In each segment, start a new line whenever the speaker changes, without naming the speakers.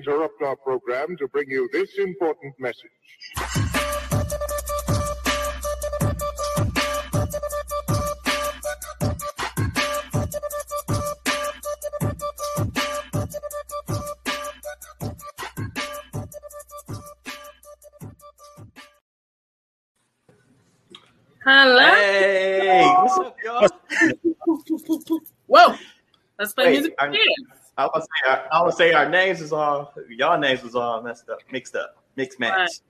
interrupt our program to bring you this important message.
Hello.
Hey, what's up, y'all?
Whoa. Let's play
Wait,
music.
I-
again.
I was say our, I would say our names is all y'all names was all messed up, mixed up, mixed match.
Right.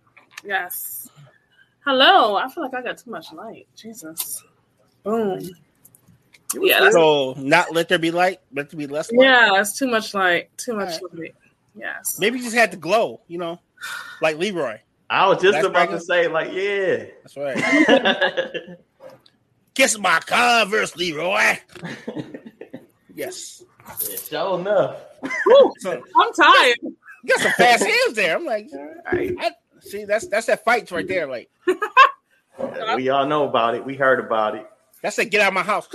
Yes. Hello. I feel like I got too much light. Jesus. Boom. Yeah,
So oh, not let there be light, let there be less light.
yeah, it's too much light. Too much
All
light. Yes.
Maybe you just had to glow, you know, like Leroy.
I was just
That's
about to say like, yeah.
That's right. Kiss my Converse, Leroy. Yes.
Sure enough.
Whew,
So
I'm tired.
you got some fast hands there. I'm like, all right. I, see, that's that's that fights right there. Like
We all know about it. We heard about it.
that's that get out of my house.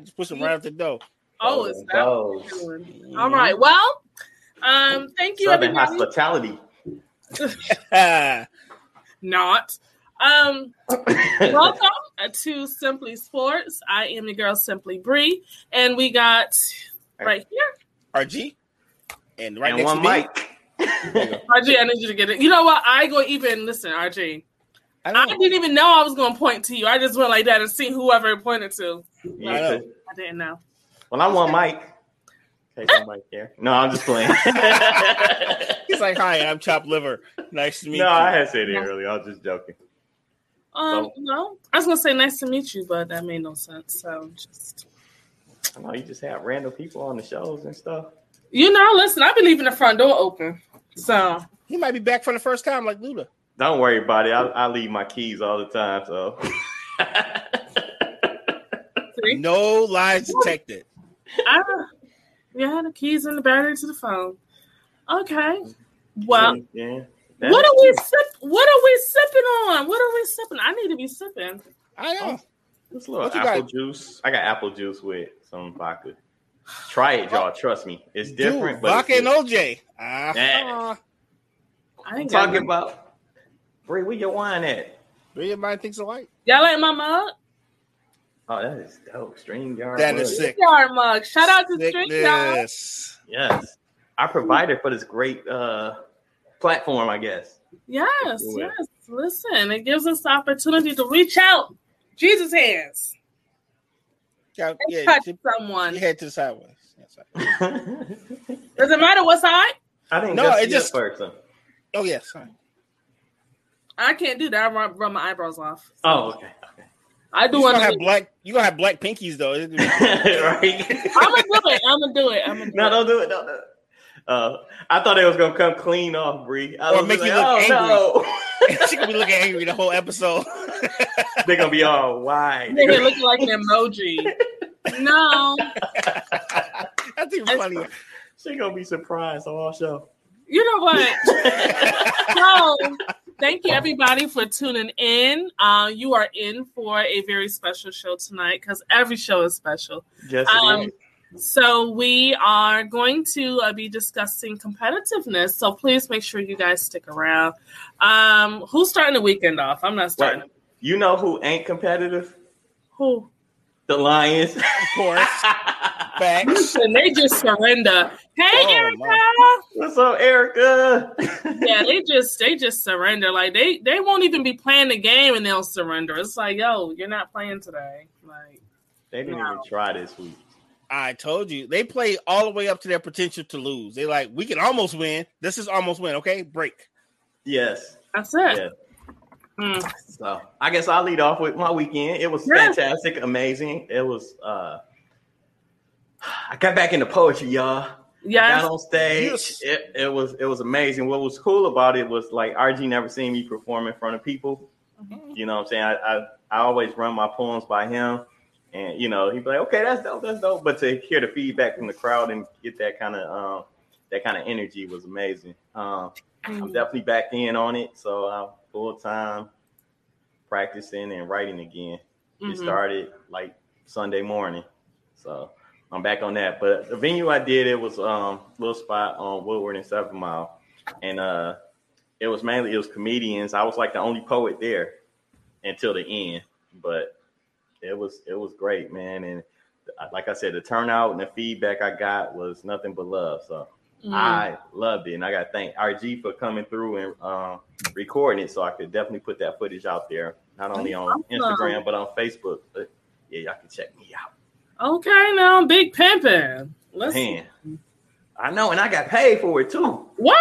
Just push them right out the door.
Oh, it's that.
Those.
what you're. All right. Well, um, thank you,
Southern
everybody.
hospitality.
Not. Um, welcome to Simply Sports. I am your girl, Simply Bree, and we got right here.
RG. And right
and
next
one
to me.
mic.
RG, I need you to get it. You know what? I go even listen, RG.
I
I didn't even know I was going to point to you. I just went like that and see whoever it pointed to.
You
I
I didn't know.
Well, I'm one mic. Okay, somebody here. No, I'm just playing.
He's like, hi, I'm Chop Liver. Nice to meet
no,
you.
No, I had said it earlier. I was just joking.
Um,
So-
no, I was going to say nice to meet you, but that made no sense. So just
I know you just have random people on the shows and stuff.
you know, listen, I've been leaving the front door open. So
He might be back for the first time, like Luda.
Don't worry about it. I, I leave my keys all the time. So
No lies detected.
I, yeah, the keys and the battery to the phone. Okay. Well,
yeah.
what are we sip? What are we sipping on? What are we sipping? I need to be sipping.
I know.
It's a little
What you
apple
got?
juice. I got apple juice with some vodka. Try it, y'all. Trust me, it's different.
Dude,
but
Vodka
it's
and
good.
OJ. Ah,
Yeah.
I
I'm
ain't
talking
none.
about. Brie, where your wine at?
do your mind thinks alike?
Y'all like my mug?
Oh, that is dope. Stream yard.
That is sick.
Yard mug. Shout out to StreamYard.
Sickness.
Yes, I provided for this great uh platform. I guess.
Yes, yes. Listen, it gives us the opportunity to reach out. Jesus hands.
Yeah, yeah,
touch
you,
someone.
you head to the sideways. That's
Does it matter what side?
I think
No,
no,
it
it
just-
just person.
Oh yes. sorry.
I can't do that. I run, run my eyebrows off.
Oh, okay.
I do
You
want
gonna have black. You gonna have black pinkies though.
right.
I'm gonna do it. I'm gonna do it. I'm gonna do
No,
it.
don't do it. Don't do it. Uh, I thought it was gonna come clean off, Bree. I
Or
was
make
like,
you look
oh, no.
she gonna be looking angry the whole episode.
They're gonna be all wide.
They're here looking like an emoji. No,
I think it's funny.
She gonna be surprised on our show.
you know what? so thank you everybody for tuning in uh, you are in for a very special show tonight because every show is special
Yes, it
Um,
is.
so we are going to uh, be discussing competitiveness so please make sure you guys stick around um, who's starting the weekend off i'm not starting
Right. You know who ain't competitive?
who
The Lions.
Of course. Facts.
Listen, they just surrender hey
Oh,
erica
my.
What's up, Erica?
yeah they just they just surrender like they they won't even be playing the game and they'll surrender it's like yo you're not playing today like
They didn't
Wow.
even try this week.
I told you they play all the way up to their potential to lose. They like we can almost win. This is almost win. Okay, break.
Yes.
that's it
Yeah.
Mm.
So I guess I'll lead off with my weekend. It was
Yeah.
fantastic, amazing. It was uh I got back into poetry, y'all.
yes
got on stage.
Yes.
It, it was it was amazing. What was cool about it was like RG never seen me perform in front of people.
Mhm.
You know what I'm saying? I, I I always run my poems by him. And you know, he'd be like, okay, that's dope, that's dope. But to hear the feedback from the crowd and get that kind of um that kind of energy was amazing. Um I'm definitely back in on it. So I'm full time practicing and writing again. It
Mhm.
started like Sunday morning. So I'm back on that. But the venue I did it was um little spot on Woodward and Seven Mile, and uh it was mainly it was comedians. I was like the only poet there until the end, but it was it was great, man. And like I said, the turnout and the feedback I got was nothing but love. So
Mm.
I loved it, and I got to thank RG for coming through and um, recording it, so I could definitely put that footage out there, not only on
Awesome.
Instagram but on Facebook. But yeah, y'all can check me out.
Okay, now big pimpin'. Let's
Man, I know, and I got paid for it too.
what?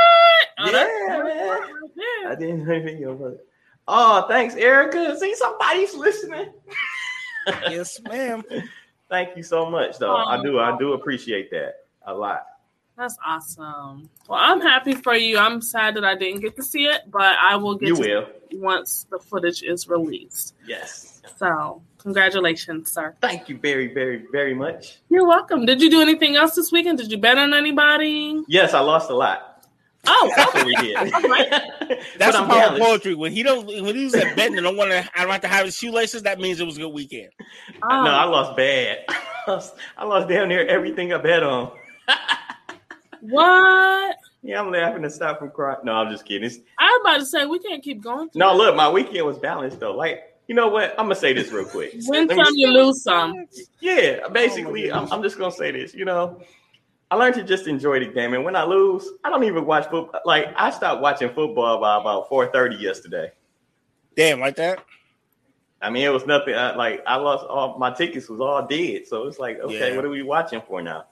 Oh,
Yeah, man.
Yeah.
I didn't know video, but oh, thanks, Erica. See, somebody's listening.
yes, ma'am.
Thank you so much, though. I do, I do appreciate that a lot.
That's awesome. Well, I'm happy for you. I'm sad that I didn't get to see it, but I will get
You
to
will,
see it once the footage is released.
yes.
So, congratulations, sir.
Thank you very, very, very much.
You're welcome. Did you do anything else this weekend? Did you bet on anybody?
Yes, I lost a lot.
Oh,
That's what we did.
That's the
I'm
power of poetry. When he don't, when he was at betting and don't want to, I don't have to have his shoelaces. That means it was a good weekend. Oh.
No, I
oh,
lost bad. I lost, I lost down there everything I bet on.
What?
Yeah, I'm laughing to stop from crying. No, I'm just kidding. It's,
I'm about to say we can't keep going.
no, look, my weekend was balanced though. Like, you know what? I'm gonna say this real quick.
Win
Let
some, you lose some.
Yeah, basically, oh I'm, I'm just gonna say this. You know, I learned to just enjoy the game, and when I lose, I don't even watch football. Like, I stopped watching football by about 4:30 yesterday.
Damn, like that.
I mean, it was nothing. I, like, I lost all my tickets was all dead. So it's like, okay,
Yeah.
what are we watching for now?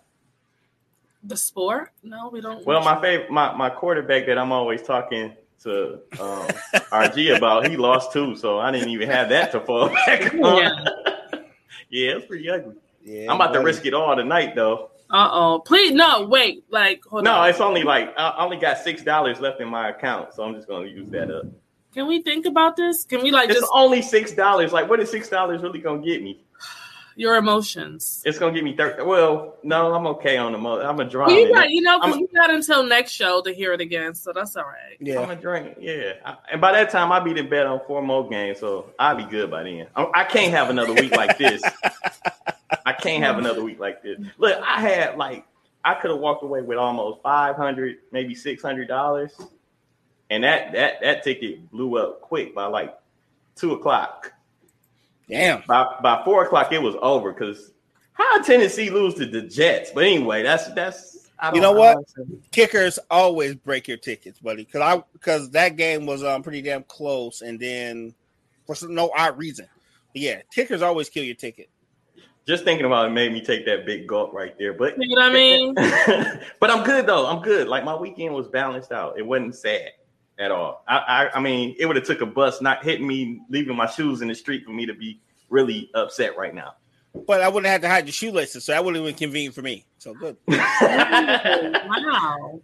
The sport? No, we don't.
Well, my favorite, my, my quarterback that I'm always talking to um, RG about, he lost too, so I didn't even have that to fall back on.
Yeah.
Yeah, it's pretty ugly.
Yeah,
I'm about to risk it all tonight, though.
Uh oh. Please, no, wait. Like, hold
No,
on.
it's only like I I only got six dollars left in my account, so I'm just gonna use that up.
Can we think about this? Can we like
It's
just
only six dollars. Like, what is six dollars really gonna get me?
Your emotions?
It's gonna give me thirty. Well, no, I'm okay on the mo. I'm a draw.
Well, you got, you know,
I'm
because
a-
we got until next show to hear it again, so that's all right.
Yeah,
I'm a drink. Yeah, I- and by that time I'll be in bed on four more games, so I'll be good by then. I, I can't have another week like this. I can't have another week like this. Look, I had like I could have walked away with almost five hundred, maybe six hundred dollars, and that that that ticket blew up quick by like two o'clock.
Damn.
By by four o'clock, it was over because how did Tennessee lose to the Jets? But anyway, that's that's.
You know
I
what? Kickers always break your tickets, buddy. Because I because that game was um pretty damn close, and then for some no odd reason, but yeah, kickers always kill your ticket.
Just thinking about it made me take that big gulp right there. But
You know what I mean?
but I'm good though. I'm good. Like my weekend was balanced out. It wasn't sad at all. I I, I mean, it would have took a bus not hitting me, leaving my shoes in the street for me to be really upset right now.
But I wouldn't have to hide the shoelaces, so that would have been convenient for me. So good.
wow.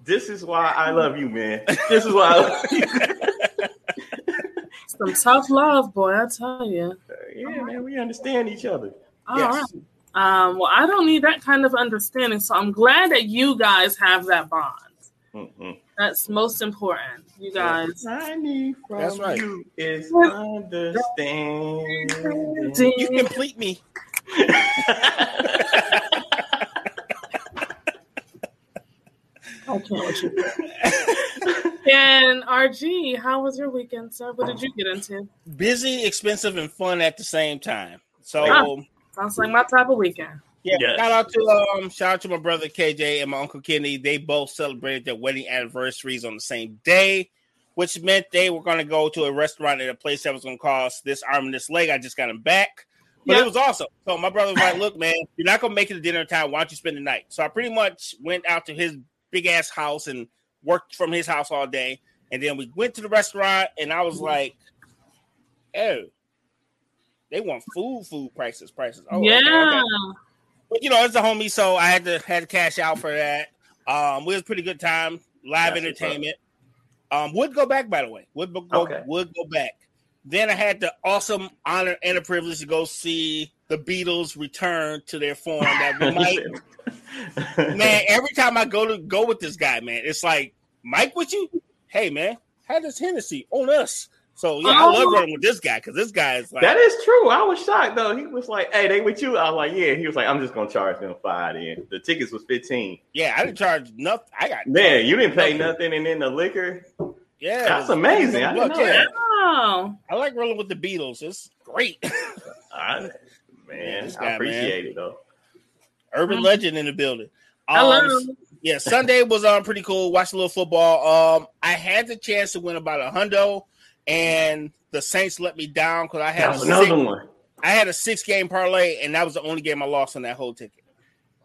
this is why I love you, man. This is why I love you.
Some tough love, boy, I tell you.
yeah, man. We understand each other.
All
Yes.
right. Um, well, I don't need that kind of understanding, so I'm glad that you guys have that bond.
Mm-mm.
That's most important. You guys.
I need from
That's right.
you is understanding.
You complete me.
I can't with you. and RG, how was your weekend, sir? What did you get into?
Busy, expensive, and fun at the same time. So
Ah. Sounds like my type of weekend.
Yeah,
Yes.
shout out to um shout out to my brother KJ and my uncle Kenny. They both celebrated their wedding anniversaries on the same day, which meant they were going to go to a restaurant at a place that was going to cost this arm and this leg. I just got him back. But
Yeah.
it was awesome. So my brother was like, "Look, man, you're not gonna make it to dinner time. Why don't you spend the night?" So I pretty much went out to his big ass house and worked from his house all day. And then we went to the restaurant, and I was like, "Oh, they want food, food prices, prices." Oh,
yeah.
okay. But you know, it's a homie, so I had to had to cash out for that. Um, it was a pretty good time, live
That's
entertainment. Um, would go back by the way. Would go
Okay.
would go back. Then I had the awesome honor and a privilege to go see the Beatles return to their form. That we might, man. Every time I go to go with this guy, man, it's like Mike with you. Hey, man, have this Hennessy on us. So yeah, I love
Oh.
running with this guy because this guy is like
That is true. I was shocked though. He was like, "Hey, they with you?" I was like, "Yeah." He was like, "I'm just gonna charge them five." Then the tickets was fifteen.
yeah, I didn't charge nothing. I got
Man, you didn't pay nothing, and then the liquor.
Yeah,
That's amazing. I didn't know
yeah.
that.
Oh,
I like rolling with the Beatles. It's great.
I, man,
This
I
guy,
appreciate it though.
Urban
Mm.
legend in the building. Um,
hello.
Yeah, Sunday was um pretty cool. Watched a little football. Um, I had the chance to win about a hundo, and the Saints let me down because I had
That
a
was
six,
another one.
I had a six game parlay, and that was the only game I lost on that whole ticket.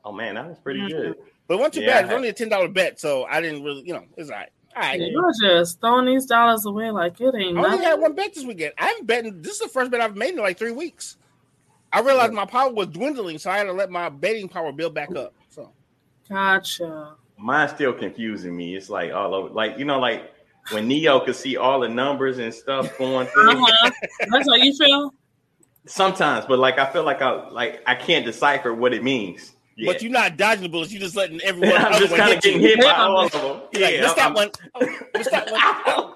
Oh man, that was pretty
Mhm.
good.
But it wasn't too
Yeah,
bad.
I
It was only a ten dollar bet, so I didn't really, you know, it's all right. All right.
You're just throwing these dollars away like it ain't.
I
ain't
only
nothing.
had one bet this weekend. I haven't betting. This is the first bet I've made in like three weeks. I realized my power was dwindling, so I had to let my betting power build back up. So
Gotcha.
Mine's still confusing me. It's like all over, like you know, like when Neo could see all the numbers and stuff going through.
Uh-huh. That's how you feel.
Sometimes, but like I feel like I like I can't decipher what it means. Yeah.
But you're not dodging the bullets. You're just letting everyone.
I'm just kind of getting
you.
hit by
Yeah.
all of them.
You're like, missed that one. Oh, missed that one.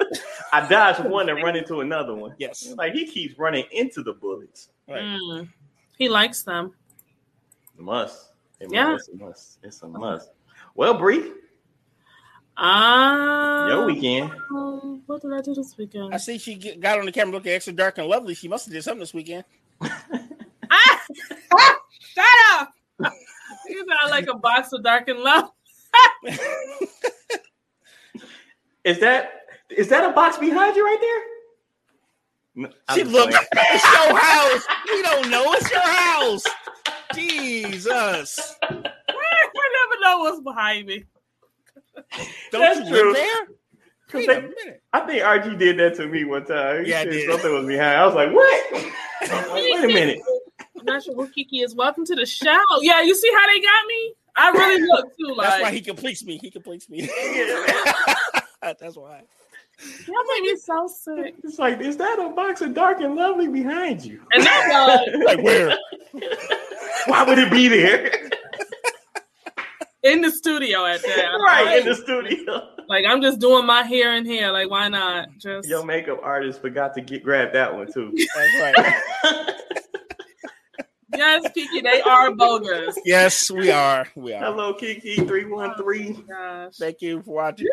I dodged one and run into another one.
Yes.
Like he keeps running into the bullets.
Right.
Mm. He likes them.
Must. It
Yeah.
Must. It's a must. It's a must. Well, Bree,
Ah.
your weekend.
um, what did I do this weekend?
I see she get, got on the camera looking extra dark and lovely. She must have did something this weekend.
Ah! Shut up! you got like a box of dark and love.
Is that is that a box behind you right there? No,
She
just
looked. It's your house. We don't know. It's your house. Jesus.
I never know what's behind me.
Don't
That's
you
true.
live there? Wait
they-
a minute.
I think RG did that to me one time. He
Yeah, I did.
something was behind. I was like, what? I'm like, Wait a minute.
I'm not sure who Kiki is. Welcome to the show. Yeah, you see how they got me? I really look too like
That's why he completes me. He completes me. That's why.
that made me so sick.
It's like, is that a box of dark and lovely behind you?
And that was
Like where?
Why would it be there?
In the studio at that.
right in the studio.
Like I'm just doing my hair in here. Like why not? Just
Your makeup artist forgot to get grab that one too.
That's right.
yes, Kiki, they are bogus.
Yes, we are. We are.
Hello, Kiki three one three.
Thank you for watching.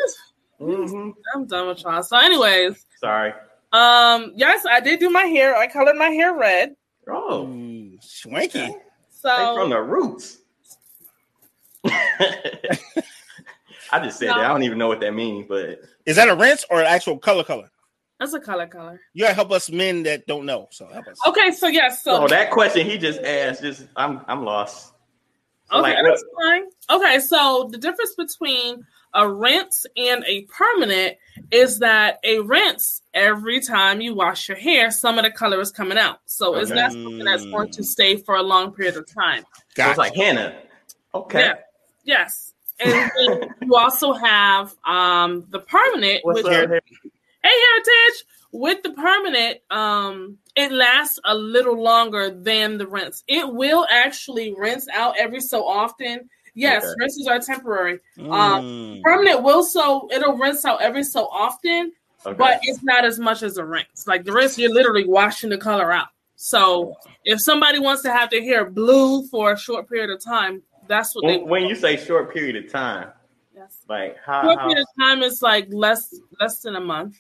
Mm-hmm.
I'm done with y'all. So, anyways,
Sorry.
um, yes, I did do my hair. I colored my hair red.
Oh,
swanky.
they from the roots. I just said
No.
that. I don't even know what that means, but
Is that a rinse or an actual color color?
that's a color color.
You gotta help us men that don't know. So help us.
Okay, so yes, so
oh, that question he just asked, just I'm I'm lost. So,
Okay,
like,
that's fine. Okay, so the difference between a rinse and a permanent is that a rinse, every time you wash your hair, some of the color is coming out. So it's
Okay.
not something that's going to mm. stay for a long period of time.
so
Gotcha.
it's like henna. Okay.
Yeah. Yes. And you also have um the permanent
What's
which
up?
Hey Heritage, with the permanent, um, it lasts a little longer than the rinse. It will actually rinse out every so often. Yes,
Okay.
rinses are temporary.
Mm.
Permanent will so it'll rinse out every so often,
Okay.
but it's not as much as a rinse. Like the rinse, you're literally washing the color out. So if somebody wants to have their hair blue for a short period of time, that's what they
when, when you say short period of time,
Yes.
like how,
Short
how
period of time is like less less than a month.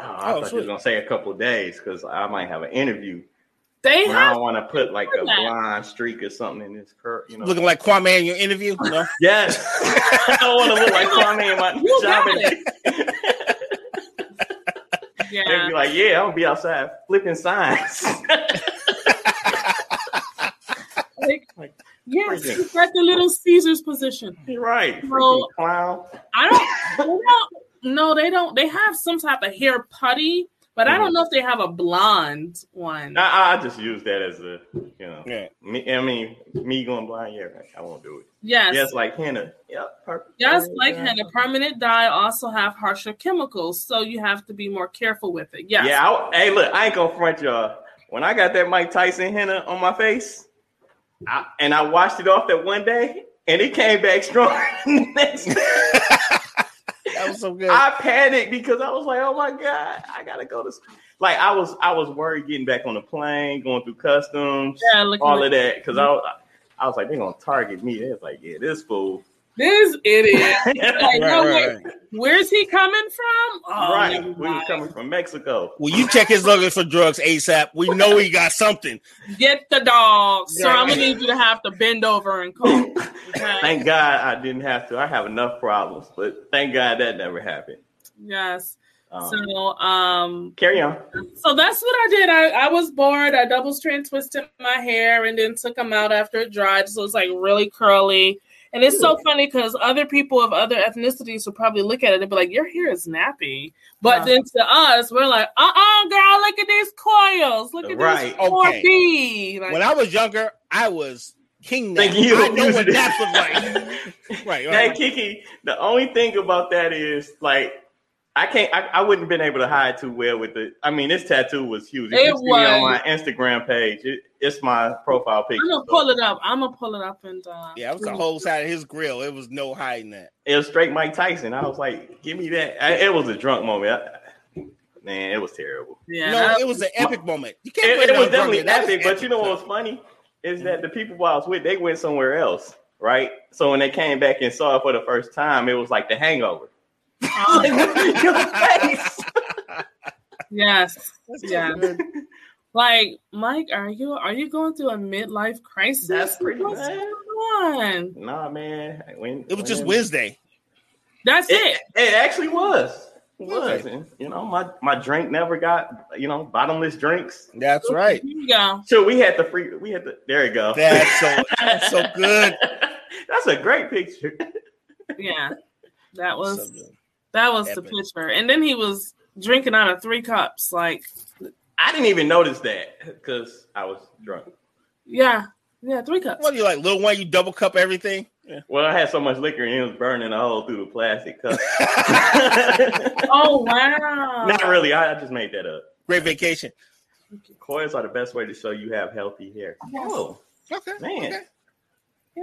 oh, I
Oh,
thought you
sweet.
was gonna say a couple of days because I might have an interview.
They
And I don't want to put like a
that.
blonde streak or something in this curl, you know.
Looking like Kwame in your interview. No.
yes, I don't want to look like Kwame in my
You
job.
got
interview. They'd be like, "Yeah, I'm gonna be outside flipping signs."
Like,
Like,
yes,
freaking-
it's like the little Caesar's position.
You're right, freaking
Well-
clown.
I don't, they don't. No, they don't. They have some type of hair putty, but I don't mm-hmm. know if they have a blonde one.
I, I just use that as a, you know,
Yeah.
me, I mean, me going blind. Yeah, right, I won't do it.
Yes,
Yes, like henna. Yep, perfect.
Just like
Yeah.
henna, permanent dye also have harsher chemicals, so you have to be more careful with it. Yes.
Yeah. I, hey, look, I ain't gonna front y'all. When I got that Mike Tyson henna on my face, I, and I washed it off that one day, and it came back strong.
That was so good.
I panicked because I was like, "Oh my god, I gotta go to." School. Like I was I was worried getting back on the plane, going through customs,
Yeah,
all
at-
of that, because I was, I was like, they're gonna target me. They was like, yeah, this fool.
This idiot. Like,
Right,
no,
right, right.
where's he coming from? Oh,
right,
never
we was
mind.
coming from Mexico.
Well, you check his luggage for drugs ASAP. We know he got something.
Get the dog, sir. I'm gonna need you to have to bend over and call. Okay?
Thank God I didn't have to. I have enough problems, but thank God that never happened.
Yes.
Um,
So, um,
carry on.
so that's what I did. I, I was bored. I double strand twisted my hair and then took them out after it dried, so it's like really curly. And it's so funny because other people of other ethnicities would probably look at it and be like, "Your hair is nappy," but
Yeah.
then to us, we're like, "Uh, uh girl, look at these coils. Look at
Right.
this four
Okay.
B." Like,
When I was younger, I was king nap.
Thank you.
I know what naps look like. right,
Hey
right.
Kiki, the only thing about that is like I can't I, I wouldn't have been able to hide too well with it. I mean, this tattoo was huge. If
It
you see me on my Instagram page, it, it's my profile picture.
I'm gonna
so
pull it up. I'm gonna pull it up and uh,
Yeah, it was the whole side of his grill. It was no hiding that.
It was straight Mike Tyson. I was like, give me that. I, it was a drunk moment. I, man, it was terrible.
Yeah,
no, it was an epic moment. You can't
It, it was definitely
man. That was
epic, but you know what was funny is that the people I was with, they went somewhere else, right? So when they came back and saw it for the first time, it was like the hangover. Your face.
yes, yeah. Like Mike, are you are you going through a midlife crisis?
That's pretty
What's
bad.
going on?
Nah, man. When,
It was just Wednesday.
That's
It,
it.
it actually was. It was.
Okay.
And, you know, my, my drink never got, you know, bottomless drinks.
That's right.
Here you go.
So we had the free, we had the, there you go.
That's so that's so good.
That's a great picture.
Yeah, that was
So good.
That was the picture. And then he was drinking out of three cups. Like,
I didn't even notice that because I was drunk.
yeah, yeah, three cups.
What are you like, Lil Wayne? You double cup everything? Yeah.
Well, I had so much liquor and it was burning a hole through the plastic cup.
Oh wow!
Not really. I, I just made that up.
Great vacation.
Coils are the best way to show you have healthy hair. Oh,
Okay.
man.
okay.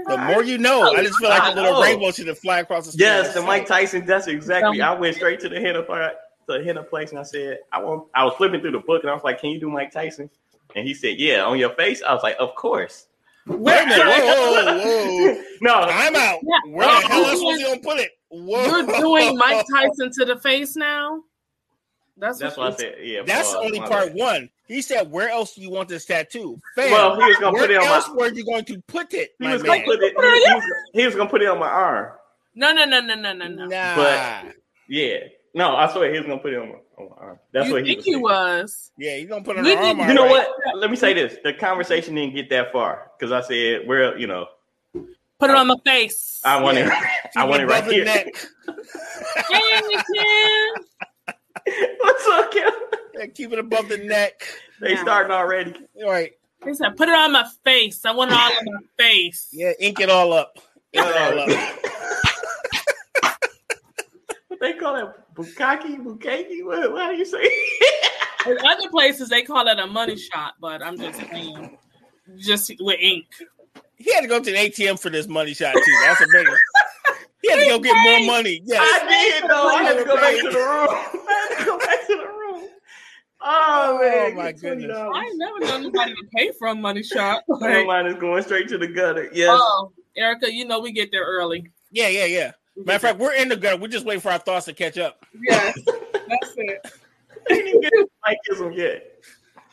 The more you know. I just feel like a little rainbow should have fly across the screen.
Yes, the Mike Tyson. That's exactly. I went straight to the henna part, the henna place, and I said, "I want." I was flipping through the book, and I was like, "Can you do Mike Tyson?" And he said, "Yeah, on your face." I was like, "Of course."
Wait a minute. Whoa, whoa, whoa.
no,
I'm out.
Yeah.
Where the hell else was he gonna put it? Whoa.
You're doing Mike Tyson to the face now. That's,
that's
what
what I said. Yeah,
That's
pause,
only part
bad.
one. He said, "Where else do you want this tattoo?" Fam,
Well, he was gonna put it on
else
my.
were you going to put it,
He was
man?
gonna put it. He, he was, he was gonna put it on my arm.
No, no, no, no, no, no, no.
Nah.
But- Yeah. No, I swear he was gonna put it on my, on my arm. That's
you
what he
think
was.
he was?
yeah, you gonna put it on
We
the arm.
did-
You know
alright.
what? Let me say this: the conversation didn't get that far because I said, "Where you know,
Put it on my face.
I want it.
Yeah.
I want it right here."
neck.
Hey, Ken.
What's up, Kim?
Yeah, keep it above the neck.
They
Yeah.
starting already.
All right.
He said, "Put it on my face. I want it all on my face."
Yeah, ink it all up. Ink it all up.
what they call it? Bukaki, bukaki. What, what do you say?
In other places, they call it a money shot, but I'm just saying, just with ink.
He had to go to the ATM for this money shot too. That's a big one. He had to go get more money. Yes.
I did though. I had to go back to the room. I had to go back to the room. Oh man!
Oh, my goodness.
$20.
I ain't never known anybody to pay for a money shot.
My mind is going straight to the gutter. Yes.
Oh, Erica, you know we get there early.
Yeah, yeah, yeah. Matter of fact, we're in the gutter. We're just waiting for our thoughts to catch up.
yes, that's it.
I didn't even get to yet.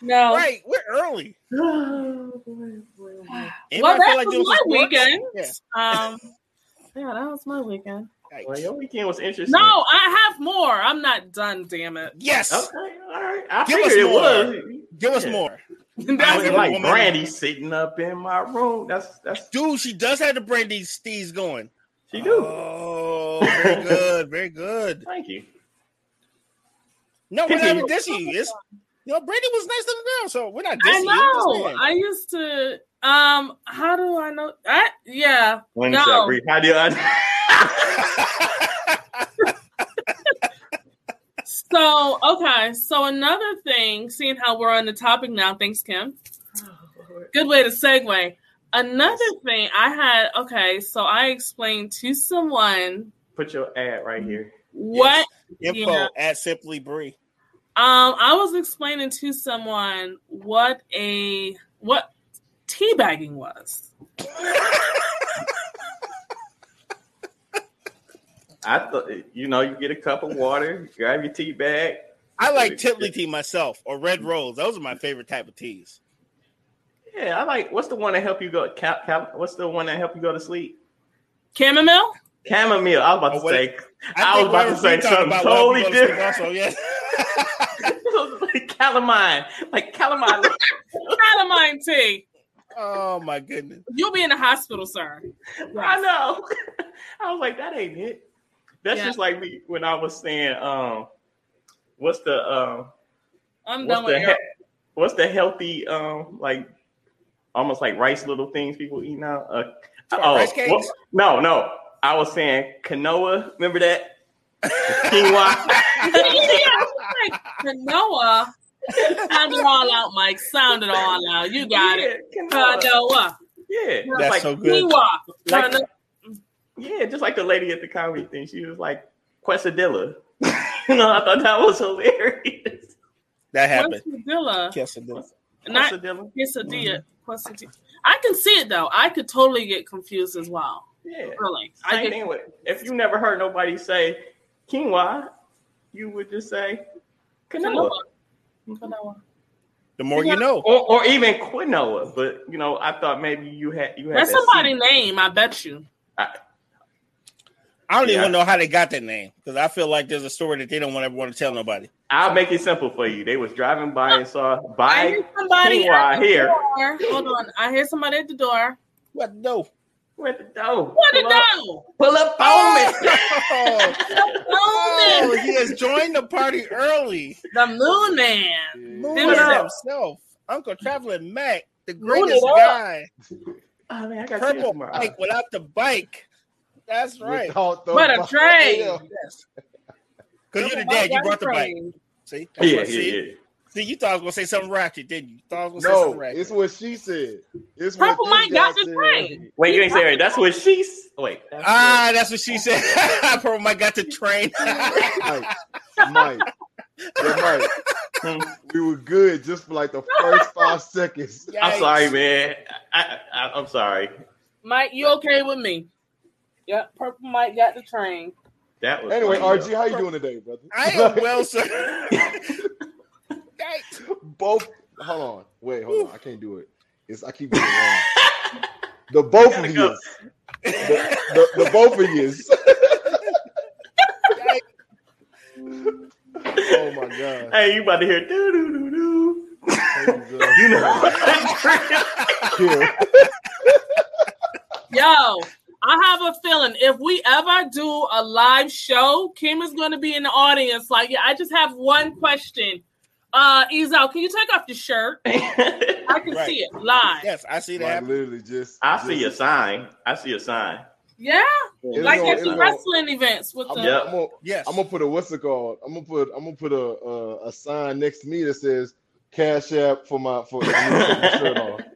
No,
Right, we're early.
well, that
like
was
doing
my weekend.
Yeah.
Um, yeah, that was my weekend.
Right.
Well, your weekend was interesting.
No, I have more. I'm not done. Damn it.
Yes.
Okay. All right. I
Give
figured
us
it
more.
was.
Give us
Yeah.
more.
That's
Look
a
like
woman.
Brandy sitting up in my room. That's that's
Dude, she does have the brandy steez going.
she do.
Oh, very good. Very good.
Thank you.
No, we're not
Continue.
even dissing you. It's, you know, Brandy was nice to the girl, so we're not dissing
I know. I used to. Um, how do I know? I yeah.
When
No.
no. How do I?
So okay. So another thing, seeing how we're on the topic now. Thanks, Kim. Good way to segue. Another thing I had. Okay, so I explained to someone
Put your ad right here.
what
Info
Yeah.
at Simply Bree.
Um, I was explaining to someone what a what teabagging was.
I thought you know you get a cup of water, grab your tea bag.
I like Tetley tea myself or Red Rose. Those are my favorite type of teas.
Yeah, I like. What's the one that help you go? Cal, cal, what's the one that help you go to sleep?
Chamomile.
Chamomile. I was about
Oh,
to
what-
say. I, was about to say
we talking
something
about
totally
what we go to
different.
Also, yes.
like calamine, like calamine.
Calamine tea.
oh my goodness.
You'll be in the hospital, sir.
I know. I was like, that ain't it. That's
Yeah.
just like me when I was saying, um, what's the um,
I'm
what's
done
the
with
he- what's the healthy um, like almost like rice little things people eat now? Uh,
What,
oh,
rice cakes?
what- no, no. I was saying quinoa. Remember that? Quinoa.
like Noah. Sound it all out, Mike. Sound it all out. You got it.
Yeah, quinoa. Yeah,
That's
like
so good.
Quinoa.
Like-
Kano-
yeah, just like the lady at the comedy thing. She was like quesadilla. you know, I thought that was hilarious.
That happened.
Quesadilla.
Quesadilla.
Not
Quesadilla.
quesadilla. Mm-hmm. Quesadilla. I can see it though. I could totally get confused as well.
Yeah.
Really. I
Same
get,
thing with if you never heard nobody say quinoa, you would just say quinoa.
Quinoa. Quinoa.
The more you know.
Or, or even quinoa. But you know, I thought maybe you had you had
That's
that
somebody's name, I bet you.
I don't
Yeah.
even know how they got that name because I feel like there's a story that they don't want to want to tell nobody.
I'll make it simple for you. They was driving by and saw
I
buy
hear somebody
quinoa
at the
here.
door. Hold on. I hear somebody at the door.
What no?
Where the dough?
What
Pull
the
up- Pull up on me.
Oh,
Oh,
he has joined the party early.
the moon man.
Moon
Give
himself, Uncle Traveling Mac, the greatest guy.
Oh man, I got
Purple
tomorrow.
bike without the bike. That's right.
Without the
What a
bike.
train.
Yes. Because you're the dad, you brought the bike. See? That's
Yeah, yeah,
see?
yeah.
See, you thought I was gonna say something ratchet, didn't you? Thought I was gonna say
No,
something ratchet.
it's what she said. It's what
Purple
this
Mike got the
said.
train.
Wait, you ain't say it. That's what she's. Wait. That's
ah, that's what she said. Purple Mike got the train.
Mike, Mike, yeah, Mike. We were good just for like the first five seconds.
what- I'm sorry, man. I, I, I'm sorry.
Mike, you okay with me? Yep, Purple Mike got the train.
That was
Anyway,
funny,
RG, how you doing today, brother?
I am well, sir. Yikes.
both. Hold on, wait, hold on. I can't do it. It's I keep getting it wrong. The both of you, the, the, the both of you. oh my god!
Hey, you about to hear doo doo doo doo.
You
You know.
Yeah.
Yo, I have a feeling if we ever do a live show, Kim is going to be in the audience. Like, yeah, I just have one question. Uh, Ezo, can you take off your shirt? I can
Right.
see it live.
Yes, I see that.
Like literally just.
I
just,
see a sign. I see a sign.
Yeah,
It's
like
gonna-
at
it's
the
gonna-
wrestling events with
I'm,
the.
Yeah.
I'm gonna,
Yes.
I'm gonna put a what's it called? I'm gonna put I'm gonna put a a, a sign next to me that says Cash App for my for me to take my shirt off.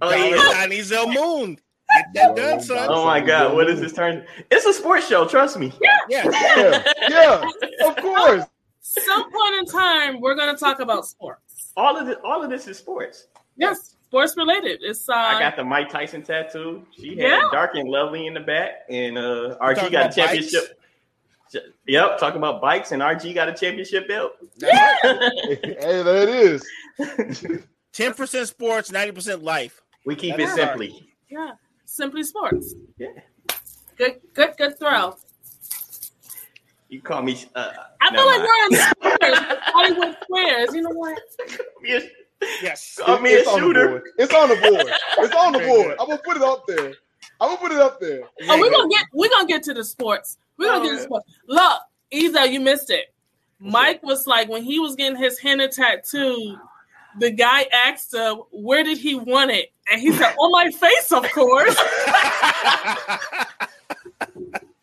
Oh,
Dollar
yeah.
Johnny Zell Moon. Get that done, son.
Oh my God, what is this turn? It's a sports show. Trust me.
Yeah.
Yeah, yeah, of course.
Some point in time, we're going to talk about sports.
All of this, all of this is sports.
Yes, sports related. It's uh,
I got the Mike Tyson tattoo. She had
Yeah.
dark and lovely in the back, and uh, RG got a
about
championship. Yep, talking about bikes, and RG got a championship belt.
That's right.
hey, there it is.
10% sports, 90% life.
we keep
That's
it simply.
yeah, simply sports.
Yeah.
Good, good, good throw.
You call me. Uh,
I feel like
mind.
we're on squares, Hollywood squares. You know what?
Yes.
Yes.
Call me a
it's on the
shooter.
board. It's on the board. It's on the board. I'm gonna put it up there. I'm gonna put it up there.
Oh, we're gonna get we're gonna get to the sports. We're gonna
Oh,
get to sports. Look, Isa, you missed it. Mike was like when he was getting his henna tattoo, the guy asked him where did he want it, and he said, "On my face, of course."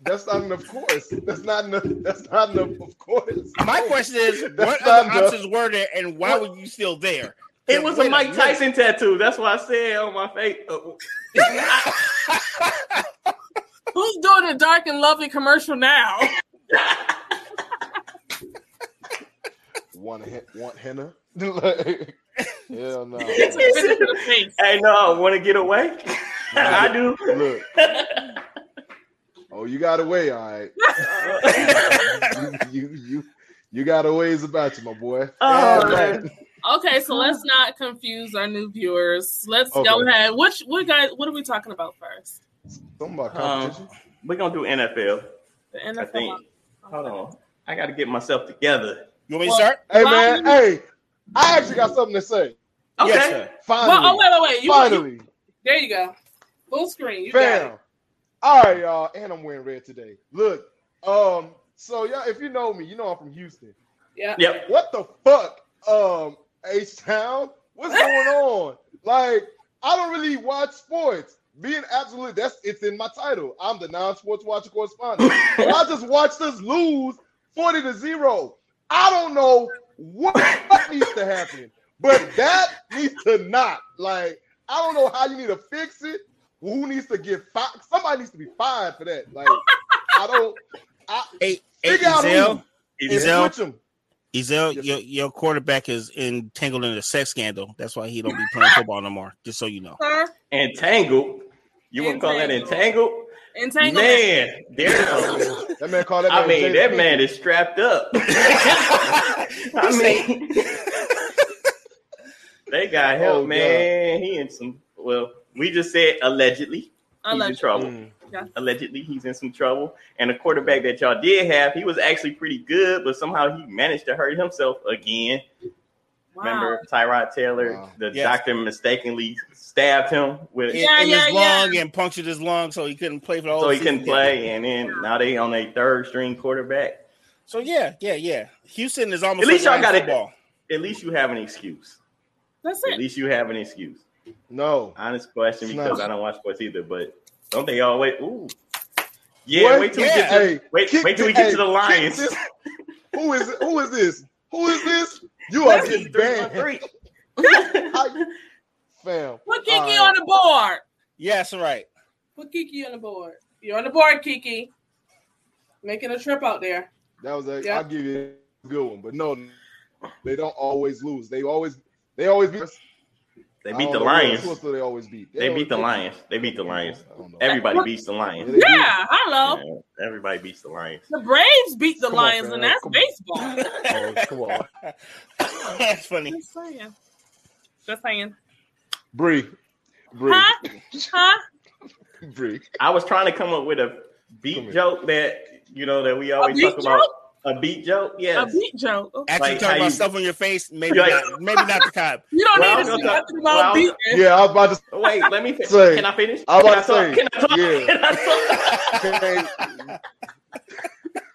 That's not enough. Of course. That's not enough. That's not enough. Of course.
My question is,
That's
what
not
other
enough.
options were there, and why were you still there?
It was
Wait
a Mike
minute.
Tyson tattoo. That's why I said on my face. Uh,
Who's doing a dark and lovely commercial now?
One want to want henna? Like, hell no.
It's a to the face.
Hey, no, want to get away? I do.
Look. Oh, you got away, all right. you, you you you got a ways about you, my boy.
Oh, man.
Okay, so let's not confuse our new viewers. Let's go ahead. Which what guys? What are we talking about first?
Something about
Um,
competition.
we're gonna do NFL.
The
I
NFL.
think. Hold on. I got to get myself together.
You want me to start?
hey man,
you-
hey, I actually got something to say.
Okay.
Yes, sir.
Finally,
Well, oh wait, wait, wait. You, you,
finally,
there you go. Full screen. You got it.
All right, y'all, and I'm wearing red today. Look, um, so y'all, if you know me, you know I'm from Houston.
Yeah.
Yep.
What the fuck, um, H Town? What's going on? Like, I don't really watch sports. Being absolute, that's it's in my title. I'm the non-sports watcher correspondent. I just watched us lose 40 to 0. I don't know what needs to happen, but that needs to not. Like, I don't know how you need to fix it. Who needs to get fired? Somebody needs to be fired for that. Like, I don't. I
Hey, hey
figure out
Ezel,
who and
Ezel,
switch 'em.
Ezel,
Yes,
your, your quarterback is entangled in a sex scandal. That's why he don't be playing football no more. Just so you know.
Sir,
Entangled. You want to call that entangled?
Entangled.
Man, there.
That man called that.
I mean,
Jada
that
Pinkett.
man is strapped up. I mean, they got help,
Oh,
man. He in some. Well, we just said allegedly. He's in trouble.
Mm.
Allegedly, he's in some trouble. And the quarterback that y'all did have, he was actually pretty good, but somehow he managed to hurt himself again.
Wow.
Remember Tyrod Taylor?
Wow.
The
Yes.
doctor mistakenly stabbed him with,
Yeah,
in
yeah,
his
yeah.
lung and punctured his lung, so he couldn't play for the whole.
so he
season.
couldn't play. And then now they on a third string quarterback.
So yeah, yeah, yeah. Houston is almost
At least
like
y'all got it.
football.
At least you have an excuse.
That's it.
At least you have an excuse.
No.
Honest question
It's
because
not.
I don't watch sports either, but don't they always? Ooh, yeah.
What?
Wait till we get to
Hey,
wait.
kick
wait till we get
hey,
to the Lions.
this- Who is who is this? Who is this? You are
That's
getting
three by
banned,
three.
I- fam.
Put Kiki
All right.
on the board.
Yes, right.
Put Kiki on the board. You're on the board, Kiki. Making a trip out there.
That was a.
Yeah.
I'll give you a good one, but no, they don't always lose. They always they always beat.
They beat the Lions.
Who else do they always beat?
They beat the
always-
Lions. They beat the Lions.
I don't know.
Everybody beats the Lions.
Yeah, they do.
Yeah, hello.
Yeah, everybody beats the Lions.
The Braves beat the
Come
Lions,
fam.
and that's
Come
baseball.
Oh, come on,
That's funny.
Just saying. Just saying.
Bree, Bree,
Huh? Huh?
Bree.
I was trying to come up with a beat joke that you know that we always
beat
talk about.
Joke?
A beat joke,
Yeah.
A
beat joke. Okay.
Actually,
Like
talking about
you-
stuff on your face, maybe
Like-
not. Maybe not the time.
You don't
Well,
need
was
to say nothing
talk-
about
well, I was-
beating.
Yeah, I was about to
Wait, let me. Fi-
Say,
can I finish?
I was
Can
about to say,
Can I talk?
yeah.
Can I talk?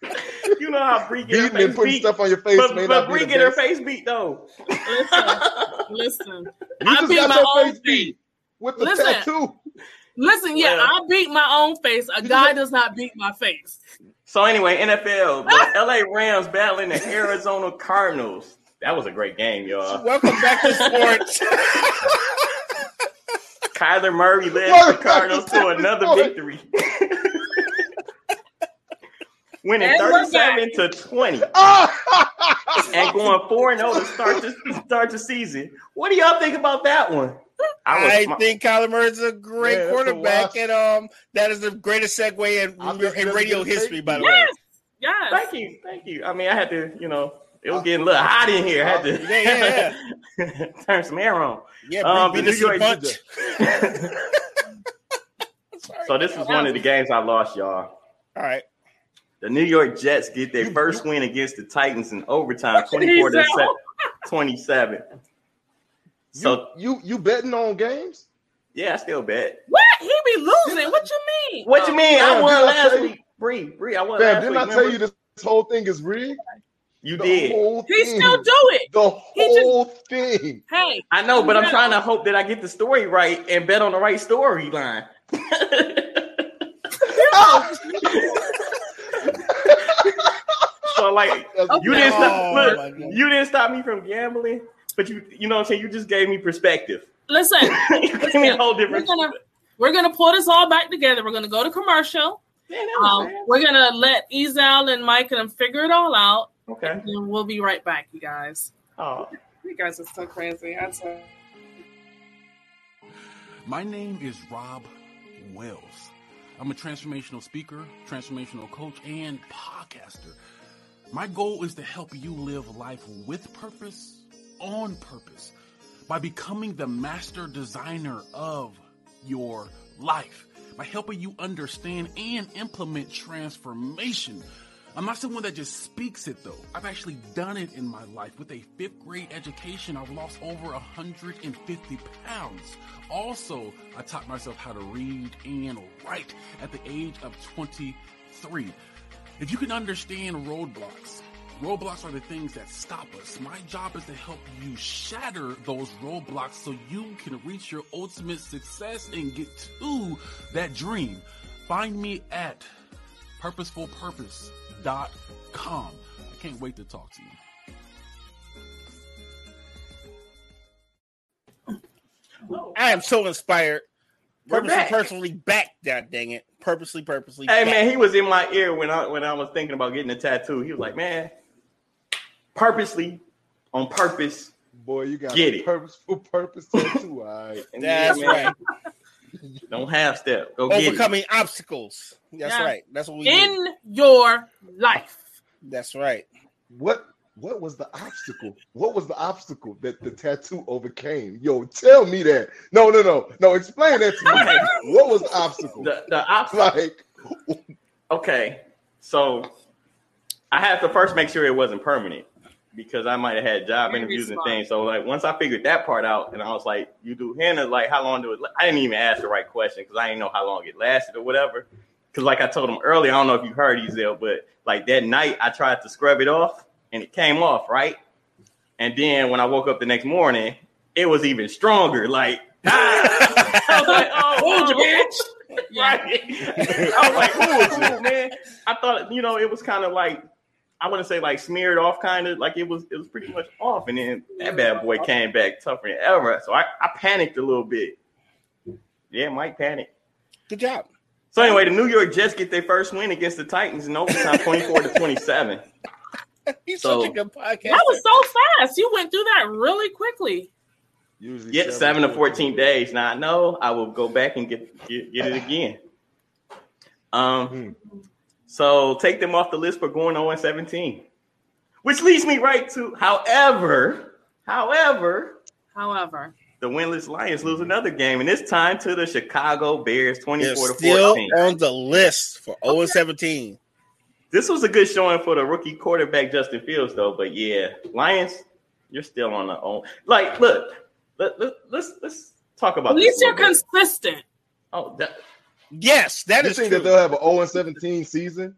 you know how Bree get her
beating and
face
putting
beat,
stuff on your face
but,
may
but
not be
Bree get her face beat though.
Listen, listen,
You
I beat my
your
own
face beat with the
Listen.
tattoo.
listen. Yeah,
Well-
I beat my own face. A guy does not beat my face.
So anyway, NFL, the LA Rams battling the Arizona Cardinals. That was a great game, y'all.
Welcome back to sports.
Kyler Murray led
Welcome
the Cardinals to
to
another
sports.
victory. Winning
And
37 to 20 and going 4 0 to start the start the season. What do y'all think about that one?
I
was-
think Kyler Murray is a great
Yeah, that's a
quarterback, and um, that is the greatest segue in, in radio history, by the
Yes, yes.
Thank you, thank you. I mean, I had to, you know, it was getting a little hot in here. I had to
Yeah, yeah,
turn some air on.
Yeah,
Um,
beat
the
us
New York
punch.
so this was one of the games I lost, y'all.
All right.
The New York Jets get their first win against the Titans in overtime, 24 to 27. So
you you betting on games?
yeah, I still bet.
What? He be losing. What you mean?
What you mean? I won
didn't I
last week. Bree, Bree, I won
Fam,
last
didn't
week.
I tell you this whole thing is rigged?
You
the
did.
He
thing.
still do it.
the
He just-
whole thing.
Hey,
I know, but I'm trying to hope that I get the story right and bet on the right storyline. so like
That's-
you didn't
Oh,
stop
my
look, you didn't stop me from gambling, but you you know what I'm saying, you just gave me perspective.
listen.
you gave me a whole different.
We're gonna we're gonna pull this all back together. We're gonna go to commercial.
Man, that was
Um, we're gonna let Ezel and Mike and them figure it all out,
Okay.
And we'll be right back, you guys.
Oh,
You guys are so crazy. I swear.
My name is Rob Wells. I'm a transformational speaker, transformational coach, and podcaster. My goal is to help you live life with purpose, on purpose, by becoming the master designer of your life, by helping you understand and implement transformation. I'm not someone that just speaks it though. I've actually done it in my life. With a fifth grade education, I've lost over 150 pounds. Also, I taught myself how to read and write at the age of 23. If you can understand roadblocks, roadblocks are the things that stop us. My job is to help you shatter those roadblocks so you can reach your ultimate success and get to that dream. Find me at purposefulpurpose.com. I can't wait to talk to you.
I am so inspired.
We're
Purposely,
back.
personally back. God dang it. Purposely, purposely.
Hey
back.
man, he was in my ear when I when I was thinking about getting a tattoo. He was like, "Man, purposely, on purpose."
Boy, you got
Get it.
purposeful purpose tattoo. All right.
That's
yeah, man,
right.
Don't half step. Go get it.
Overcoming obstacles. That's
Yeah.
right. That's what we do.
In your life.
That's right.
What what was the obstacle? What was the obstacle that the tattoo overcame? Yo, tell me that. No, no, no, no. Explain that to me. what was the obstacle?
The the op-
like,
okay, so I had to first make sure it wasn't permanent because I might have had job
Very
interviews and things. So like once I figured that part out, and I was like, "You do henna? Like how long do it?" I didn't even ask the right question because I didn't know how long it lasted or whatever. Because like I told him earlier, I don't know if you heard Ezel, but like that night I tried to scrub it off and it came off right. And then when I woke up the next morning, it was even stronger. Like! I was like, "Oh,
Hold your bitch.
Right. I was like, cool, cool, man. I thought, you know, it was kind of like, I want to say like smeared off, kind of like it was, it was pretty much off. And then that bad boy came back tougher than ever. So I, I panicked a little bit. Yeah, Mike panicked.
Good job.
So anyway, the New York Jets get their first win against the Titans in overtime, 24 to 27.
He's
So-
such a good podcast.
That was so fast. You went through that really quickly.
usually
Yeah, seven to 14 days. Now I know I will go back and get get, get it again. Um,
Hmm.
So take them off the list for going 0 and 17. Which leads me right to, however, however,
However,
the winless Lions lose another game, and this time to the Chicago Bears, 24 to
still
14.
on the list for 0 and 17.
This was a good showing for the rookie quarterback Justin Fields, though. But yeah, Lions, you're still on the own. Like, look, let, let, let's let's talk about
at least
this
you're
bit.
consistent.
Oh, that,
Yes, that
You
is
think
true.
that they'll have an 0 and 17 season?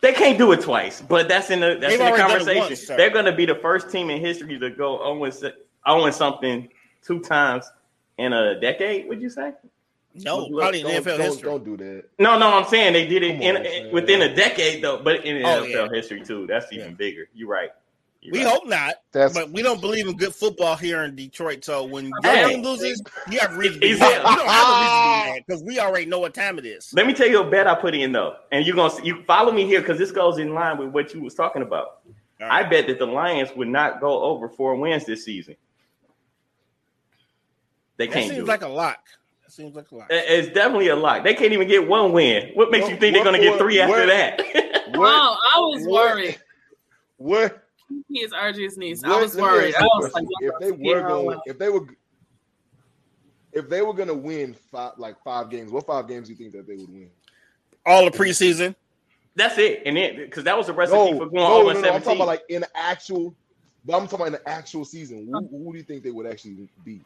They can't do it twice, but that's in the that's
They've
in the
already done it
conversation.
once.
They're going to be the first team in history to go 0 and, 0 and something two times in a decade. Would you say?
no,
Look,
probably in
don't,
NFL
don't,
history.
Don't do that.
No, no, I'm saying they did it
Come
in,
on,
in- within a decade though, but in
Oh,
NFL history too. That's even
Yeah.
bigger. You're right. You're
We
right.
hope not,
That's
but we don't believe in good football here in Detroit. So when your
Damn.
team loses, you have reason to be
Is it-
You don't have a reason to be because we already know what time it is.
Let me tell you a bet I put in though, and you're gonna you follow me here because this goes in line with what you was talking about.
All
I bet that the Lions would not go over four wins this season. They
that
can't
seems
do
like
it.
a lock. That seems like a lock.
It's definitely a lock. They can't even get one win. What makes
What-
you think they're gonna get three after
what-
that?
What,
Wow, I was
what-
worried.
what,
He is RG's niece. I was
let
worried. I was like,
if they were going, if they were, if they were going to win five, like five games, what five games do you think that they would win?
All the preseason.
That's it. And then because that was the recipe
No,
for going
no,
0
no,
and
no. I'm talking about like in actual. But I'm talking about in the actual season. Who, who do you think they would actually beat?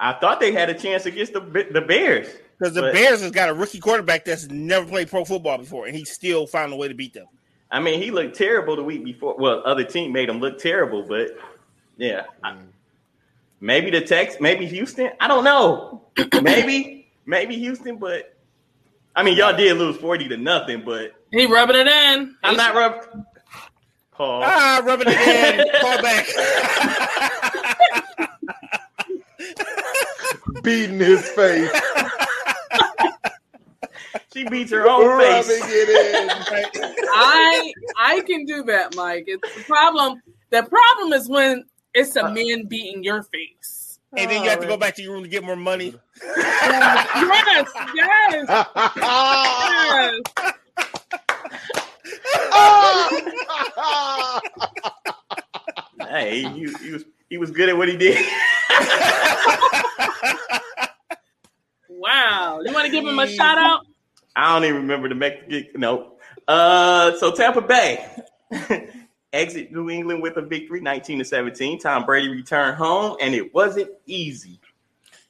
I thought they had a chance against the the Bears.
Because the
But-
Bears has got a rookie quarterback that's never played pro football before, and he still found a way to beat them.
I mean, he looked terrible the week before. Well, other team made him look terrible, but yeah, I- maybe the Tex, maybe Houston. I don't know. maybe, maybe Houston, but I mean, y'all did lose forty to nothing. But
he rubbing it in.
I'm not rub. Paul.
Ah, rubbing it in. Call back.
Beating his face.
She beats her own
Rubbing
face.
it in.
I I can do that, Mike. It's the problem. The problem is when it's a uh, man beating your face.
and then you have to go back to your room to get more money.
Yes, yes, yes.
Hey, he, he was he was good at what he did.
Wow. You want to give him a shout out?
I don't even remember the Mexican. No. Uh, so Tampa Bay exit New England with a victory, 19 to 17. Tom Brady returned home, and it wasn't easy.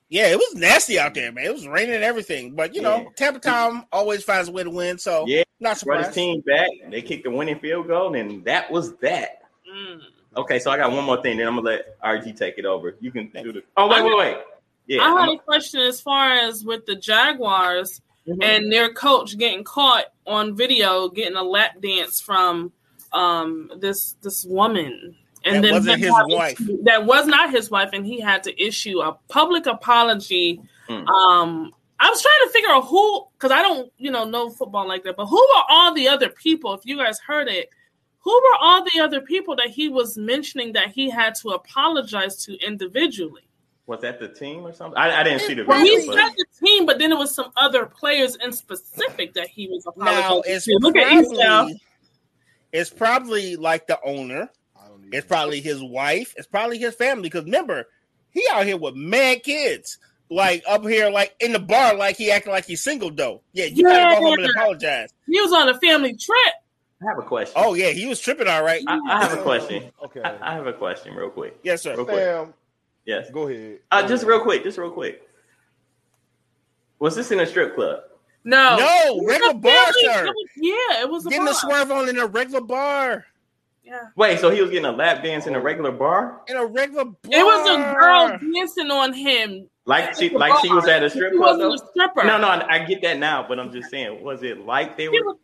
Yeah, it was nasty out there, man. It was raining and everything. But you know,
Yeah.
Tampa Tom always finds a way to win. So
Yeah,
not
brought his
surprised.
team back. They kicked the winning field goal, and that was that.
Mm.
Okay, so I got one more thing. Then I'm gonna let RG take it over. You can do the. Oh wait, wait, wait. Yeah,
I had
I'm-
a question as far as with the Jaguars
Mhm.
and their coach getting caught on video getting a lap dance from um this this woman. And
That
then
wasn't his
having
wife.
that was not his wife, and he had to issue a public apology.
Mm.
Um, I was trying to figure out who, because I don't, you know, know football like that. But who were all the other people? If you guys heard it, who were all the other people that he was mentioning that he had to apologize to individually?
Was that the team or something? I, I didn't see the
Well,
video,
he
but
said the team, but then it was some other players in specific that he was apologizing
Now it's
to. Look at East now.
probably, it's probably like the owner.
I don't even-
It's probably his wife. It's probably his family. Because remember, he out here with mad kids. Like up here, like in the bar, like he acting like he's single though. Yeah, you gotta go home and apologize.
He was on a family trip.
I have a question.
Oh yeah, he was tripping all right.
I, I have a question.
Okay.
I, I have a question, real quick.
Yes, sir.
Real quick.
Sam,
Yes.
go ahead.
Uh, just real quick. Just real quick. Was this in a strip club?
No,
No, regular bar, sir.
was- yeah, it was a
Getting
bar.
the swerve on in a regular bar.
Yeah.
Wait, so he was getting a lap dance in a regular bar?
In a regular bar.
It was a girl dancing on him.
Like she like she was at a strip
He
club?
wasn't a stripper.
No, no, I, I get that now, but I'm just saying, was it like they
He
were
was,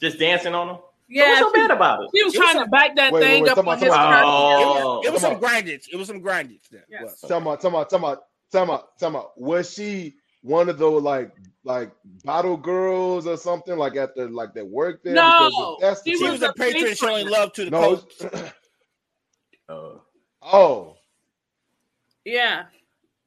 just dancing on him?
Yeah,
What's so bad about it?
he was
It was
trying to back that
Wait, wait,
thing
wait,
up
come
on
on,
his
come on.
car.
Oh,
It was some
on.
grindage. It was some grindage. There.
Yes.
was.
Tell me, tell me, tell me, tell me, tell me. Was she one of those like like bottle girls or something like at the like that work there?
No,
Because if that's the
she
She was a
a
patron
patron.
showing love to the
no.
coach.
Oh.
oh,
Yeah,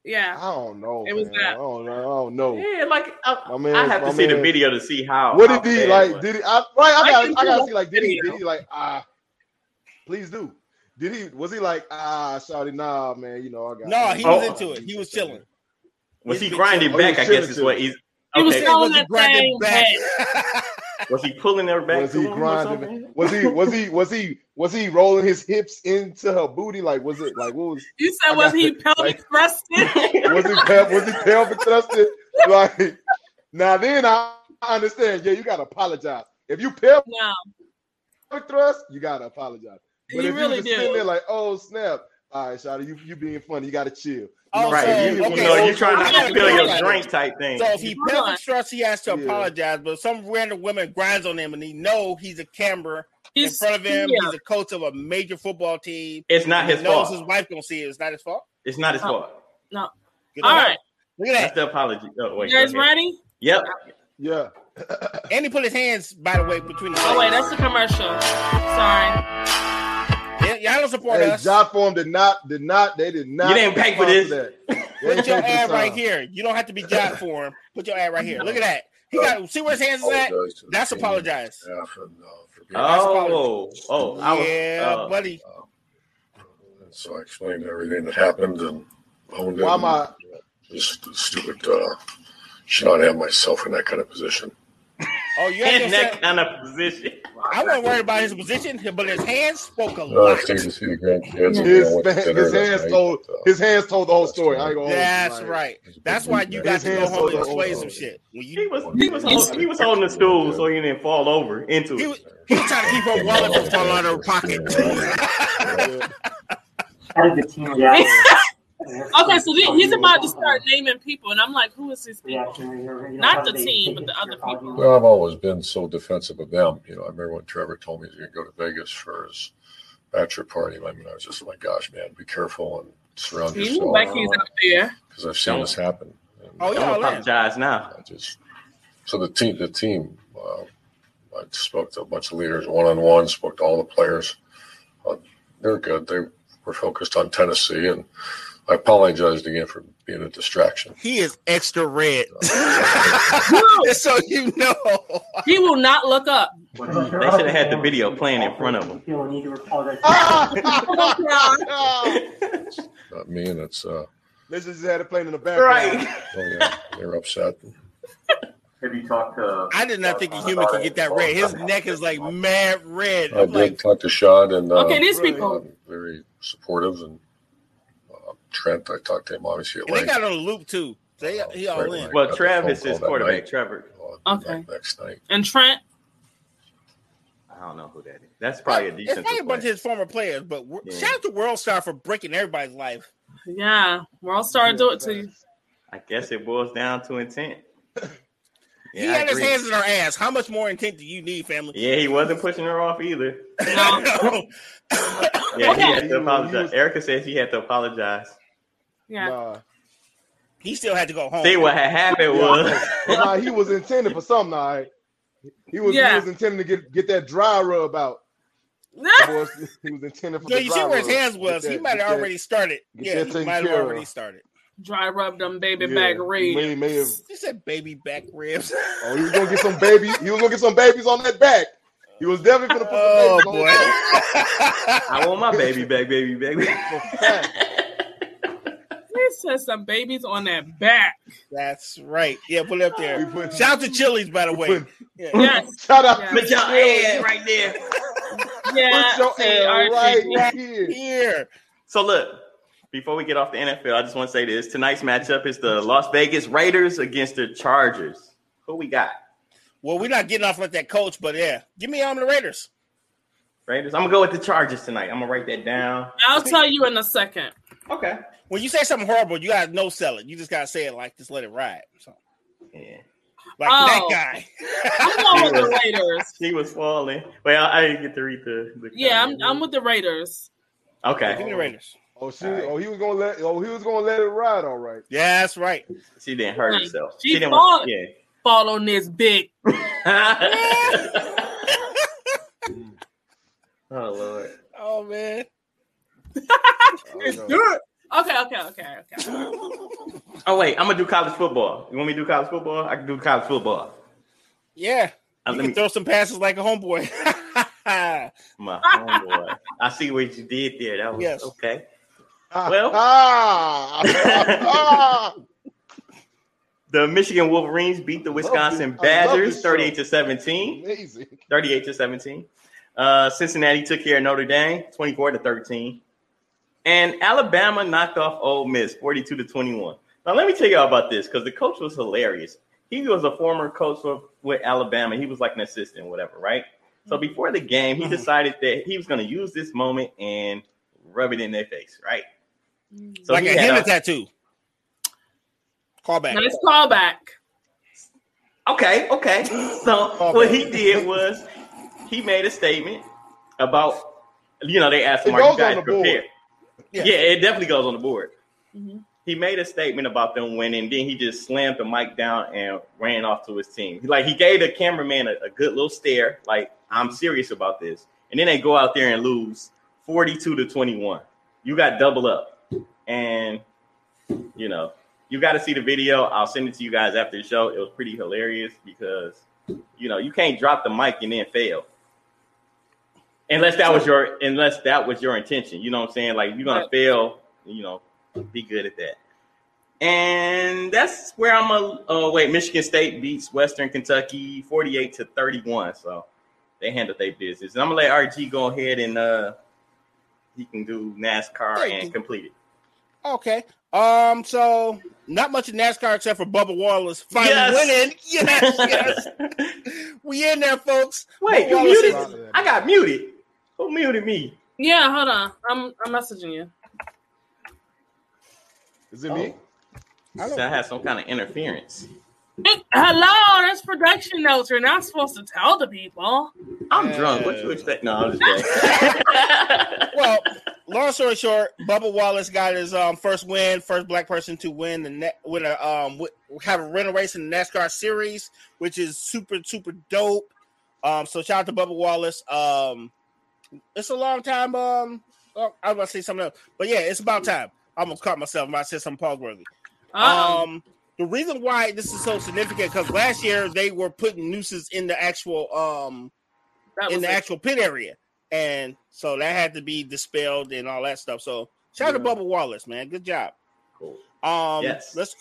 yeah.
I don't know.
It was
man.
that.
I don't know. I don't know.
Yeah, like I,
My man-
I have to
my
see the video to see how.
What did he like? Did he? I, right, I
I
got.
can
I got to
see
see. Like, did he? Did he like? Ah, please do. Did he? Was he like? Ah, shawty, nah, man. You know, I got.
No, he
Oh.
was into it. He was chilling.
Was he
He's
grinding back?
he
I guess is what he's.
He was
Okay.
Was he
that
grinding
thing
back?
Was he pulling her back?
Was he grinding? Was he? Was he? Was he? Was he rolling his hips into her booty? Like, was it like? What was?
You said
I
was he pelvic
Like-
thrusting?
Was he? pel- Was he pelvic thrusted? Like, now then I I understand. Yeah, you gotta apologize. If you pelvic
no,
thrust, you gotta apologize. But
you
if
really
you just sitting there like, oh snap, all right, Shawty, you you being funny, you gotta chill.
Oh,
right.
so,
you, you know,
so-
you trying not to spill your drink type thing.
So if he
Hold on.
pelvic he has to
Yeah.
apologize. But some random woman grinds on him, and he know he's a camera in front of him.
yeah.
He's a coach of a major football team.
it's not
he
his
knows
fault.
his wife gonna see it. It's not his fault.
It's not his
Oh.
fault.
No.
Good
All
enough.
right,
Look at that.
That's the apology. Oh, wait.
you guys ready?
Yep.
Yeah.
And he put his hands, by the way, between the
Oh wait, that's the commercial. Sorry.
Yeah, y'all don't support
Hey,
us.
Jot Form did not did not they did not
You didn't pay for this.
that.
Put your
pay for the
ad right here. You don't have to be job for him. Put your ad right here. Look at that. He got see where his hands is at.
Apologize to the
That's apologize.
staff, and, uh,
Oh, oh, I was.
yeah,
uh,
buddy.
So I explained everything that happened and owned it.
Why am I
Just stupid. Uh, should not have myself in that kind of position.
Oh, you have
in that
say,
kind of position.
I wasn't worried about his position, but his hands spoke a
Uh,
lot.
I came to see the grandkids. and,
his,
you know, went to
his hands told
but, uh,
his hands told the whole story. I ain't gonna
That's
like,
right.
it was a
That's why you got
His
to go
hands
home and
told the
explain
whole
some
story.
shit. When
He
you,
was he was holding, he was holding the stool so he didn't fall over into
he
it.
was, he was trying to keep her wallet from falling out of her pocket.
Yeah.
How did the team react?
Okay, so th- he's about to start naming people, and I'm like, who is this people? Not the team, but the other people.
Well, I've always been so defensive of them. You know, I remember when Trevor told me he was going to go to Vegas for his bachelor party. I mean, I was just like, "Gosh, man, be careful and surround
He knew
yourself."
like he's out there.
Because I've seen this happen. And
Oh, yeah.
Don't
all in.
apologize now.
I just so the team, the team, uh, I spoke to a bunch of leaders one on one, spoke to all the players. Uh, they're good. They were focused on Tennessee, and I apologized again for being a distraction.
He is extra red. Just so you know.
He will not look up.
They should have had the video playing in front of them.
Feel need to apologize.
Not me, and it's uh,
Let's just had it playing in the background.
Right.
oh yeah, they're upset.
Have you talked to?
I did not think a human could get that red. His neck is like mad red.
I
I'm
did
like,
talk to Sean and uh,
Okay, these people.
uh, very supportive, and Trent. I talked to him obviously at
and they got on the loop too. They he all
Right,
in.
Well, Travis is quarterback.
night.
Trevor,
uh,
Okay.
Next night.
And Trent.
I don't know who that is. That's probably a decent.
It's
decent.
probably a bunch of his former players, but we
Yeah.
shout out to World Star for breaking everybody's life.
Yeah. World Star do it to you.
I guess it boils down to intent.
he
Yeah, I
had his hands in her ass. How much more intent do you need, family?
Yeah, he wasn't pushing her off either.
No.
Yeah, he had to apologize. Erica says he had to apologize.
Yeah.
Nah.
he still had to go home.
See what had happened was
nah, he was intended for something, all right. He was
Yeah.
he was intending to get get that dry rub out. He was, he was intended for
Yeah,
the
you see
dry
where his hands was.
that-
he might
get
have
that-
already started. Yeah, he might have already started.
Dry rub them baby
yeah,
back ribs.
May, may have,
He said baby back ribs.
oh, he was gonna get some baby. He was gonna get some babies on that back. He was definitely gonna put some
oh
babies on
boy.
that
I want my baby back, baby back.
Back. For fact.
Said some babies on that back.
That's right. Yeah, put it up there.
put,
Shout out to Chili's, by the way.
put-
Yeah.
Yes.
shout out
Yeah.
to
Put your
Chili.
hand right there.
Yeah.
Put your
see,
hand
Archie.
right here.
Here.
So look, before we get off the NFL, I just want to say this: tonight's matchup is the Las Vegas Raiders against the Chargers. Who we got?
Well, we're not getting off like that coach, but yeah. Give me on the Raiders.
Raiders. I'm gonna go with the Chargers tonight. I'm gonna write that down.
I'll tell you in a second.
Okay.
When you say something horrible, you gotta no sell it. You just gotta say it like just let it ride. So,
Yeah.
like
Oh.
that guy.
I'm going with the Raiders.
She was falling. Well, I didn't get to read the. the
Yeah, I'm, I'm with the Raiders.
Okay.
Give me the Raiders.
Oh, she,
All right.
oh, he was gonna let. Oh, he was gonna let it ride. All right.
Yeah, that's right.
She didn't hurt
Right.
herself.
She
didn't
fought.
want.
Fall on this big.
Yeah. oh Lord.
Oh man.
Oh, no.
Okay, okay, okay, okay.
Oh wait, I'm gonna do college football. You want me to do college football? I can do college football.
Yeah.
Uh,
You
let
can
me,
throw some passes like a homeboy.
my homeboy. I see what you did there. That was
Yes.
okay.
Ah,
Well-
ah, ah.
The Michigan Wolverines beat the Wisconsin
this- I love
Badgers 38
show.
to 17.
amazing.
38 to 17. Uh, Cincinnati took care of Notre Dame 24 to 13. And Alabama knocked off Ole Miss 42 to 21. Now, let me tell y'all about this because the coach was hilarious. He was a former coach of, with Alabama. He was like an assistant, whatever, right? So mm-hmm. before the game, he mm-hmm. decided that he was going to use this moment and rub it in their face, right? Mm. So
like
he
a henna
a-
tattoo. Call back.
Nice callback.
Okay, okay. So what he did was he made a statement about, you know, they asked him,
It
"Are you guys
the board.
prepared?"
Yeah.
Yeah. it definitely goes on the board.
Mhm.
He made a statement about them winning, then he just slammed the mic down and ran off to his team. Like he gave the cameraman a, a good little stare, like I'm serious about this. And then they go out there and lose 42 to 21. You got double up, and you know you got to see the video. I'll send it to you guys after the show. It was pretty hilarious because you know you can't drop the mic and then fail. Unless that was your unless that was your intention. You know what I'm saying? Like you're gonna
Right.
fail, you know, be good at that. And that's where I'm a oh wait, Michigan State beats Western Kentucky 48 to 31. So they handled their business. And I'm gonna let RG go ahead and uh he can do NASCAR
you
and
can-
complete it.
Okay. Um. So not much in NASCAR except for Bubba Wallace finally
Yes.
winning. Yes. Yes. we in there, folks.
Wait,
Bubba
you
Wallace
muted? I got muted. Who muted me?
Yeah, hold on. I'm I'm messaging you.
Is it me?
I had some kind of interference.
Hello, that's production notes. You're not supposed to tell the people.
I'm
Yeah.
drunk. What you expect? No, I'm just kidding.
Well, long story short, Bubba Wallace got his um, first win, first black person to win the net, win a um, wi- have a rental race in the NASCAR series, which is super super dope. Um, so shout out to Bubba Wallace. Um, it's a long time. Um, oh, I was about to say something else, but yeah, it's about time. I almost caught myself when I said something pause worthy.
Um,
Um, the reason why this is so significant because last year they were putting nooses in the actual um
that
in the
it.
actual pit area, and so that had to be dispelled and all that stuff. So shout out
Yeah.
to Bubba Wallace, man, good job.
Cool.
Um,
Yes.
let's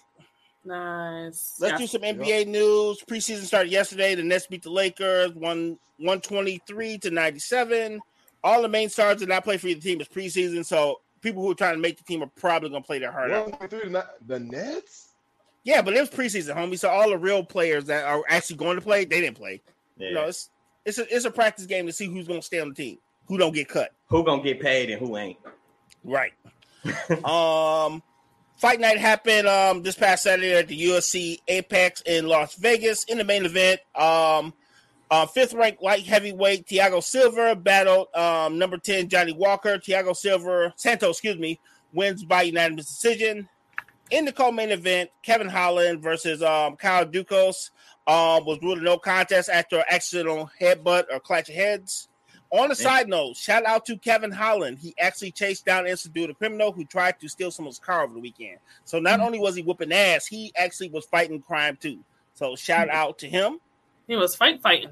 nice.
let's
Yeah.
do some NBA news. Preseason started yesterday. The Nets beat the Lakers one one twenty three to ninety seven. All the main stars did not play for the team. It's preseason, so people who are trying to make the team are probably gonna play their heart out.
One point three the Nets.
Yeah, but it was preseason, homie. So all the real players that are actually going to play, they didn't play.
Yeah.
You know, it's it's a it's a practice game to see who's going to stay on the team, who don't get cut.
who gonna get paid and who ain't?
Right. um, fight night happened um this past Saturday at the UFC Apex in Las Vegas. In the main event, um, uh, fifth ranked light heavyweight Thiago Silva battled um number ten Johnny Walker. Thiago Silva Santos, excuse me, wins by unanimous decision. In the co-main event, Kevin Holland versus um Kyle Daukaus um was ruled a no contest after an accidental headbutt or clash of heads. On a side note, shout out to Kevin Holland. He actually chased down and subdued a criminal who tried to steal someone's car over the weekend. So not only was he whooping ass, he actually was fighting crime too. So shout out to him.
He was fight fighting.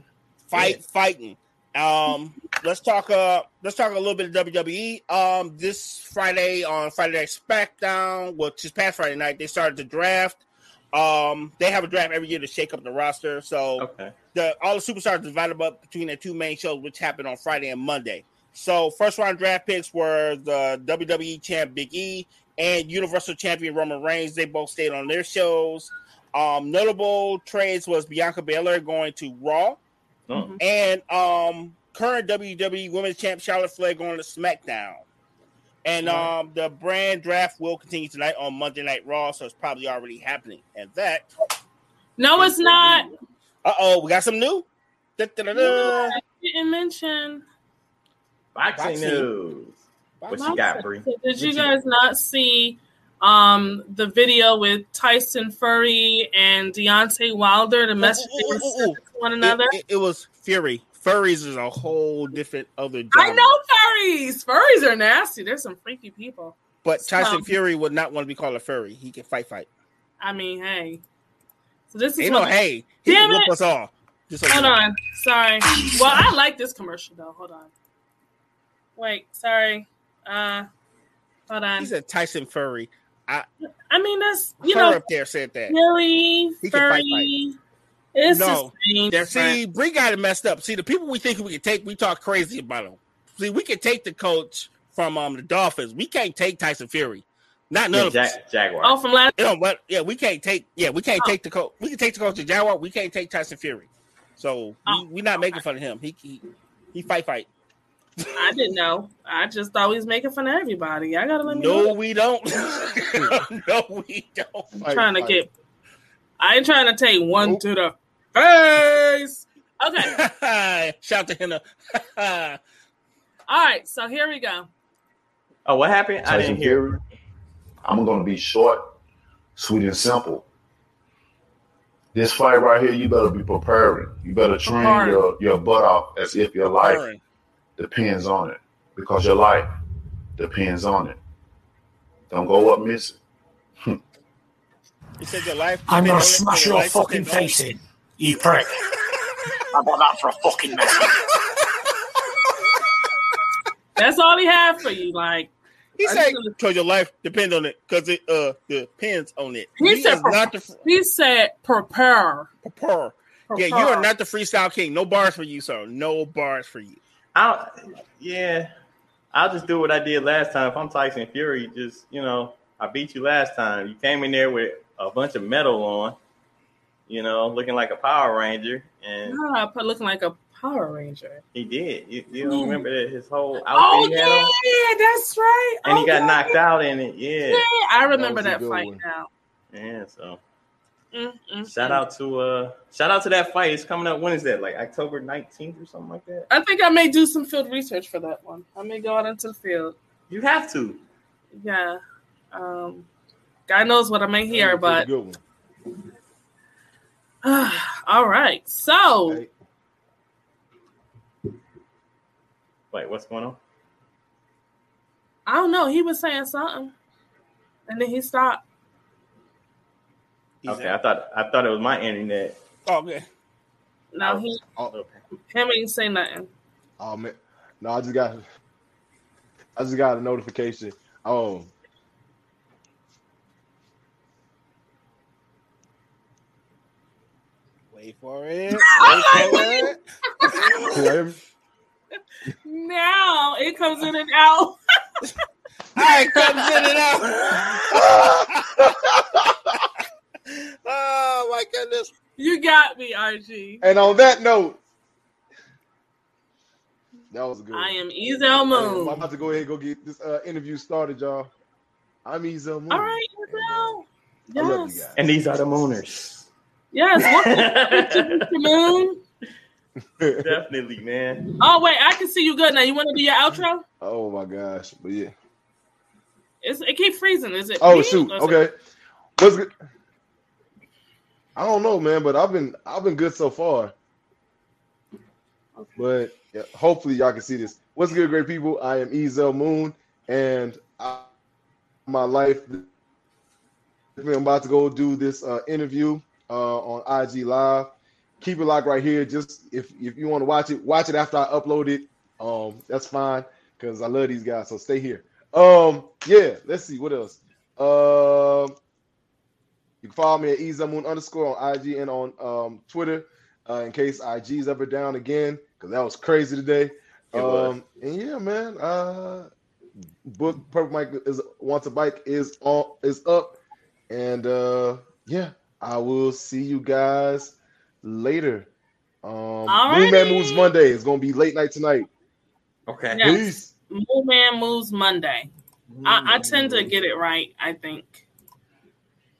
Fight fighting. Um, let's talk. Uh, let's talk a little bit of WWE. Um, this Friday on Friday Night SmackDown, which is past Friday night, they started the draft. Um, they have a draft every year to shake up the roster. So
Okay.
the all the superstars divided up between the two main shows, which happened on Friday and Monday. So first round draft picks were the WWE champ Big E and Universal Champion Roman Reigns. They both stayed on their shows. Um, notable trades was Bianca Belair going to Raw,
Oh.
and um, current WWE Women's Champ Charlotte Flair going to SmackDown. And um, the brand draft will continue tonight on Monday Night Raw, so it's probably already happening. And that,
No, it's not.
uh oh, we got some new. Da-da-da-da.
I didn't mention.
Boxing,
Boxing.
news. What you got, Bree?
Did you- guys not see um the video with Tyson Fury and Deontay Wilder, the message
ooh, ooh,
to one another?
it- it was Fury. Furries is a whole different other.
I know furries. Furries are nasty. There's some freaky people.
but Tyson
So-
Fury would not want to be called a furry. He can fight, fight.
I mean, hey. So this is
no
what-
hey. He
Damn
can
it.
us all. Just so you
Hold
know.
on. Sorry. Well, I like this commercial though. Hold on. Wait, sorry. Uh hold on.
He said Tyson Furry.
I I mean that's you
Her
know
up there said that.
Billy,
He can fight,
furry. It's
No.
the same.
There, see, Bree got it messed up. See, the people we think we can take, we talk crazy about them. See, we can take the coach from um the Dolphins. We can't take Tyson Fury. Not none
Yeah,
of us.
Jag- Jaguar.
Oh, from last
You know what? Yeah, we can't take. Yeah, we can't
Oh.
take the coach. We can take the coach to Jaguar. We can't take Tyson Fury. So
Oh,
we, we not making fun of him. He he, he fight fight.
I didn't know. I just thought he was making fun of everybody. I gotta let me know.
No,
know.
we don't. no, we don't.
I'm trying to get. I ain't trying to take one
Nope.
to the face. Okay.
Shout to Henna.
All right. So here we go.
Oh, what happened? I didn't hear.
I'm gonna be short, sweet and simple. This fight right here, you better be preparing. You better train
Preparing.
your, your butt off as if your life
Burn.
Depends on it. Because your life depends on it. Don't go up missing.
You said your life.
I'm gonna smash
your
your fucking
depends on it.
face in, you prick. I bought that for a fucking message?
That's all he had for you. Like
He
I
said,
just-
"Cause your life depends on it, cause it uh depends on it."
he, said,
is not the
he said, prepare.
prepare. Yeah, you are not the freestyle king. No bars for you, sir. No bars for you.
I'll, yeah, I'll just do what I did last time. If I'm Tyson Fury, just you know, I beat you last time. You came in there with a bunch of metal on, you know, looking like a Power Ranger, and
but looking like a Power Ranger.
he did. You, you don't
Yeah.
remember that his whole oh, outfit
Oh
he had on,
yeah, that's right.
and
Oh,
he got
yeah.
knocked out in it. Yeah,
Yeah, I remember
That
that, fight
one.
now.
yeah. So
Mm, mm,
shout out to uh, shout out to that fight. It's coming up. When is that? Like October 19th or something like that.
I think I may do some field research for that one. I may go out into the field.
You have to.
Yeah. Um, God knows what I may hear, but
good one.
all right. So
Hey,
Wait, what's going on?
I don't know. He was saying something, and then he stopped.
He's
Okay,
out.
I thought I thought it was my internet.
Oh, okay.
Now
Oh.
he
oh,
him ain't say nothing.
oh man, no, I just got, I just got a notification. Oh,
Wait for it. Wait for it.
can you hear me?
Now it comes in and out.
All right, comes in and out. oh my goodness.
You got me, RG.
And on that note, that was good.
I am Ezel
Moon. I'm about to go ahead and go get this uh, interview started, y'all. I'm Ezel Moon.
All right, Ezel.
I love you
Yes.
guys.
And these are the mooners.
Yes. welcome to Mr. Moon.
Definitely, man.
Oh wait, I can see you good now. You want to do your outro?
oh my gosh, but yeah.
It's, it keep freezing. Is it?
Oh shoot.
or is it-
Okay. What's good? I don't know, man, but I've been I've been good so far. But yeah, hopefully y'all can see this. What's good, great people? I am Ezel Moon, and I, my life. I'm about to go do this uh, interview uh, on IG Live. Keep it locked right here. Just if if you want to watch it, watch it after I upload it. Um, that's fine because I love these guys. So stay here. Um, yeah. Let's see what else. Um, you can follow me at Ezamoon underscore on IG and on um, Twitter uh, in case IG's ever down again because that was crazy today. Um, and yeah, man. Uh, book Purple Mike is wants a bike is on is up, and uh, yeah, I will see you guys later. Um, Moon Man moves Monday. It's gonna be late night tonight.
Okay.
Yes.
Peace.
Moon Man moves Monday. I, I tend to get it right. I think.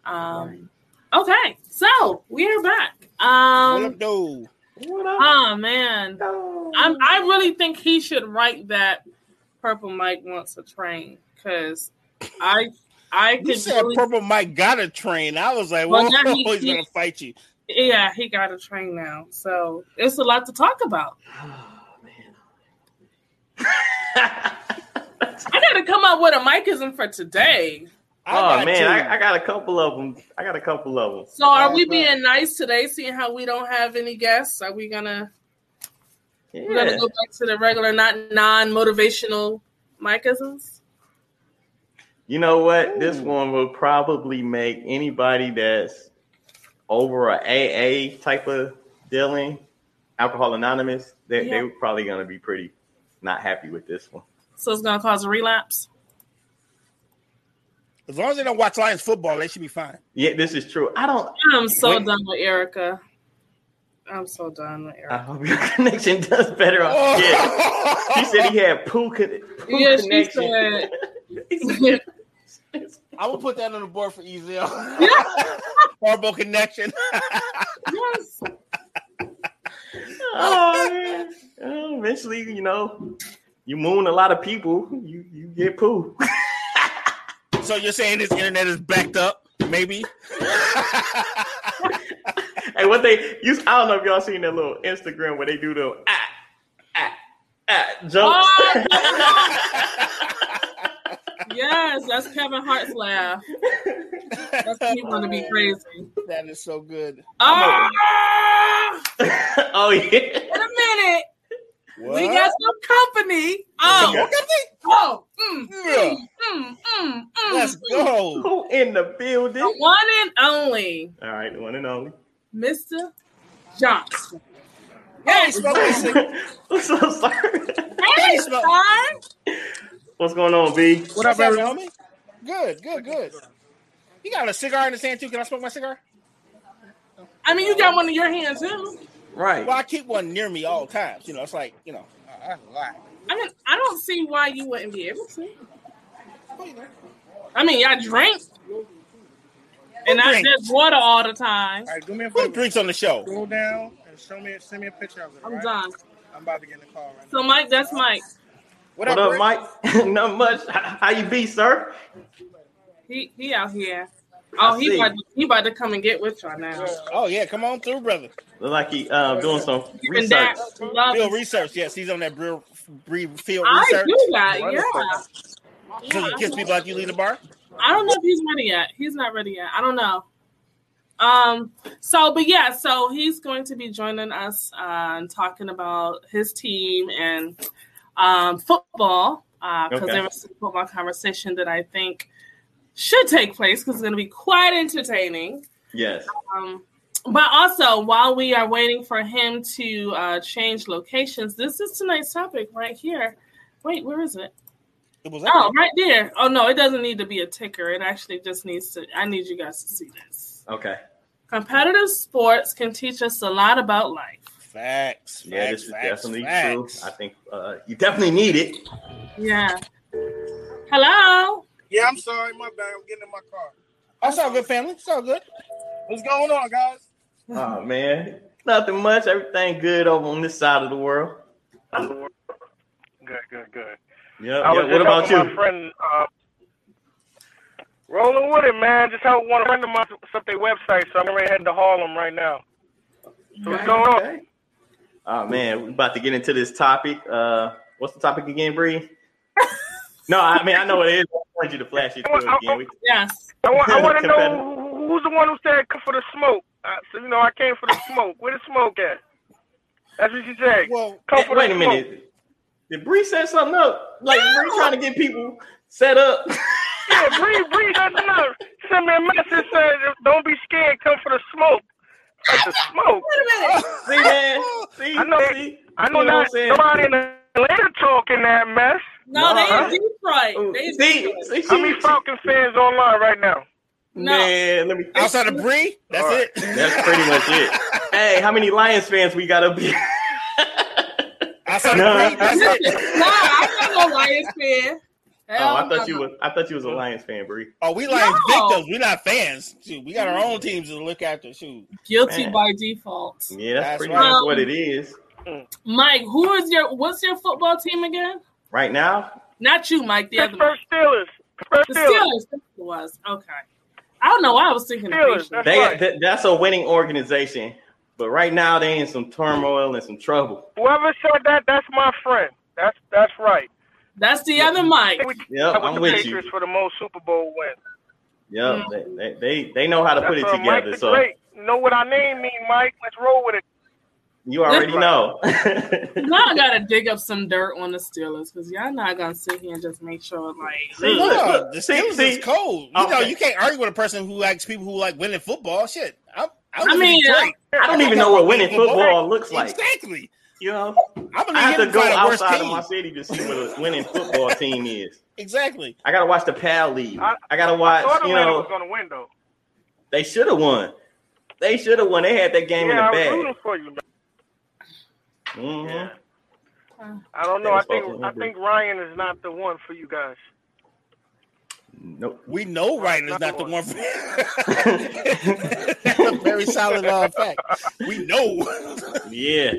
Um. Okay, so we are back.
What
Um.
up, dude?
Oh man, I'm. I really think he should write that. Purple Mike wants a train because I. I
You
could
said
really,
Purple Mike got a train. I was like,
Well,
whoa,
he-
he's
he-
gonna fight you.
yeah, he got a train now, so it's a lot to talk about. I got to come up with a Mikeism for today.
I
oh man. I, I got a couple of them. I got a couple of them.
So are we being nice today, seeing how we don't have any guests? Are we gonna we're gonna go back to the regular, not non-motivational Mikeisms?
You know what? This one will probably make anybody that's over a AA type of dealing, Alcohol Anonymous, they
Yeah.
they're probably gonna be pretty not happy with this one.
So it's gonna cause a relapse.
As long as they don't watch Lions football, they should be fine.
Yeah, this is true. I don't.
I'm so
Wait.
done with Erica. I'm so done with Erica.
I hope your connection does better. On yeah. She said he had poo, con- poo
Yeah, she
connection.
said-
I will put that on the board for Ezel. Horrible connection.
yes.
oh, man. Oh, eventually, you know, you moon a lot of people, you you get poo.
So you're saying this internet is backed up? Maybe.
hey, what they use? I don't know if y'all seen that little Instagram where they do the ah ah ah jokes.
Yes, that's Kevin Hart's laugh. That's me want to be crazy.
That is so good.
Ah!
oh yeah.
Wait a minute.
What?
We got some company. Oh,
What company?
oh, mm,
Yeah.
mm, mm, mm,
Let's
mm.
go.
Who in the building?
The one and only
All right, the one and only.
Mr. Johnson.
Hey, smoke.
I'm so sorry.
Hey, son.
What's going on, B?
What up, everyone? homie? Good, good, good. You got a cigar in his hand too? Can I smoke my cigar?
I mean, you got one in your hand too.
Right.
Well, I keep one near me all times. You know, it's like you know. uh, that's a lot.
I mean, I don't see why you wouldn't be able to. I mean, y'all drink, and I
drinks?
just water all the time.
All right, do me a
Who
favor.
drinks on the show?
Scroll down and show me, send me a picture of it.
I'm
right?
done.
I'm about to get in the car right
So, Mike, that's Mike.
What,
What
up,
up, Mike? Not much. How you be, sir?
He he out here. Oh,
I
he
see.
about, to, he about to come and get with y'all now.
Oh yeah, come on through, brother.
Look like he uh, doing some research.
that,
Field research. Yes, he's on that Brew, Brew field
I
research.
do that, yeah.
So you kiss people like you lead the bar.
I don't know if he's ready yet. He's not ready yet. I don't know. Um. So, but yeah. So he's going to be joining us uh, and talking about his team and um, football because
Okay.
there was some football conversation that I think should take place because it's going to be quite entertaining.
Yes.
Um, but also, while we are waiting for him to uh, change locations, this is tonight's topic right here. Wait, where is it?
It was
Oh, right there. Oh no, it doesn't need to be a ticker. It actually just needs to. I need you guys to see this.
Okay.
Competitive sports can teach us a lot about life.
Facts.
Yeah,
facts,
this is
facts,
definitely
facts.
true. I think uh, you definitely need it.
Yeah. Hello.
Yeah, I'm sorry, my bad. I'm getting in my car.
That's all good, family. It's all good.
What's going on, guys?
Oh man, nothing much. Everything good over on this side of the world.
Good, good, good.
Yeah.
I was
yeah.
just
What about you?
my friend. Uh, rolling with it, man. Just helping one friend of mine set up their website, so I'm ready to head to Harlem right now. So what's going on?
Oh man, we're about to get into this topic. Uh, what's the topic again, Bree? no, I mean I know what it is. I want you to flash it through it again.
Yes.
I want, I want to know who's the one who said come for the smoke. Uh, so you know, I came for the smoke. Where the smoke at? That's what she said.
Well,
come for
Wait
the
a
smoke.
minute. Did Bree set something up? Like Bree trying to get people set up?
Yeah, Bree, Bree doesn't know. Send me a message saying, "Don't be scared. Come for the smoke." Like the smoke. Wait a minute.
See, man. See,
I know.
see?
I know
You know what
not
I'm saying?
nobody in Atlanta talking that mess.
No, they
Nah.
in Detroit. They in
See,
Detroit.
see,
How many
she-
Falcon fans online right now?
No.
Man, let me.
Outside of Bree, that's
All right.
it.
That's pretty much it. Hey, how many Lions fans we got up here?
Outside
No.
of Bree, that's it.
nah, I'm not no Lions fan.
Oh, I thought
no.
you was. I thought you was a Lions fan, Bree.
Oh, we Lions
No.
victims. We're not fans. Shoot, we got our own mm-hmm. teams to look after. Shoot.
guilty
Man.
by default.
Yeah, that's,
That's
pretty
right.
much what um, it is mm.
Mike, who is your what's your football team again?
Right now.
Not you, Mike. The other
Pittsburgh
one.
Steelers. Pittsburgh
The
Steelers.
Steelers. That's what it was okay. I don't know why I was thinking the
Steelers,
Patriots.
that's
They
right.
th- that's a winning organization, but right now they in some turmoil and some trouble.
Whoever said that, that's my friend. That's that's right.
That's the other Mike.
We
Yep, I'm
the
with
Patriots
you.
for the most Super Bowl wins.
Yep,
Mm.
they, they they they know how to put it
That's, uh, Mike
together. So
Great. Know what I name mean, Mike? Let's roll with it.
You already know.
Now I gotta dig up some dirt on the Steelers because y'all not gonna sit here and just make sure like
See,
look,
look, look.
the
See,
Steelers
see.
is cold. You oh, know,
Okay.
you can't argue with a person who likes people who like winning football. Shit, I, I,
I mean, uh,
I don't even know what winning football looks like.
Exactly.
You know,
I believe
I have to go
find a worse
outside of my city to see what a winning football team is.
Exactly.
I gotta watch the Pal League.
I-
I gotta watch.
thought
You know,
was going to win, though.
they should have won. They should have won. They had that game
yeah, I
in
was
the
rooting
bag.
For you. Man.
hmm
Yeah. I don't know. I think I think Ryan is not the one for you guys.
Nope.
We know Ryan is not the one. For... That's a very solid uh, fact. We know.
Yeah.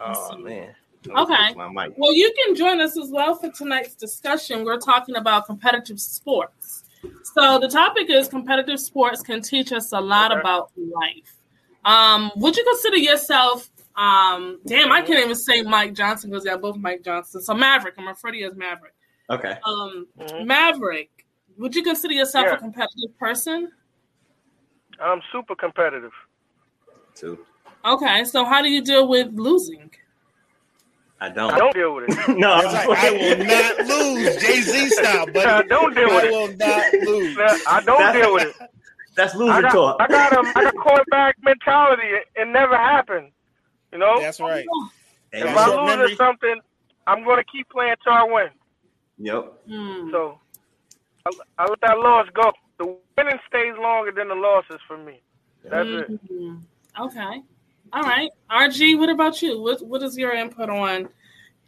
Oh man.
Okay. Well, you can join us as well for tonight's discussion. We're talking about competitive sports. So the topic is competitive sports can teach us a lot
Okay.
about life. Um, would you consider yourself? Um, damn, I can't even say Mike Johnson because they're both Mike Johnson. So Maverick, I'm referring to you as Maverick.
Okay.
Um,
Mhm.
Maverick, would you consider yourself
Yeah.
a competitive person?
I'm super competitive.
Two.
Okay, so how do you deal with losing?
I don't.
I don't deal with it.
no,
It's like, I will not lose, Jay Z style, buddy.
I don't deal with it.
I
it.
will not lose.
I don't
That's-
deal with it.
That's
I got,
talk.
I got um, I got quarterback mentality. It, it never happened. You know,
That's right.
Hey,
if
man.
I lose
memory.
at something, I'm going to keep playing till I win.
Yep.
Hmm.
So I, I let that loss go. The winning stays longer than the losses for me. That's it.
Mhm. Okay. All right. RG, what about you? What what is your input on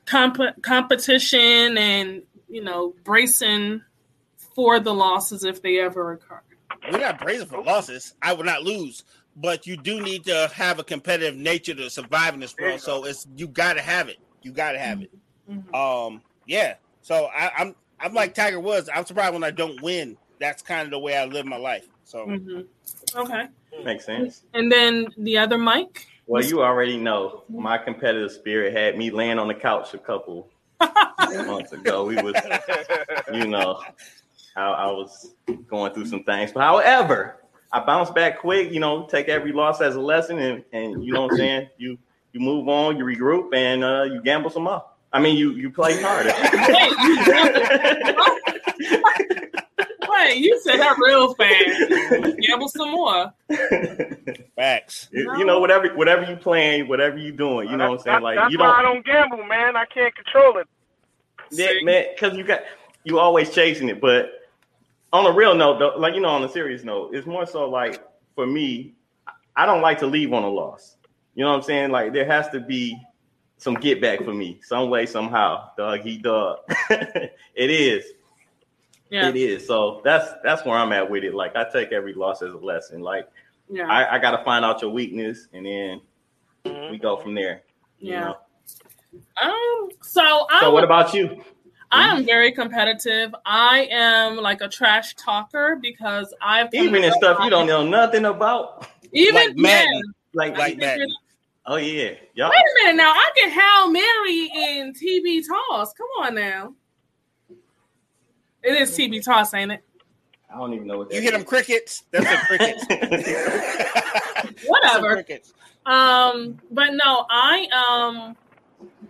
comp- competition and you know bracing for the losses if they ever occur?
We're not bracing for losses. I will not lose, but you do need to have a competitive nature to survive in this world. So it's you got to have it. You got to have it.
Mhm.
Um, Yeah. So I, I'm I'm like Tiger Woods. I'm surprised when I don't win. That's kind of the way I live my life. So
hmm Okay.
Makes sense.
And then the other mic.
Well, you already know my competitive spirit had me laying on the couch a couple months ago. We was, you know, I, I was going through some things. But however, I bounce back quick. You know, take every loss as a lesson, and and you know what I'm saying. You you move on, you regroup, and uh, you gamble some more. I mean, you you play harder.
Wait, you said that real fast. Gamble some more.
Facts.
You, you know, whatever whatever you playing, whatever you doing, you know what I'm saying. Like
That's
you
why I
don't,
don't gamble, man. I can't control it.
yeah, man, because you got you always chasing it. But on a real note, though, like you know, on a serious note, it's more so like for me, I don't like to leave on a loss. You know what I'm saying? Like there has to be some get back for me, some way, somehow. Dog, he dog. it is.
Yeah.
It is. So that's that's where I'm at with it. Like I take every loss as a lesson. Like
Yeah.
I, I got to find out your weakness, and then
Mm-hmm.
we go from there. you
Yeah.
know?
Um. So I.
So
would-
what about you?
I am very competitive. I am like a trash talker because I've
Even in stuff you don't know nothing about.
Even
Like Madden. Like
like Madden.
Oh yeah. Y'all.
Wait a minute now. I can Hail Mary in TB toss. Come on now. It is TB toss, ain't it?
I don't even know what
You hit them crickets. That's a crickets.
Whatever.
crickets.
Um, but no, I um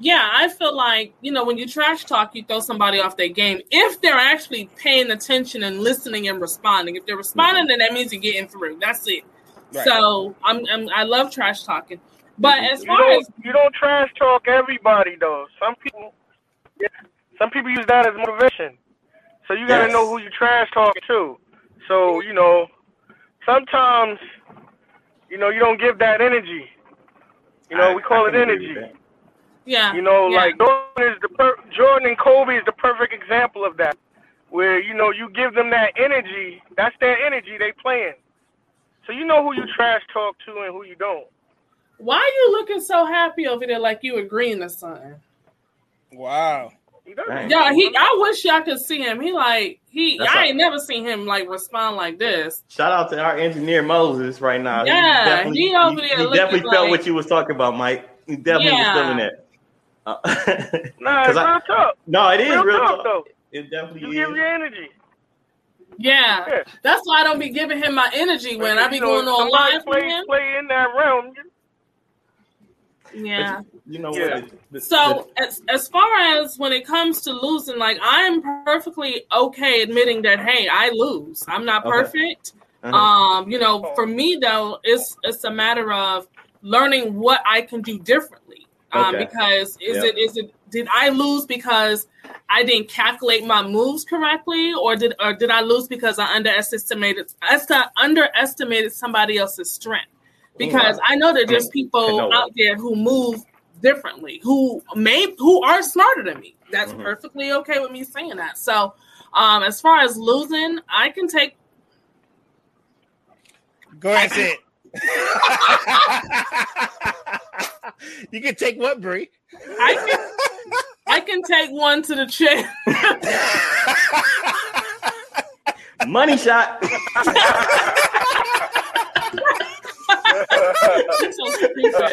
yeah, I feel like, you know, when you trash talk, you throw somebody off their game. If they're actually paying attention and listening and responding. If they're responding, then that means you're getting through. That's it.
Right.
So I'm, I'm I love trash talking. But as
you
far
don't,
as
you don't trash talk everybody though. Some people, yeah, some people use that as motivation. So you got to
Yes.
know who you trash talk to. So you know, sometimes, you know, you don't give that energy. You know,
I-
we call
I
it energy.
With that.
yeah,
You know,
yeah.
like Jordan is the per- Jordan and Kobe is the perfect example of that. Where you know you give them that energy, that's their energy they playing. So you know who you trash talk to and who you don't.
why are you looking so happy over there like you agreeing to something?
Wow.
Dang.
Yeah, he I wish y'all could see him. He like he
That's
I
all-
ain't never seen him like respond like this.
Shout out to our engineer Moses right now.
Yeah,
definitely,
he over there
he
looking
definitely felt
like-
what you was talking about, Mike. He definitely
Yeah.
was feeling that. Uh,
Nah,
'cause
it's
I-
real talk.
no, it is
Real
real
talk,
talk.
though.
It definitely is.
You
is.
give your energy.
Yeah.
Yeah.
That's why I don't be giving him my energy when I be
know,
going on
somebody
live with
play,
him.
play in that realm.
Yeah.
You know
Yeah.
what? the-
So as as far as when it comes to losing, like I'm perfectly okay admitting that hey, I lose. I'm not
Okay.
perfect.
Uh-huh.
Um, you know, for me though, it's it's a matter of learning what I can do differently. Um,
Okay.
because is
Yep.
it is it did I lose because I didn't calculate my moves correctly, or did or did I lose because I underestimated I underestimated somebody else's strength? Because
Wow.
I know that there's
I
people out there who move differently, who may who are smarter than me. That's
Mhm.
perfectly okay with me saying that. So, um, as far as losing, I can take
Go ahead and say it. you can take what, Bree?
I can I can take one to the chin.
Money shot.
So.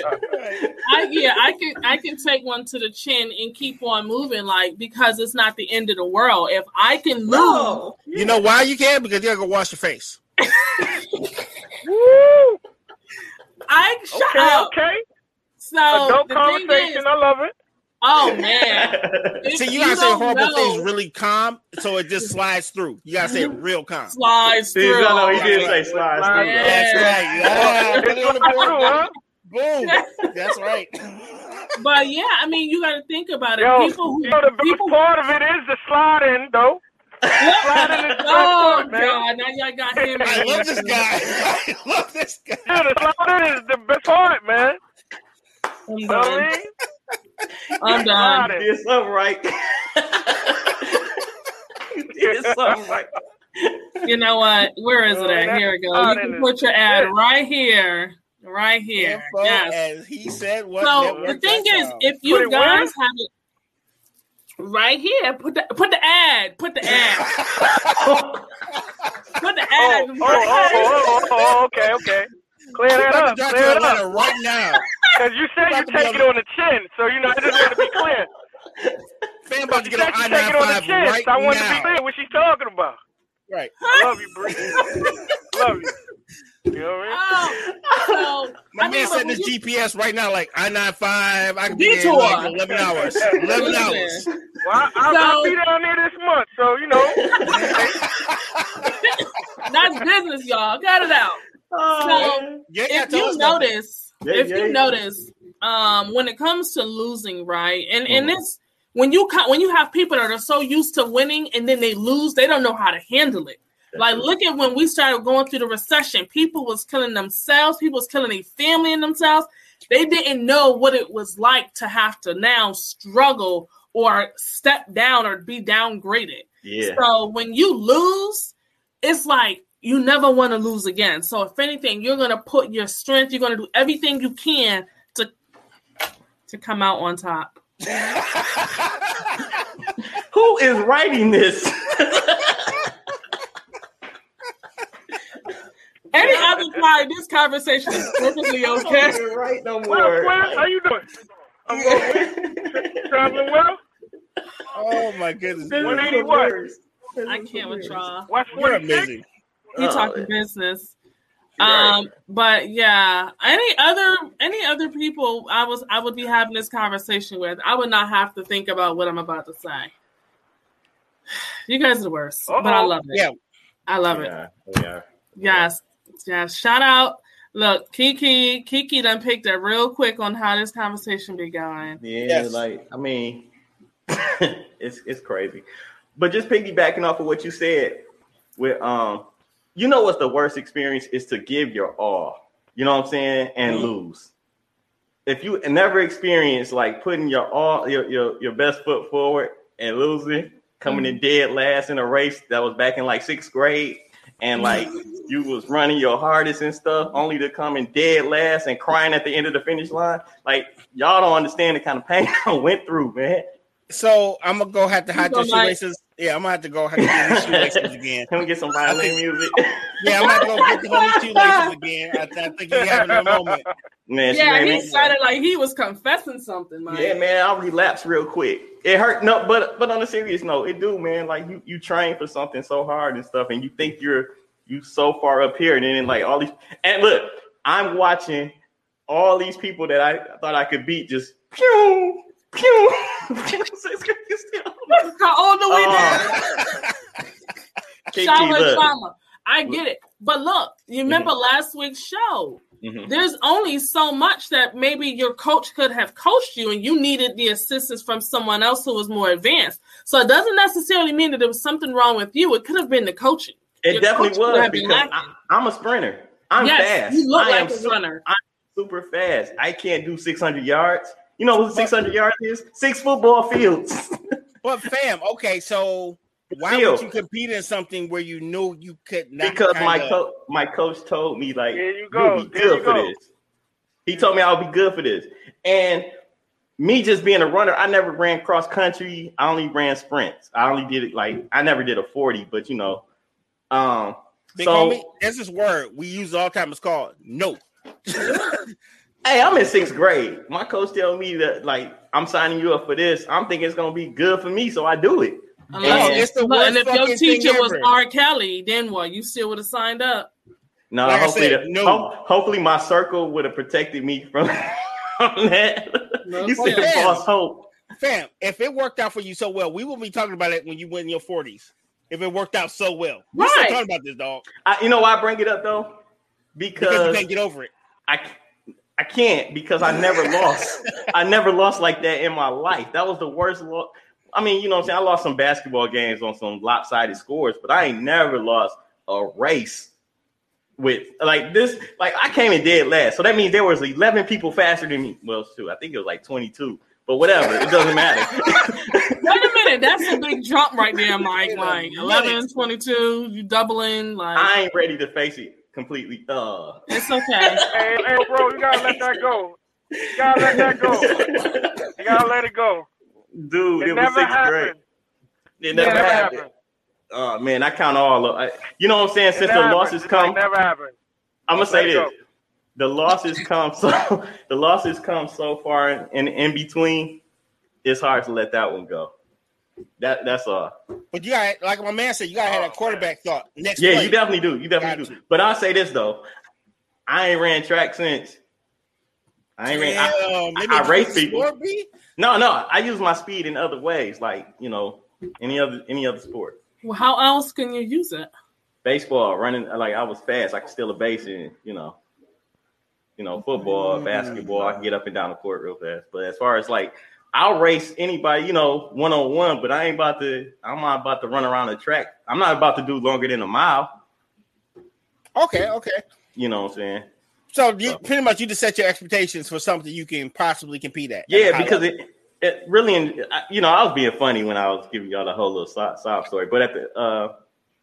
I yeah, I can I can take one to the chin and keep on moving, like because it's not the end of the world. If I can lose,
You know why you can? Because you gotta go wash your face.
Woo!
I shut
Okay,
up.
okay.
So
Adult
the thing
conversation.
is,
I love it.
oh man, If
See, you gotta say horrible
know,
things really calm, so it just slides through. You gotta say it real calm.
Slides
See,
through.
no, no, he did say slides through.
That's right. Yeah. Put it on the board.
Huh?
Boom. That's right.
But yeah, I mean, you got to think about it.
Yo,
people who
you know the best
people
part of it is the sliding, though. Sliding is the best
Oh
part, man.
God! Now y'all got him.
I love this guy. I love this guy.
Yeah, the sliding is the best part, man.
I'm
You know what I
done.
mean?
I'm done.
You did something right. you did something right.
You know what? Where is it oh, at? Here we go. You can put your ad right here, right here.
Info,
Yes.
As he said, what
So the thing is,
on.
if you
it where?
guys have it, Right here. Put the put the ad. Put the ad. put the oh, ad.
Oh, oh, oh, oh, oh, oh, okay, okay. Clear that up.
to
Clear it up.
right now.
Because you said you
About to
take it on the chin, so you know I just want to be clear.
Fam about to
You
get on
said you take it on the
I-95
chin,
right
so I want to be
now.
clear what she's talking about.
Right.
I love you, Bree. love you. You know what I mean?
Oh, so
My
I
man
mean,
setting his
you-
GPS right now, like I nine five. I can be there in
Detour.
like 11 hours. 11 hours.
Well, I, I,
So-
I'll be down there this month, so you know.
That's business, y'all. Cut it out. So
Yeah,
if you
us about that.
notice,
Yeah,
if
yeah,
you notice, um, when it comes to losing, right, and and
Mhm.
this when you when you have people that are so used to winning and then they lose, they don't know how to handle it. Like, look at when we started going through the recession. People was killing themselves. People was killing their family and themselves. They didn't know what it was like to have to now struggle or step down or be downgraded.
Yeah.
So when you lose, it's like you never want to lose again. So if anything, you're gonna put your strength. You're gonna do everything you can to to come out on top.
Who is writing this?
Any other part of this conversation is perfectly okay.
right no
Well,
more.
Quinn, how you doing? I'm going traveling well.
Oh my goodness.
One eighty what?
I can't with y'all.
What's
You're amazing.
He
Oh,
talking business.
Right.
Um, but yeah, any other any other people I was I would be having this conversation with, I would not have to think about what I'm about to say. You guys are the worst, but I love it.
Yeah.
I love it.
Yeah, yeah.
Yes, yes. Shout out. Look, Kiki, Kiki done picked up real quick on how this conversation be going.
Yeah,
Yes.
like I mean, it's it's crazy. But just piggybacking off of what you said, with um, you know what's the worst experience is to give your all. You know what I'm saying, and
Mm-hmm.
lose. If you never experience like putting your all your your, your best foot forward and losing, coming
Mm-hmm.
in dead last in a race that was back in like sixth grade, and like you was running your hardest and stuff, only to come in dead last and crying at the end of the finish line. Like y'all don't understand the kind of pain I went through, man.
So I'm gonna go have to hide
You
the
gonna like-
shoelaces. Yeah, I'm gonna have to go have to get these shoelaces again.
Can we get some violin music?
Yeah, I'm gonna have to go get the homie shoelaces again. I, I think he's having a moment.
man,
Yeah, he
me-
sounded like he was confessing something. Like,
Yeah, man, I'll relapse real quick. It hurt. No, but but on a serious note, it do, man. Like you you train for something so hard and stuff, and you think you're you so far up here, and then like all these and look, I'm watching all these people that I thought I could beat just pew pew.
How we
Uh,
now?
Kiki,
Shower
look.
trauma. I get it, but look, you remember last week's show?
Mhm.
There's only so much that maybe your coach could have coached you, and you needed the assistance from someone else who was more advanced. So it doesn't necessarily mean that there was something wrong with you. It could have been the coaching.
It
Your
definitely was because. I, I'm a sprinter. I'm
yes,
fast.
you look
I
like a
su-
runner.
I'm super fast. I can't do 600 yards. You know what 600 yards is? Six football fields.
But fam, okay, so why
Still.
would you compete in something where you knew you could not?
because my
kinda-
coach, my coach told me like,
There you
you'll be
There
good
you
for
go.
this. He told me I'll be good for this, and me just being a runner, I never ran cross country. I only ran sprints. I only did it like I never did a 40, but you know, um,
Big
so
homie, there's this word we use all the time. It's called no.
Hey, I'm in sixth grade. My coach tell me that like I'm signing you up for this. I'm thinking it's gonna be good for me, so I do it.
Unless-
And-
it's the
Look, and if your
fucking
teacher was
ever.
R. Kelly, then what? You still would have signed up.
No,
Like
hopefully,
said,
the-
no.
ho- hopefully my circle would have protected me from, from that.
No
you said
kidding.
false hope.
Fam, if it worked out for you so well, we will be talking about it when you win your 40s. If it worked out so well, we're still talking about this, dog,
I, you know why I bring it up though?
because you can't get over it.
I I can't because I never lost. I never lost like that in my life. That was the worst loss. I mean, you know what I'm saying? I lost some basketball games on some lopsided scores, but I ain't never lost a race with like this. Like I came in dead last. So that means there was 11 people faster than me. Well, shoot, I think it was like 22. But whatever, it doesn't matter.
Wait a minute, that's a big jump right there, Mike. Like
minute.
11, 22, you doubling. Like
I ain't ready to face it completely. Uh
it's okay.
Hey, hey, bro, you gotta let that go. You gotta let that go. You gotta let it go.
Dude,
It
it, was
never
sixth grade. It never
never
happened.
happened.
Oh man, I count all of. I, you know what I'm saying? Since the
happened.
losses come,
like never happened.
I'm gonna say
Let's
this:
go.
the losses come so the losses come so far in, in in between. It's hard to let that one go. That that's all.
But you got, like my man said, you gotta have that oh, quarterback thought. Next
Yeah,
play.
you definitely do. You definitely do. But I'll say this though, I ain't ran track since. I ain't ran. I,
Damn,
I, I race people.
sport,
No, no, I use my speed in other ways, like you know, any other any other sport.
Well, how else can you use it?
Baseball, running like I was fast. I could steal a base and you know, you know, football, mm. basketball. I can get up and down the court real fast. But as far as like, I'll race anybody, you know, one on one. But I ain't about to. I'm not about to run around the track. I'm not about to do longer than a mile.
Okay, okay.
You know what I'm saying?
So you, pretty much you just set your expectations for something you can possibly compete at.
Yeah, because
level.
it, it really, you know, I was being funny when I was giving y'all the whole little sob, sob story, but at the, uh,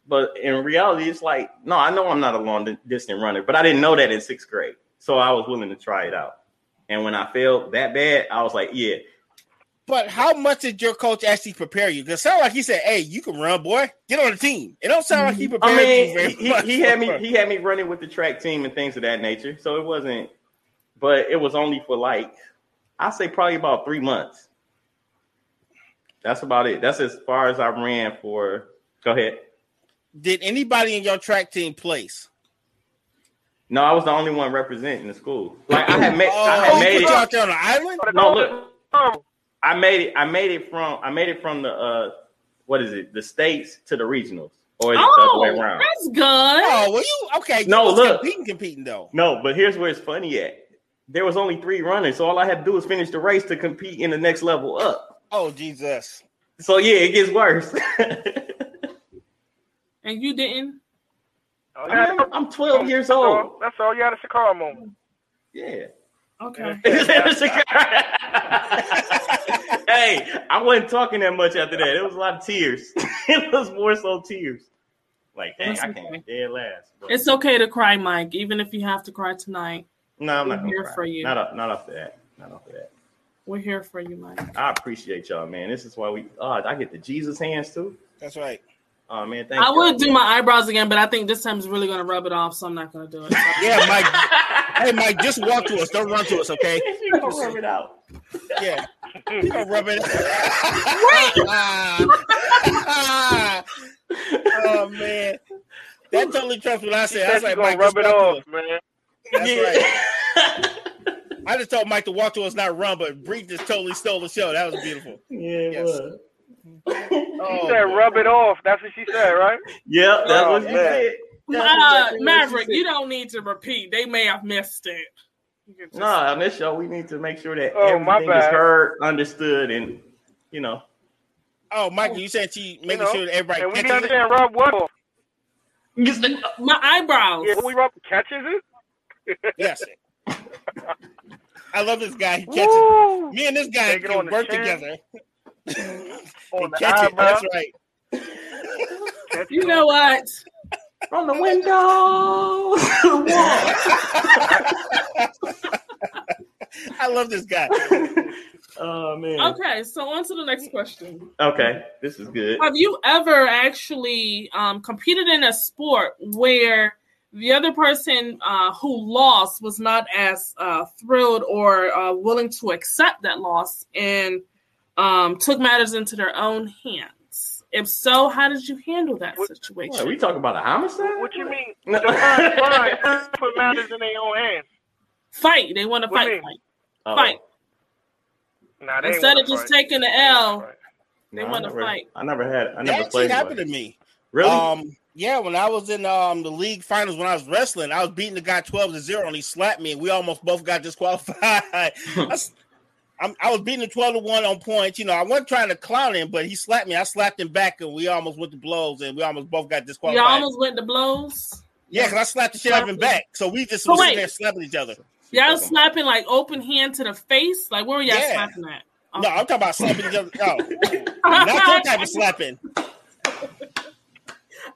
but in reality, it's like, no, I know I'm not a long distance runner, but I didn't know that in sixth grade, so I was willing to try it out. And when I failed that bad, I was like, yeah,
But how much did your coach actually prepare you? Because it sounded like he said, "Hey, you can run, boy. Get on the team." It don't sound like he mm-hmm. prepared
I
you very
he,
much.
he had me, he had me running with the track team and things of that nature, so it wasn't, but it was only for like, I say probably about three months. That's about it. That's as far as I ran for. Go ahead.
Did anybody in your track team place?
No, I was the only one representing the school. Like I had made, I
Oh,
had
he
made it.
out there on the island?
No, look, I made it. I made it from. I made it from the. uh What is it? The states to the regionals, or is it the other way
Oh,
around?
that's good.
Oh, well, you okay?
No,
you was
look.
competing, competing though.
No, but here's where it's funny at. There was only three runners, so all I had to do was finish the race to compete in the next level up.
Oh Jesus!
So yeah, it gets worse.
And you didn't?
Oh,
I'm, I'm 12 years old.
That's all. You had a cigar moment.
Yeah.
Okay.
hey, I wasn't talking that much after that. It was a lot of tears. it was more so tears. Like, dang,
That's
I can't dead last. But
It's okay to cry, Mike, even if you have to cry tonight.
no, I'm
We're
not
here
cry.
for you.
Not off, not off that. Not off that.
We're here for you, Mike.
I appreciate y'all, man. This is why we. Oh, I get the Jesus hands too.
That's right.
Oh man, thank
I would do my eyebrows again, but I think this time is really going to rub it off, so I'm not going to do it.
Yeah, Mike. Hey, Mike, just walk to us. Don't run to us, okay?
You gonna rub it out.
Yeah, you gonna rub it. oh man, that totally trumps what I said. I was like, Mike,
rub
just
it off, man.
That's
Yeah.
right. I just told Mike to walk to us, not run, but Bree just totally stole the show. That was beautiful.
Yeah, it
Yes.
was.
She
Oh,
said
man.
rub it off. That's what she said, right?
Yep, that's
Oh,
what you said. That's
Uh, Maverick, you don't need to repeat. They may have missed it. Just-
No, on this show we need to make sure that
Oh, my
everything is heard, understood, and you know.
Oh, Michael, you said she making
You know,
sure that everybody
And we
catches
didn't
it.
understand rub what off.
My eyebrows.
Yeah, we rub catches it.
Yes. I love this guy. He catches.
Woo!
Me and this guy
Take on
can work together.
On
and catch it. That's right.
Catch
You know what?
From the window to the
I love this guy.
oh man.
Okay, so on to the next question.
Okay, this is good.
Have you ever actually um, competed in a sport where the other person uh, who lost was not as uh, thrilled or uh, willing to accept that loss and um, took matters into their own hands? If so, how did you handle that
What,
situation?
we talking about a homicide?
What you mean?
No.
Define, define, put matters in their own hands.
Fight. They want to fight.
mean?
fight.
Oh,
Fight.
Nah,
Instead of just
fight.
taking the L, they
no, I
want to fight.
I never had. I
That
never
actually
played.
happened to me.
Really?
Um, yeah, when I was in um the league finals when I was wrestling, I was beating the guy twelve to zero, and he slapped me, and we almost both got disqualified. I, s- I'm- I was beating the twelve to one on points. You know, I wasn't trying to clown him, but he slapped me. I slapped him back, and we almost went to blows, and we almost both got disqualified.
You almost went to blows.
yeah, because I slapped the shit out of him back. So we just
So
was there slapping each other.
Y'all slapping like open hand to the face? Like where were y'all
Yeah.
slapping at?
No, I'm talking about slapping each other. No, not that type of slapping.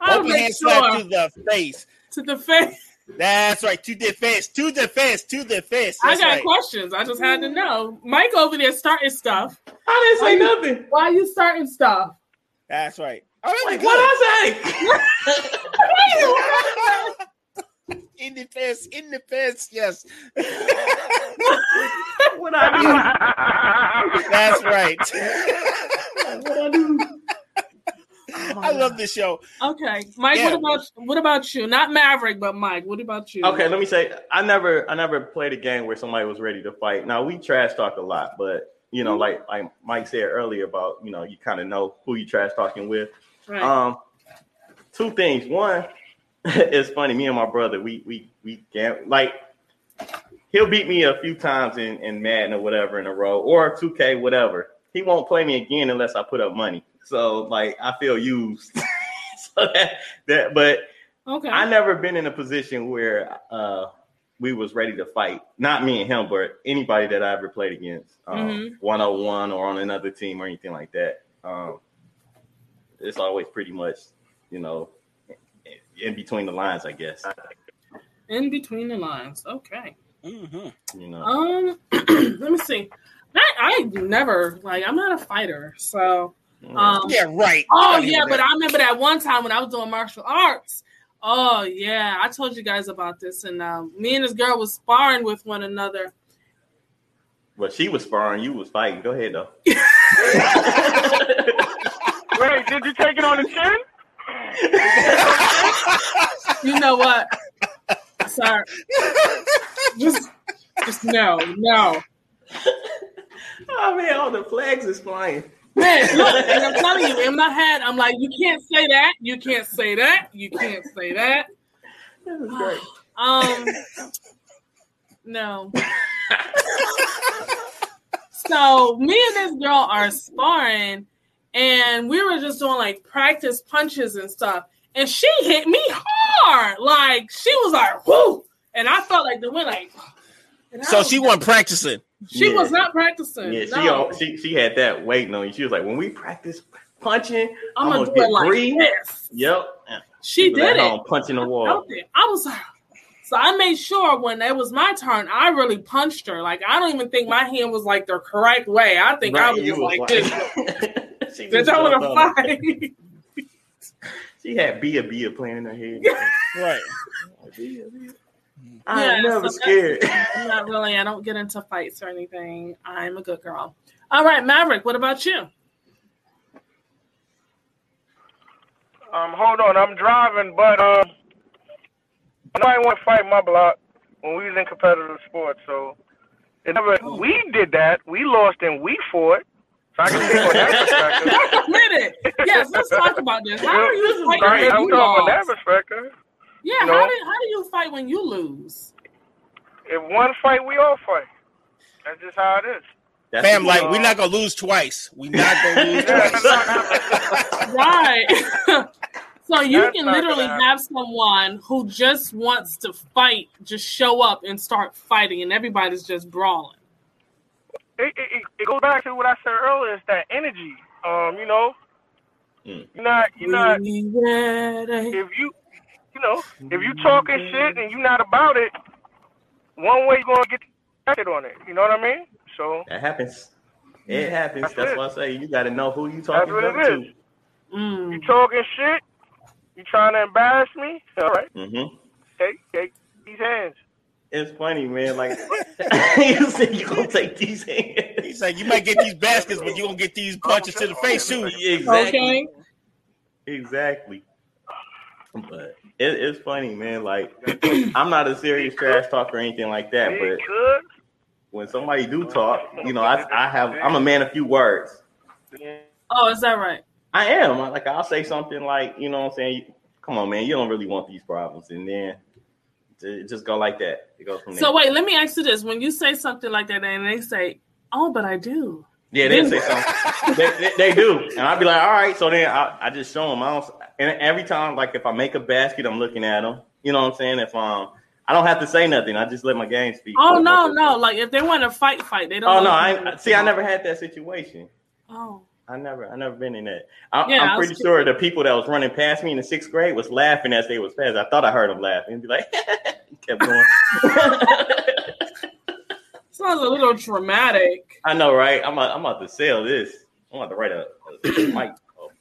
Open hand slap to the face.
To the face.
That's right. To defense, to defense, to defense.
I got
right.
questions. I just had to know. Mike over there starting stuff.
I didn't say
Why you-
nothing.
Why you starting stuff?
That's right. Oh, that
Like, what I say?
in defense, in defense, yes.
what I do?
That's right.
What I do?
I love this show.
Okay, Mike.
Yeah.
What about what about you? Not Maverick, but Mike. What about you?
Okay, let me say I never I never played a game where somebody was ready to fight. Now we trash talk a lot, but you know, like like Mike said earlier about you know you kind of know who you trash talking with.
Right.
Um, two things. One, it's funny. Me and my brother, we we we gam- like he'll beat me a few times in in Madden or whatever in a row or 2K whatever. He won't play me again unless I put up money. So like I feel used. so that, that but
okay.
I never been in a position where uh we was ready to fight. Not me and him, but anybody that I ever played against, um,
Mhm.
101 or on another team or anything like that. Um, it's always pretty much, you know, in between the lines, I guess.
In between the lines. Okay.
Mm-hmm.
You know,
Um, let me see. I, I never like. I'm not a fighter, so. Um,
Yeah, right.
Oh
Gotta
yeah, but
that.
I remember that one time when I was doing martial arts. Oh yeah, I told you guys about this, and um, me and this girl was sparring with one another.
Well, she was sparring, you was fighting. Go ahead though.
Wait, did you take it on the chin?
You know what? Sorry, just, just no, no.
oh man, all the flags is flying.
Man, look, and I'm telling you, in my head, I'm like, you can't say that, you can't say that, you can't say that.
This is great.
Um, no. so me and this girl are sparring, and we were just doing like practice punches and stuff. And she hit me hard, like she was like, "Whoo!" And I felt like the wind, like. and
So
was-
she wasn't practicing.
She
Yeah.
was not practicing.
Yeah, she,
no.
she she had that waiting on you. She was like, when we practice punching,
I'm
I'm
gonna
gonna
do
get
it like
three.
this.
Yep.
She
was
did it.
punching the wall.
out. I was like, so I made sure when it was my turn, I really punched her. Like I don't even think my hand was like the correct way. I think I was just
was
like
like-
this.
She
Bitch,
just
I want to fight.
She had Bia Bia playing in her head.
Right.
I'm
Yeah,
never
so
scared.
I'm not really. I don't get into fights or anything. I'm a good girl. All right, Maverick. What about you?
Um, hold on, I'm driving, but um, nobody want to fight my block when we was in competitive sports. So, it never we did that. We lost and we fought. So I can think on that perspective.
Wait a minute. Yes, let's talk about this. How are you fighting
Right,
when
I'm talking on that perspective.
Yeah,
you
how do how do you fight when you lose?
If one fight, we all fight. That's just how it is.
That's
Fam,
the-
like we're not gonna lose twice. We not gonna lose twice.
Right. so you
That's
can literally have someone who just wants to fight, just show up and start fighting, and everybody's just brawling.
It, it, it- it goes back to what I said earlier. It's that energy. Um, you know,
Mm.
you're not, you're not.
We.
If you, you know, if you talking shit and you're not about it, one way you're gonna get tested on it. You know what I mean? So
That happens. It happens.
That's
That's
it.
why I say you got to know who you
that's
talking
what it is.
to.
Mm.
You talking shit? You trying to embarrass me? All right,
hmm
take take these hands.
It's funny, man. Like you said, you gonna take these hands.
He's like, you might get these baskets, but you gonna get these punches to the face too.
Exactly.
Okay.
Exactly. But it, it's funny, man. Like I'm not a serious trash talker or anything like that, but when somebody do talk, you know, I I have I'm a man of few words.
Oh, is that right?
I am. Like I'll say something like, you know what I'm saying? Come on, man, you don't really want these problems. And then it just go like that. It goes from there.
So wait, let me ask you this: When you say something like that, and they say, "Oh, but I do,"
Yeah, they say something. they, they, they do, and I'll be like, all right. So then I, I just show them. I don't, and every time, like if I make a basket, I'm looking at them. You know what I'm saying? If um, I don't have to say nothing. I just let my game speak.
oh no, no, like if they want to fight, fight. They don't.
Oh no, I see. I never had that situation.
Oh,
I never, I never been in that. I,
Yeah,
I'm pretty sure the people that was running past me in the sixth grade was laughing as they was passing. I thought I heard them laughing and be like, kept going.
Sounds a little dramatic.
I know, right? I'm about, I'm about to sell this. I'm about to write a, a mic,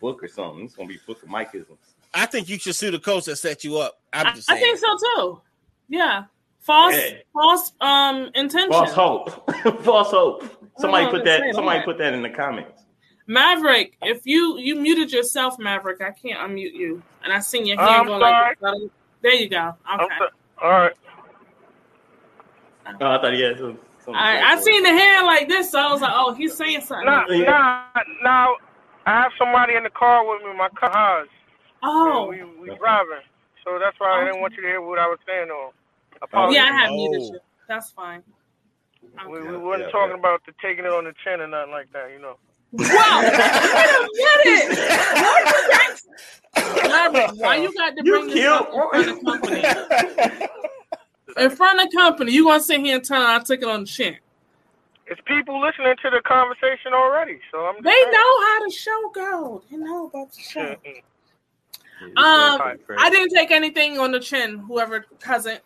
book or something. It's gonna be book of Mikeisms.
I think you should sue the coach that set you up. I'm
I,
just
I
saying.
think so too. Yeah. False,
Yeah.
false um intention.
False hope. False hope. Somebody put that. Somebody
alright.
put that in the comments.
Maverick, if you you muted yourself, Maverick, I can't unmute you, and I seen your
I'm
hand going like
sorry.
this. There you go. Okay.
All right.
Oh, I thought he had some. some
I, I seen the hand like this, so I was like, "Oh, he's saying something."
Nah, nah, now I have somebody in the car with me, my cousin.
Oh.
we we driving, so that's why I didn't want you to hear what I was saying. Or apologies.
yeah, I have muted you. Oh. That's fine.
We, we wasn't talking about the taking it on the chin or nothing like that, you know.
Wow! Wait a minute! Maverick, why you got to bring this up in front of company? In front of company, you gonna sit here and tell I took it on the chin?
It's people listening to the conversation already, so I'm.
They know how the show goes. They know about the show. Um, I didn't take anything on the chin. Whoever cousin.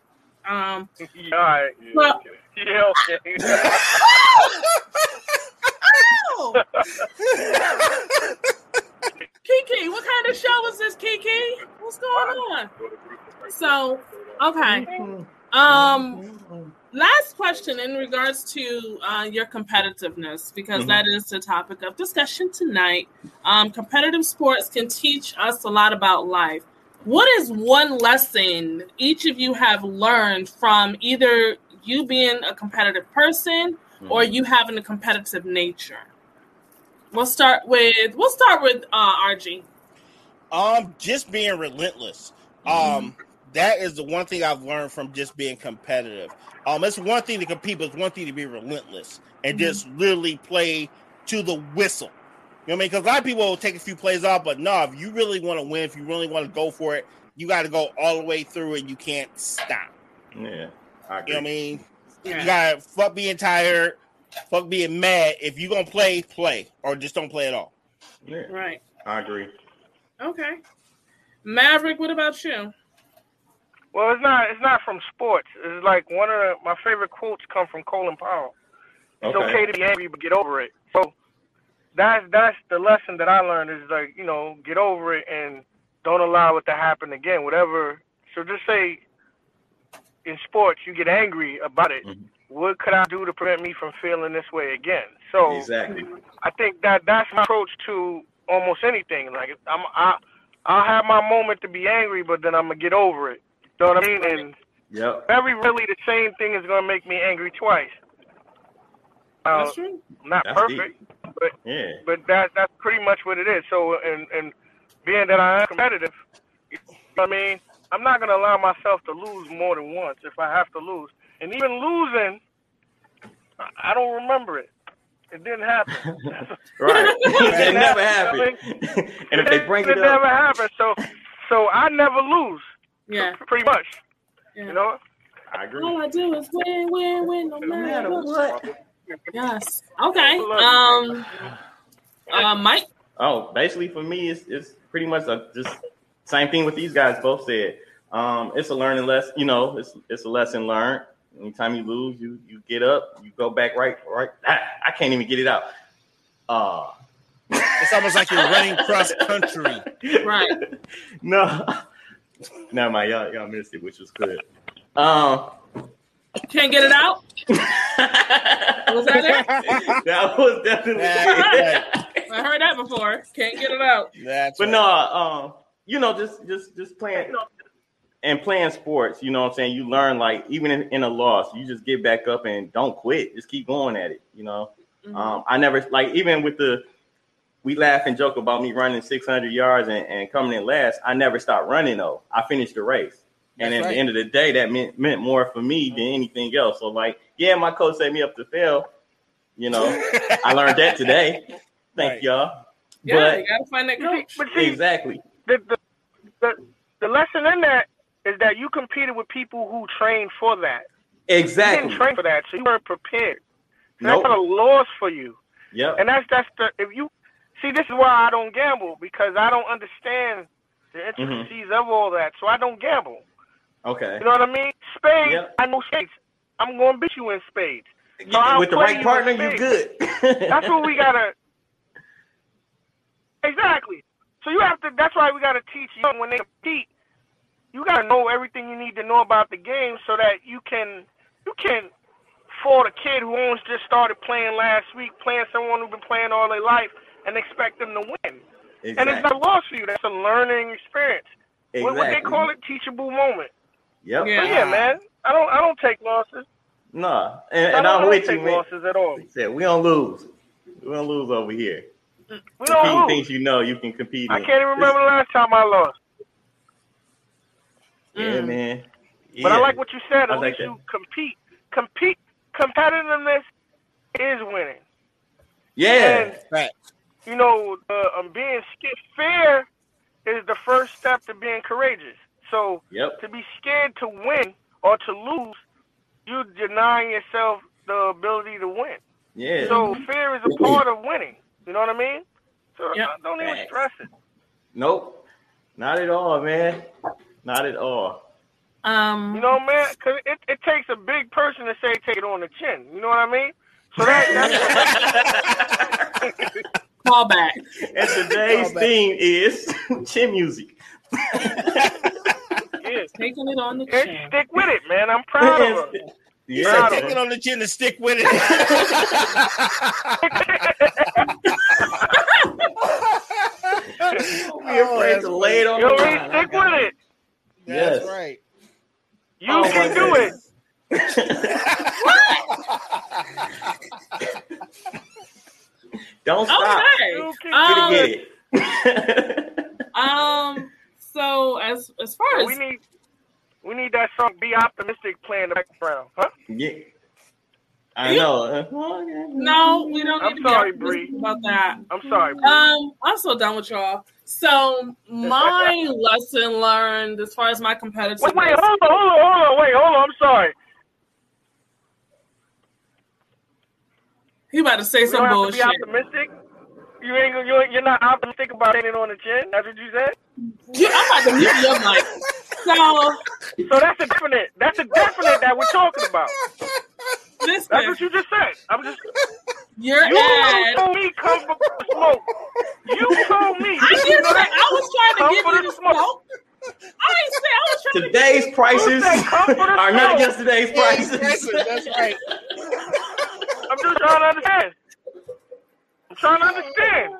Um,
Yeah, all right.
Well-
yeah, okay.
Kiki, what kind of show is this, Kiki? What's going on? So, okay. Um, last question in regards to uh, your competitiveness, because
Mhm.
that is the topic of discussion tonight. Um, competitive sports can teach us a lot about life. What is one lesson each of you have learned from either you being a competitive person or you having a competitive nature? We'll start with we'll start with uh, RG.
Um, just being relentless. Um, that is the one thing I've learned from just being competitive. Um, it's one thing to compete, but it's one thing to be relentless and
Mhm.
just literally play to the whistle. You know what I mean? Because a lot of people will take a few plays off, but no, if you really want to win, if you really want to go for it, you got to go all the way through and you can't stop.
Yeah, I
You know what I mean?
Yeah.
You got to fuck being tired, fuck being mad. If you're going to play, play, or just don't play at all.
Yeah,
Right.
I agree.
Okay. Maverick, what about you?
Well, it's not. It's not from sports. It's like one of the, my favorite quotes come from Colin Powell. It's
Okay.
okay. to be angry, but get over it. So that's that's the lesson that I learned is like you know get over it and don't allow it to happen again. Whatever. So just say in sports you get angry about it.
Mm-hmm.
What could I do to prevent me from feeling this way again? So
Exactly.
I think that that's my approach to almost anything. Like I'm, I, I'll have my moment to be angry, but then I'm gonna get over it. You know what I mean? And
Yep.
very really the same thing is gonna make me angry twice. Uh,
That's true.
Not
That's
perfect, but
Yeah.
but that that's pretty much what it is. So and and being that I am competitive, you know what I mean, I'm not gonna allow myself to lose more than once if I have to lose. And even losing, I- I don't remember it. It didn't happen.
Right. it
didn't
never
happen.
happened. and if they bring it,
it
up,
never happened. So so I never lose.
Yeah.
Pretty much.
Yeah.
You know?
I agree.
All I do is win, win, win, no matter
matter
what. Yes. Okay. Um. Uh, Mike.
Oh, basically for me, it's it's pretty much a, just same thing what these guys both said. Um, it's a learning lesson. You know, it's it's a lesson learned. Anytime you lose, you you get up, you go back right right. I, I can't even get it out. Uh
It's almost like you're running cross country.
Right.
no, no, my y'all y'all missed it, which was good. Um,
Can't get it out. Was that it?
that was definitely.
I heard that before. Can't get it out.
That's
but no, um, you know, just just just playing and playing sports. You know what I'm saying? You learn like even in, in a loss, you just get back up and don't quit. Just keep going at it. You know, um, I never like even with the we laugh and joke about me running 600 yards and, and coming in last. I never stopped running though. I finished the race. And at
right.
the end of the day, that meant meant more for me than anything else. So, like, yeah, my coach set me up to fail. You know, I learned that today. Thank y'all.
Yeah, you gotta find that coach.
But see,
exactly.
the, the the the lesson in that is that you competed with people who trained for that. You
Exactly.
didn't train for that, so you weren't prepared. So
Nope.
That's a loss for you.
Yep.
And that's that's the if you see this is why I don't gamble because I don't understand the mm-hmm. intricacies of all that, so I don't gamble.
Okay.
You know what I mean? Spades,
Yep.
I know spades. I'm going to beat you in spades. So
with the right
you
partner, you
spades.
good.
That's what we gotta. Exactly. So you have to. That's why we gotta teach young when they compete. You gotta know everything you need to know about the game so that you can you can fault a kid who only just started playing last week, playing someone who's been playing all their life, and expect them to win. And it's not a loss for you. That's a learning experience. What, what they call it, teachable moment.
Yep.
So yeah, man. I don't I don't take losses.
Nah, and,
I
and
don't, I
I'm
don't
with you,
take
man.
losses at all.
Said we don't lose. We don't lose over here.
We don't lose.
things you know you can compete.
I can't even remember the last time I lost.
Yeah, mm. man.
But I like what you said.
I
At
like
least
that.
you compete. Compete. Competitiveness is winning.
Yeah.
And, you know, uh, um, being scared, fear is the first step to being courageous. So
Yep.
to be scared to win or to lose, you denying yourself the ability to win.
Yeah.
So fear is a part of winning. You know what I mean? So don't even stress it.
Nope. Not at all, man. Not at all.
Um,
You know, man, because it, it takes a big person to say take it on the chin. You know what I mean? So that, that's
Call back.
And today's theme is chin music.
yeah.
Taking it on the
And
chin.
stick with it, man. I'm proud of her.
You
Proud
said take it on the chin and stick with
Don't be afraid to lay it on
Yo,
the
Reed,
line.
stick with it.
Yes.
That's right.
You
Oh,
can
my
do it.
Don't stop.
Okay.
Get
Um,
it, get it.
um. So as as far
So
as
we need we need that song "Be Optimistic" playing in the background, huh?
Yeah. I know. Uh,
no, we don't
I'm
need
sorry,
to be
Bree.
about that.
I'm sorry. Bree.
Um, I'm so done with y'all. So my lesson learned as far as my competitive.
Wait, wait, hold on, hold on, hold on, wait, hold on. I'm sorry.
He about to say
You
some
don't have
bullshit.
to be optimistic. You ain't you you're not optimistic about hitting on the chin. That's what you said.
Yeah, I'm about to mute your mic. So
So that's a definite. That's a definite that we're talking about.
listen,
That's what you just said. I'm just.
your
You
ad.
told me come for the smoke. You told me.
I didn't say I was trying
Come
to give you
the
the smoke. I ain't say I was trying
Today's
to.
prices
said come
are not yesterday's prices.
That's right.
I'm just trying to understand. I'm trying to understand.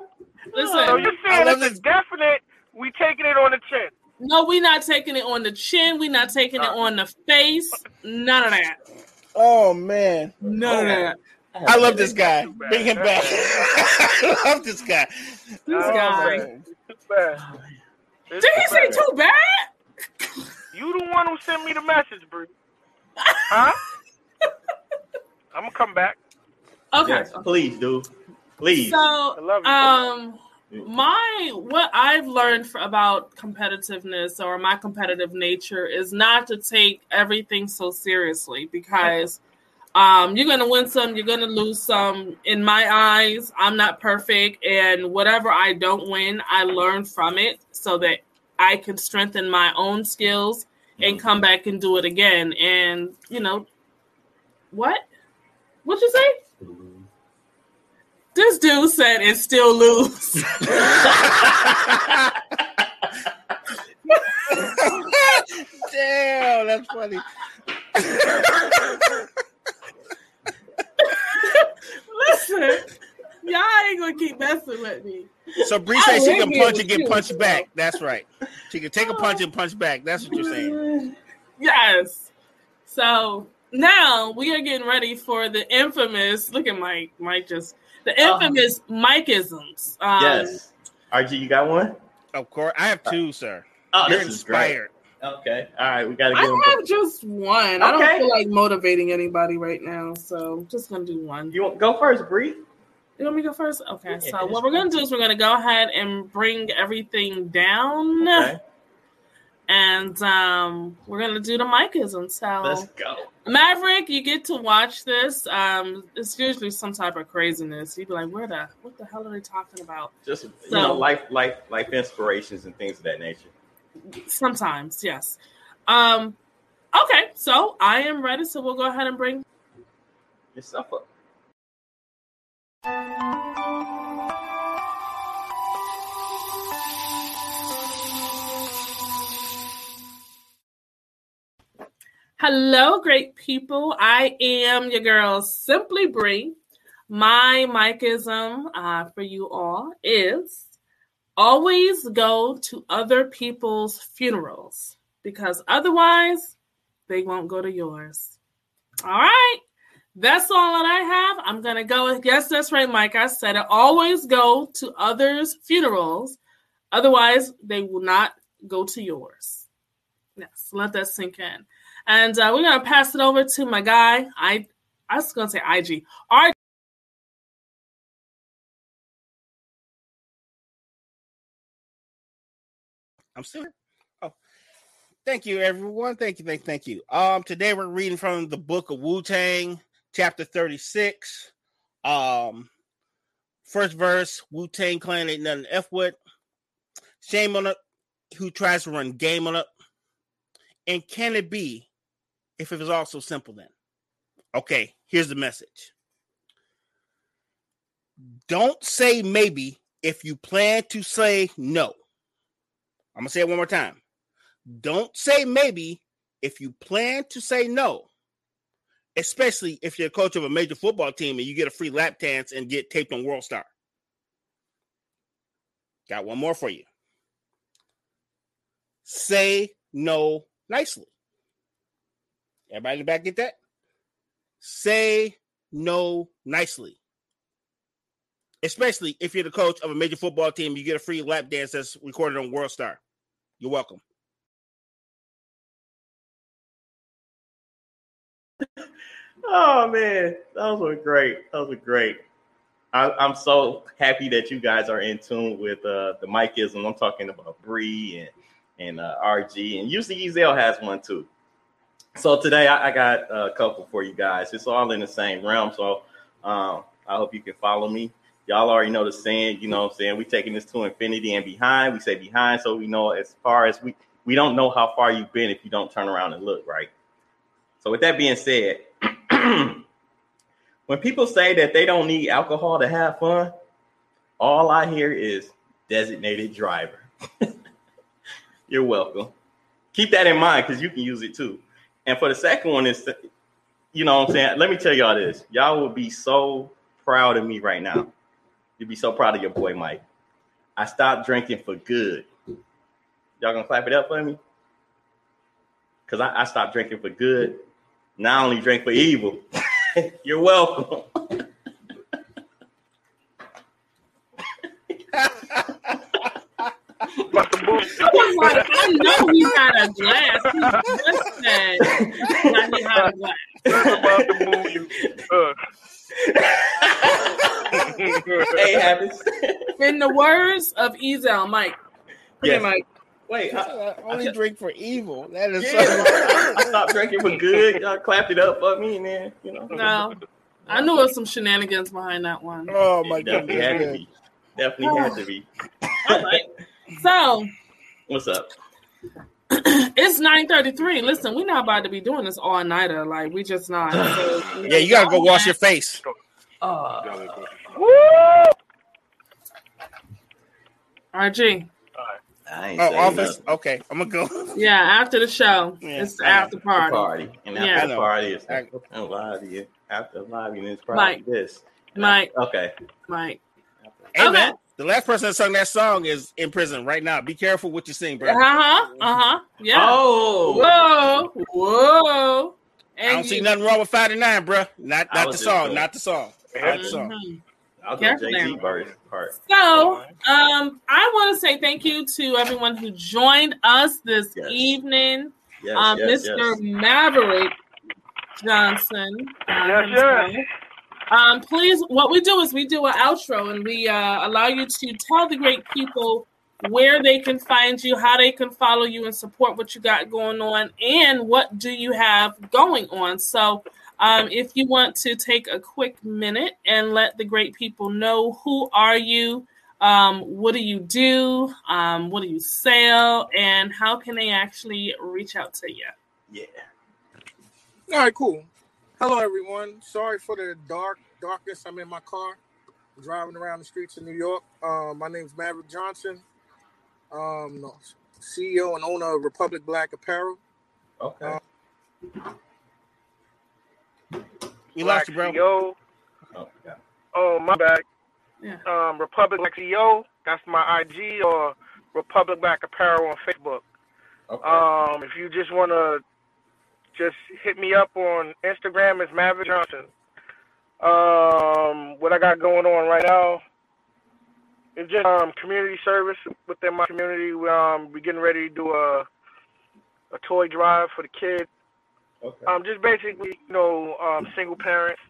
Listen,
So you're saying
love
it's a definite. We taking it on the chin.
no, we not taking it on the chin. We not taking it on the face. None of that.
Oh man,
None of oh, that.
I love this guy. Bring him back. I love this guy.
This
Oh,
guy.
man. It's bad. Oh,
Did he say too bad?
You the one who sent me the message, Bree. Huh? I'm gonna come back.
Okay.
Yes, please, do. Please.
So, um, my what I've learned for, about competitiveness or my competitive nature is not to take everything so seriously because um, you're gonna win some, you're gonna lose some. In my eyes, I'm not perfect, and whatever I don't win, I learn from it so that I can strengthen my own skills and come back and do it again. And you know, what? What'd you say? This dude said and still lose.
Damn, that's funny.
Listen, y'all ain't gonna keep messing with me.
So Bree
I
says she can punch and get
to,
punched
so.
back. That's right. She can take a punch and punch back. That's what you're saying.
Yes. So now we are getting ready for the infamous. Look at Mike. Mike just the infamous Mikeisms. Um,
yes. RG, you got one?
Of course, I have two, sir.
Oh,
You're
this is great.
inspired.
Okay. All right. We got to
I
give him.
have just one. I don't feel like motivating anybody right now, so I'm just gonna do one.
You want go first, Bree?
You want me to go first? Okay.
Yeah,
so what we're gonna do is we're gonna go ahead and bring everything down,
Okay.
And um, we're gonna do the Mikeism. So
Let's go.
Maverick, you get to watch this. Um, it's usually some type of craziness. You'd be like, "Where the what the hell are they talking about?"
Just you know, life, life, life inspirations and things of that nature.
Sometimes, yes. Um, Okay, so I am ready. So we'll go ahead and bring
yourself up.
Hello, great people. I am your girl, Simply Bree. My Mikeism uh, for you all is always go to other people's funerals because otherwise they won't go to yours. All right. That's all that I have. I'm going to go. Yes, that's right, Mike. I said it. Always go to others' funerals. Otherwise, they will not go to yours. Yes, let that sink in. And uh, we're gonna pass it over to my guy. I I was gonna say IG. R.
I'm still here. Oh, thank you, everyone. Thank you, thank, thank you. Um, today we're reading from the book of Wu Tang, chapter 36. Um, first verse: Wu Tang Clan ain't nothing F with. Shame on it who tries to run game on it. And can it be if it was all so simple then? Okay, here's the message. Don't say maybe if you plan to say no. I'm gonna say it one more time. Don't say maybe if you plan to say no, especially if you're a coach of a major football team and you get a free lap dance and get taped on World Star. Got one more for you. Say no nicely. Everybody in the back get that? Say no nicely. Especially if you're the coach of a major football team, you get a free lap dance that's recorded on World Star. You're welcome.
Oh man, those were great. Those were great. I, I'm so happy that you guys are in tune with uh, the Mikeism. I'm talking about Bree and and uh, RG, and usually Ezel has one too. So today I, I, got a couple for you guys. It's all in the same realm. So um, I hope you can follow me. Y'all already know the saying, you know what I'm saying? We're taking this to infinity and behind. We say behind, so we know as far as we we don't know how far you've been if you don't turn around and look, right? So with that being said, when people say that they don't need alcohol to have fun, all I hear is designated driver. You're welcome. Keep that in mind because you can use it too. And for the second one is, you know what I'm saying? Let me tell y'all this. Y'all will be so proud of me right now. You'll be so proud of your boy, Mike. I stopped drinking for good. Y'all gonna clap it up for me? Because I, I stopped drinking for good. Now I only drink for evil. You're welcome.
like, I know he had a glass. He just said that he had a glass.
I'm about to move you. Uh.
hey, habits.
In the words of Ezel, Mike.
Yes.
Hey, Mike.
Wait, I,
I only drink for evil. That is
yeah,
so
I stopped drinking for good. Y'all clapped it up for me, and then you know.
No, I knew there was some shenanigans behind that one.
Oh my god,
Definitely had to be. Definitely had to be.
All right. So
What's up?
it's 9:33. Listen, we're not about to be doing this all nighter. Like we just not. So,
Yeah, you gotta go wash your face.
Uh, oh, RG.
I ain't
Oh, office.
nothing.
Okay, I'm gonna go.
Yeah, after the show,
Yeah,
it's the after party.
party. And after
I
the party is
I-
after lobby. After lobby, and it's probably
Mike.
this.
Mike,
okay.
Mike.
Hey
Okay.
man, the last person that sung that song is in prison right now. Be careful what you sing, bro.
Uh huh. Uh huh. Yeah.
Oh,
Whoa. Whoa.
I don't
And
see nothing wrong with 59, bro. Not not the
was just
song,
going-
not the song. Not the song.
Mhm.
I'll do
Careful
Jay Z part.
So, um, I want to say thank you to everyone who joined us this
Yes.
evening.
Yes,
um,
yes,
Mr.
yes.
Maverick Johnson.
Yes,
himself.
yes.
Um, please, what we do is we do an outro and we uh, allow you to tell the great people where they can find you, how they can follow you and support what you got going on, and what do you have going on. So, um, if you want to take a quick minute and let the great people know who are you, um, what do you do, um, what do you sell, and how can they actually reach out to you?
Yeah.
All right, cool. Hello, everyone. Sorry for the dark darkness. I'm in my car, driving around the streets of New York. Um, my is Maverick Johnson, um, CEO and owner of Republic Black Apparel.
Okay.
We lost you, bro.
CEO.
Oh, yeah.
Oh, my bad.
Yeah.
Um, Republic Black CEO. That's my IG or Republic Black Apparel on Facebook.
Okay.
Um, if you just want to just hit me up on Instagram, it's Maverick Johnson. Um, what I got going on right now is just um, community service within my community. Um, we're getting ready to do a a toy drive for the kids.
okay.
Um, just basically, you know, um, single parents,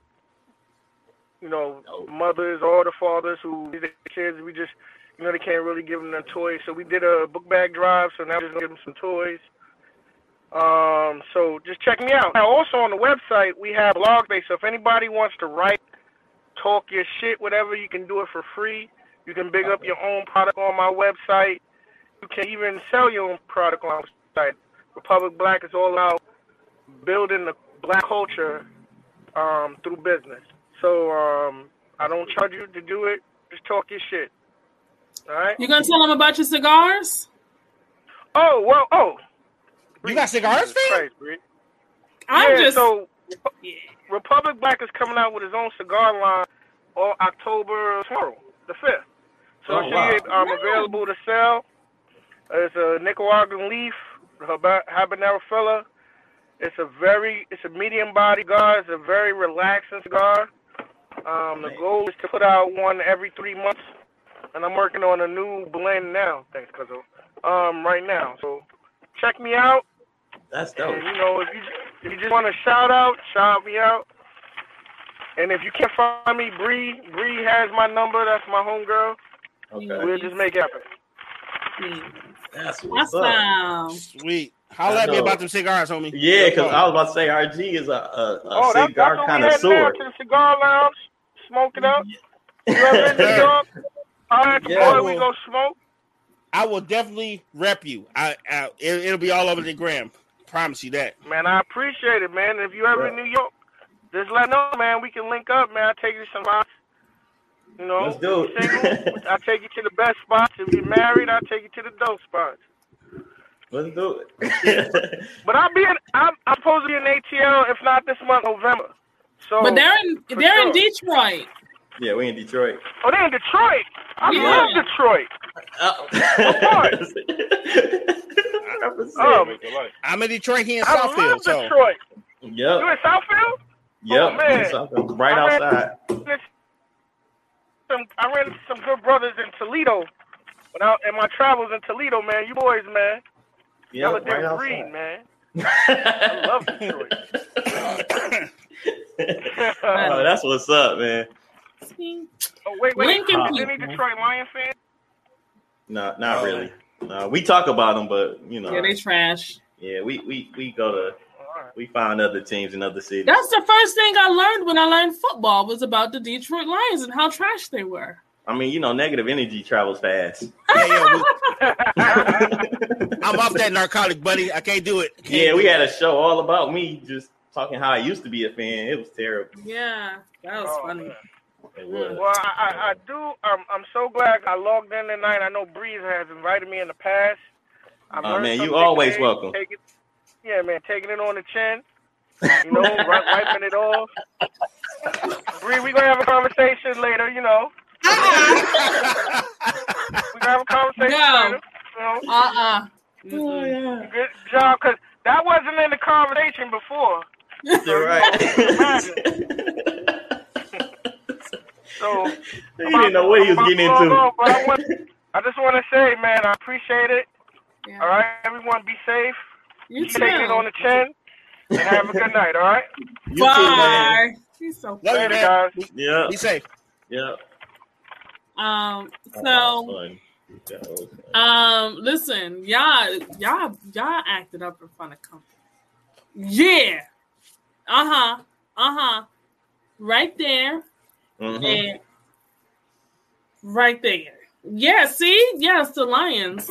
you know, mothers or the fathers who the kids. We just, you know, they can't really give them their toys. So we did a book bag drive. So now we're just gonna give them some toys. Um, so just check me out. Now, also on the website, we have blog base. So if anybody wants to write, talk your shit, whatever, you can do it for free. You can big up your own product on my website. You can even sell your own product on my website. Republic Black is all about building the black culture um, through business. So um, I don't charge you to do it. Just talk your shit. All right.
You gonna tell them about your cigars?
Oh well. Oh.
You got cigars,
Jesus
Fee?
Christ,
I'm
yeah,
just
so Republic Black is coming out with his own cigar line on October tomorrow, the fifth. So
Oh,
it should
wow.
be um, available to sell. It's a Nicaraguan leaf, haba- habanero filler. It's a very, it's a medium body cigar. It's a very relaxing cigar. Um, the goal is to put out one every three months, and I'm working on a new blend now. Thanks, Cuzzo. Um, right now. So check me out.
That's dope.
And you know, if you if you just want to shout out, shout me out. And if you can't find me, Bree, Bree has my number. That's my homegirl.
Okay.
We'll just make it happen.
That's what's up.
Awesome.
Sweet. Holla at me about them cigars, homie.
Yeah, because I was about to say RG is a, a, a
Oh, that's,
cigar
that's what we heading now
connoisseur.
to the cigar lounge, smoke it up. You ever in New York? All right,
Yeah.
boy, we go smoke.
I will definitely rep you. I, I it, it'll be all over the gram. Promise you that.
Man, I appreciate it, man. If you ever in New York, just let me know, man. We can link up, man. I take you to some spots. You know,
Let's do it.
single, I take you to the best spots. If you're married, I take you to the dope spots.
Let's do it.
But I'll be in. I'm, I'm supposed to be in ATL, if not this month, November. So,
But they're in they're in. Detroit.
yeah, we in Detroit.
Oh, they're in Detroit. I
Yeah.
love Detroit.
Oh,
I'm in Detroit here in
I
Southfield.
love
So
Detroit.
Yep.
You in Southfield?
Yep.
Oh, man.
Something right
I
outside.
into Some, I ran into some good brothers in Toledo. When I, in my travels in Toledo, man, you boys, man, y'all a
Yep, right
different breed,
outside.
man. I love Detroit.
oh, that's what's up, man.
Oh, wait, wait.
Lincoln
Is any. Detroit Lion fan?
No, not oh, really. No, uh, we talk about them, but you know,
Yeah, they trash.
yeah, we we we go to we find other teams in other cities.
That's the first thing I learned when I learned football was about the Detroit Lions and how trash they were.
I mean, you know, negative energy travels fast.
yeah, yeah, I'm off that narcotic, buddy. I can't do it. Can't
Yeah,
do
we
it.
had a show all about me just talking how I used to be a fan. It was terrible.
Yeah, that was
Oh,
funny.
It was.
Well, I, I, I do. Um, I'm so glad I logged in tonight. I know Breeze has invited me in the past. I've
Oh,
learned
man, you
something
always
today.
welcome.
Take it, yeah, man, taking it on the chin. You know, wi- wiping it off. Bree, we gonna have a conversation later. You know, we gonna have a conversation
No.
later. You know,
Uh uh
Oh, yeah.
good job, cause that wasn't in the conversation before.
You're right.
So
he didn't know what he was
I'm
getting into.
log off, but I, want, I just want to say, man, I appreciate it.
Yeah.
All right, everyone, be safe.
You
Keep taking it on the chin, and have a good night. All right.
You too, man.
Bye. He's so
Love you,
Later, guys.
Yeah,
Be safe.
yeah.
Um.
Oh,
So,
fun. That was
um. Listen, y'all, y'all, y'all acted up in front of company. Yeah. Uh huh. Uh huh. Right there.
Mhm.
And right there. Yeah. See. Yes, the Lions.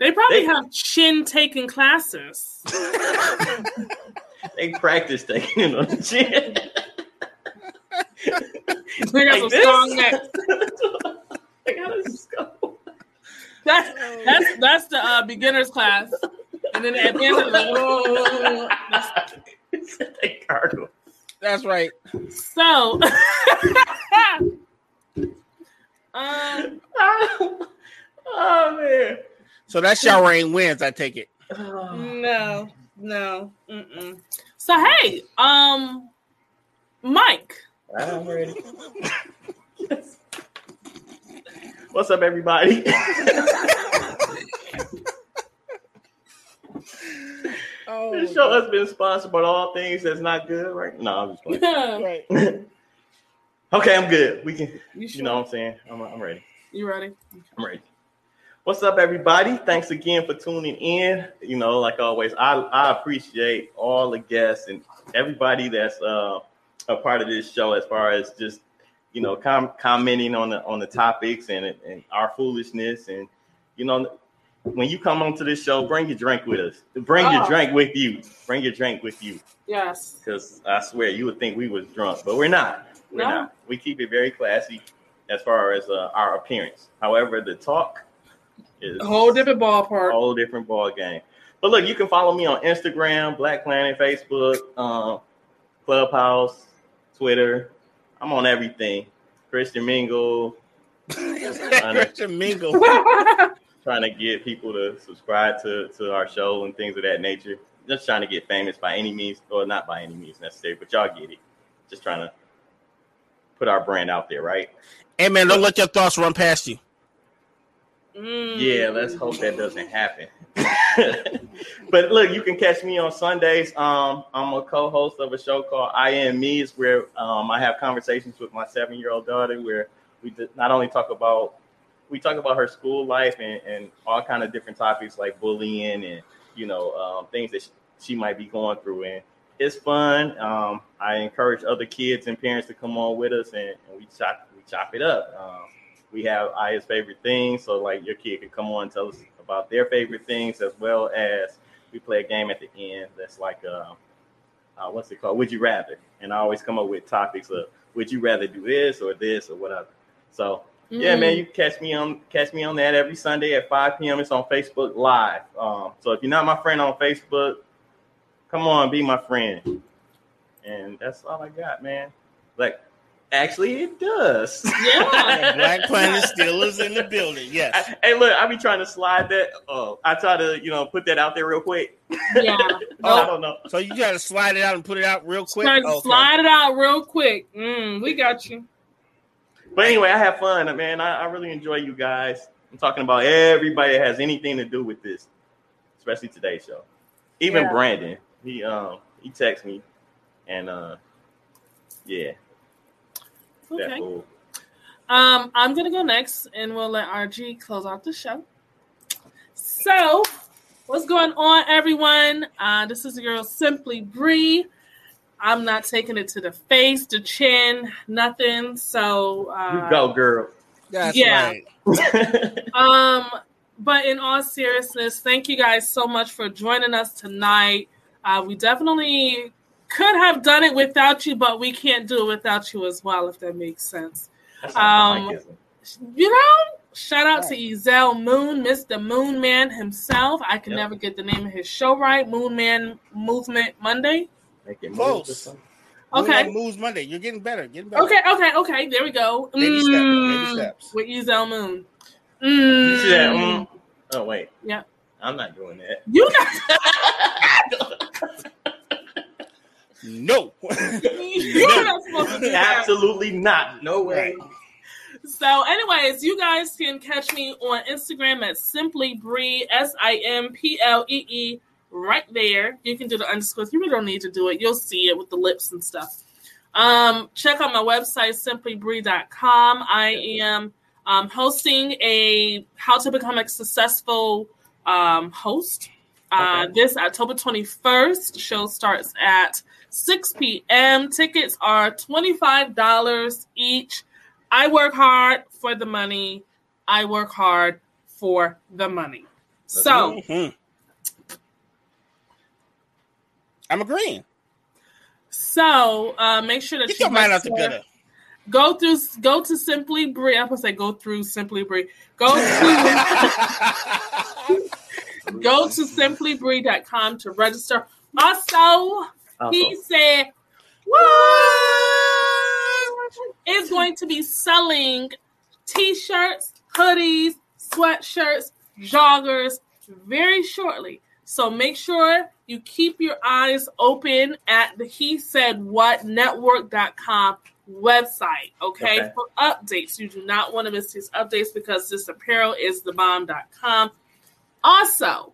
They probably
They-
have chin taking classes.
they practice taking it on the chin.
We got
Like
some
this?
strong necks.
Like, how does this go?
That's that's that's the uh, beginners class, and then at the end of the that's,
They gargle.
That's right.
so. um,
Oh man.
So that shower ain't wins. I take it.
no, no. Mm-mm. So hey, um, Mike.
I'm ready. What's up, everybody?
Oh,
this show has been sponsored by all things that's not good, right? No, I'm just playing.
right.
Okay, I'm good. We can,
You
you, know what I'm saying? I'm, I'm ready.
You ready?
I'm ready. What's up, everybody? Thanks again for tuning in. You know, like always, I, I appreciate all the guests and everybody that's uh, a part of this show as far as just you know com- commenting on the on the topics and and our foolishness and you know when you come onto this show, bring your drink with us. Bring your
Oh.
drink with you. Bring your drink with you
Yes.
because I swear you would think we was drunk, but we're not. We're
No.
not. We keep it very classy as far as uh, our appearance. However, the talk is
A whole different ballpark.
a whole different ball game. But look, you can follow me on Instagram, Black Planet, Facebook, um, Clubhouse, Twitter. I'm on everything. Christian Mingle.
Christian Mingle.
trying to get people to subscribe to, to our show and things of that nature. Just trying to get famous by any means, or not by any means necessary, but y'all get it. Just trying to put our brand out there, right?
Hey man, don't let your thoughts run past you.
Mm.
Yeah, let's hope that doesn't happen. but look, you can catch me on Sundays. Um, I'm a co-host of a show called I Am Me. It's where um, I have conversations with my seven-year-old daughter, where we not only talk about we talk about her school life and, and all kind of different topics like bullying and you know um, things that sh- she might be going through. And it's fun. Um, I encourage other kids and parents to come on with us, and, and we chop we chop it up. Um, we have Aya's favorite things, so like your kid can come on and tell us about their favorite things, as well as we play a game at the end that's like uh, uh, what's it called? Would you rather? And I always come up with topics of would you rather do this or this or whatever. So yeah,
Mm.
man, you can catch me on catch me on that every Sunday at 5 p.m. It's on Facebook Live. Um, so if you're not my friend on Facebook, come on, be my friend. And that's all I got, man. Like, actually, it does.
Yeah.
Black Planet still is in the building. Yes.
hey, look, I be trying to slide that. Oh, I try to, you know, put that out there real quick.
Yeah.
Oh, I don't know.
So you got to slide it out and put it out real quick. Okay.
slide it out real quick. Mm, we got you.
But anyway, I have fun, man. I, I really enjoy you guys. I'm talking about everybody that has anything to do with this, especially today's show. Even
Yeah.
Brandon, he um he texts me, and uh yeah,
Okay. Um, I'm gonna go next, and we'll let RG close out the show. So, what's going on, everyone? Uh, this is the girl Simply Bree. I'm not taking it to the face, the chin, nothing. So, uh,
You go, girl.
That's
Yeah.
right.
um, but in all seriousness, thank you guys so much for joining us tonight. Uh, we definitely could have done it without you, but we can't do it without you as well, if that makes sense. Um,
not
You know, shout out to Ezel Moon, Mr. Moon Man himself. I can
Yep.
never get the name of his show right. Moon Man Movement Monday.
Make it
Close.
Okay.
Moonlight Moves Monday. You're getting better. Getting better.
Okay, okay, okay. There we go.
Baby steps, baby
Mm,
steps.
With Ezel Moon.
You see that?
Mm.
Mm. Oh wait,
Yeah.
I'm not doing that.
You not,
No.
you're not supposed to do that.
Absolutely not. No way.
So, anyways, you guys can catch me on Instagram at Simply Bree, S I M P L E E, right there. You can do the underscores. You really don't need to do it. You'll see it with the lips and stuff. Um, check out my website, simplybree.com. I am um, hosting a How to Become a Successful um, Host. Uh, This October 21st, show starts at 6 p.m. Tickets are $25 each. I work hard for the money. I work hard for the money. So,
Mhm. I'm agreeing.
So uh, make sure that
Get
you
your mind out the
register.
gutter.
Go through, go to Simply Bree. I'm gonna say go through Simply Bree. Go to go to simplybree.com to register. Also, he said, "What is going to be selling t-shirts, hoodies, sweatshirts, joggers very shortly. So make sure you keep your eyes open at the he said what network.com website, okay,
Okay.
for updates. You do not want to miss these updates because this apparel is the bomb.com. Also,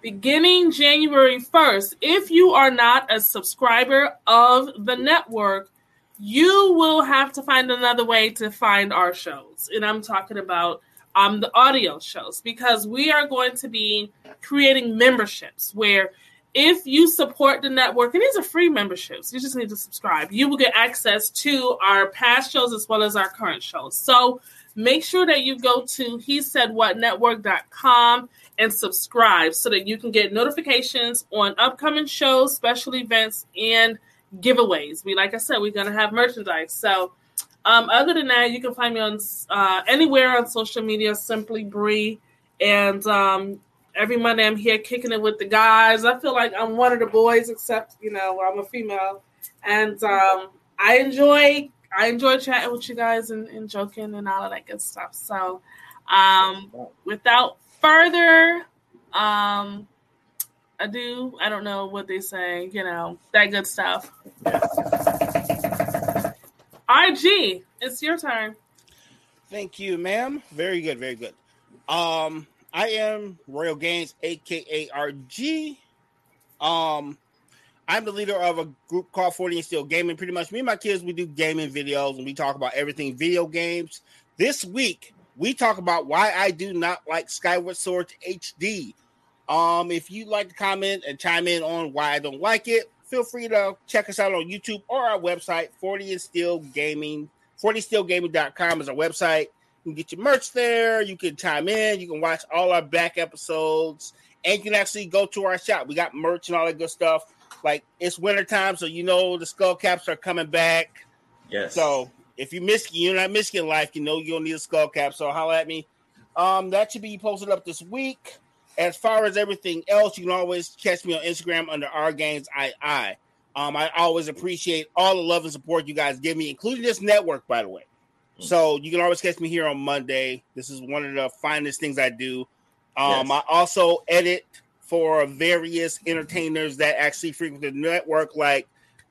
beginning January 1st, if you are not a subscriber of the network, you will have to find another way to find our shows. And I'm talking about um, the audio shows because we are going to be creating memberships where if you support the network, and these are free memberships, you just need to subscribe. You will get access to our past shows as well as our current shows. So make sure that you go to he said what network.com and subscribe so that you can get notifications on upcoming shows, special events, and giveaways. We, like I said, we're gonna have merchandise. So, um, other than that, you can find me on uh, anywhere on social media, simply Bree, and um, every Monday I'm here kicking it with the guys. I feel like I'm one of the boys, except you know I'm a female, and um, I enjoy I enjoy chatting with you guys and, and joking and all of that good stuff. So, um, without further um ado, I don't know what they say, you know, that good stuff. RG, it's your turn.
Thank you, ma'am. Very good, very good. Um, I am Royal Games, aka RG. Um, I'm the leader of a group called 40 and Still Gaming. Pretty much, me and my kids, we do gaming videos and we talk about everything video games. This week, we talk about why I do not like Skyward Sword HD. Um, if you'd like to comment and chime in on why I don't like it, feel free to check us out on YouTube or our website, 40 and Still Gaming. 40stillgaming.com is our website. You can get your merch there. You can chime in. You can watch all our back episodes. And you can actually go to our shop. We got merch and all that good stuff. Like it's wintertime, so you know the skull caps are coming back.
Yes.
So if you miss you're not Michigan life, you know you'll need a skull cap. So holla at me. Um, that should be posted up this week. As far as everything else, you can always catch me on Instagram under our games II. Um, I always appreciate all the love and support you guys give me, including this network, by the way. So you can always catch me here on Monday. This is one of the finest things I do. Um,
Yes.
I also edit for various entertainers that actually frequent the network, like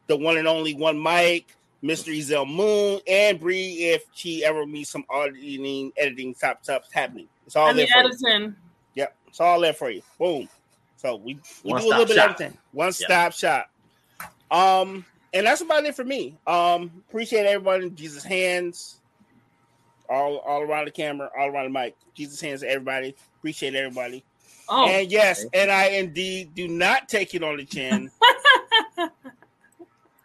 the one and only One Mike, Mr. Ezel Moon, and Bree, if she ever meets some auditing, editing type stuff happening. It's all
I
there
mean,
for you. Yep, it's all there for you. Boom. So we, we
One
do a little bit
shop.
of everything. One stop shop. Um, and that's about it for me. Um, appreciate everybody in Jesus' hands. All all around the camera, all around the mic. Jesus' hands to everybody. Appreciate everybody.
Oh.
And yes, and I indeed do not take it on the chin.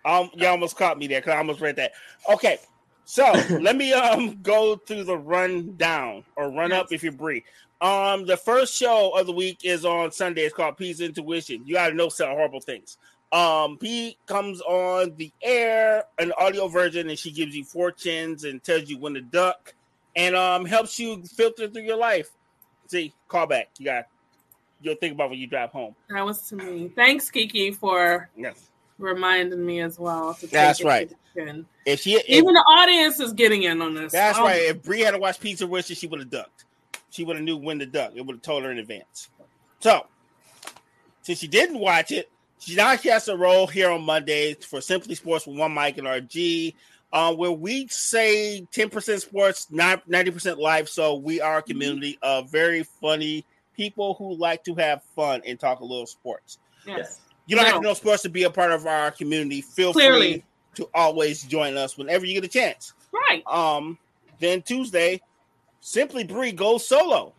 um, you almost caught me there because I almost read that. Okay, so let me um go through the rundown or run up if you're Bree. Um, the first show of the week is on Sunday. It's called Peace Intuition. You gotta know some horrible things. Um, P comes on the air, an audio version, and she gives you fortunes and tells you when to duck, and um helps you filter through your life. See, call back. You got you'll think about when you drive home.
That was to me. Thanks, Kiki, for
Yes.
reminding me as well. To
That's right. If she if,
Even the audience is getting in on this.
That's
Oh,
right. If Bree had to watch Pizza Wishes, she would have ducked. She would have knew when to duck. It would have told her in advance. So, since she didn't watch it, she now she has to roll here on Mondays for Simply Sports with one Mike and RG, uh, where we say 10% sports, 90% life. So we are a community of very funny people who like to have fun and talk a little sports.
Yes.
You don't have to know sports to be a part of our community. Feel
Clearly.
free to always join us whenever you get a chance.
Right.
Um, then Tuesday, Simply Bree goes solo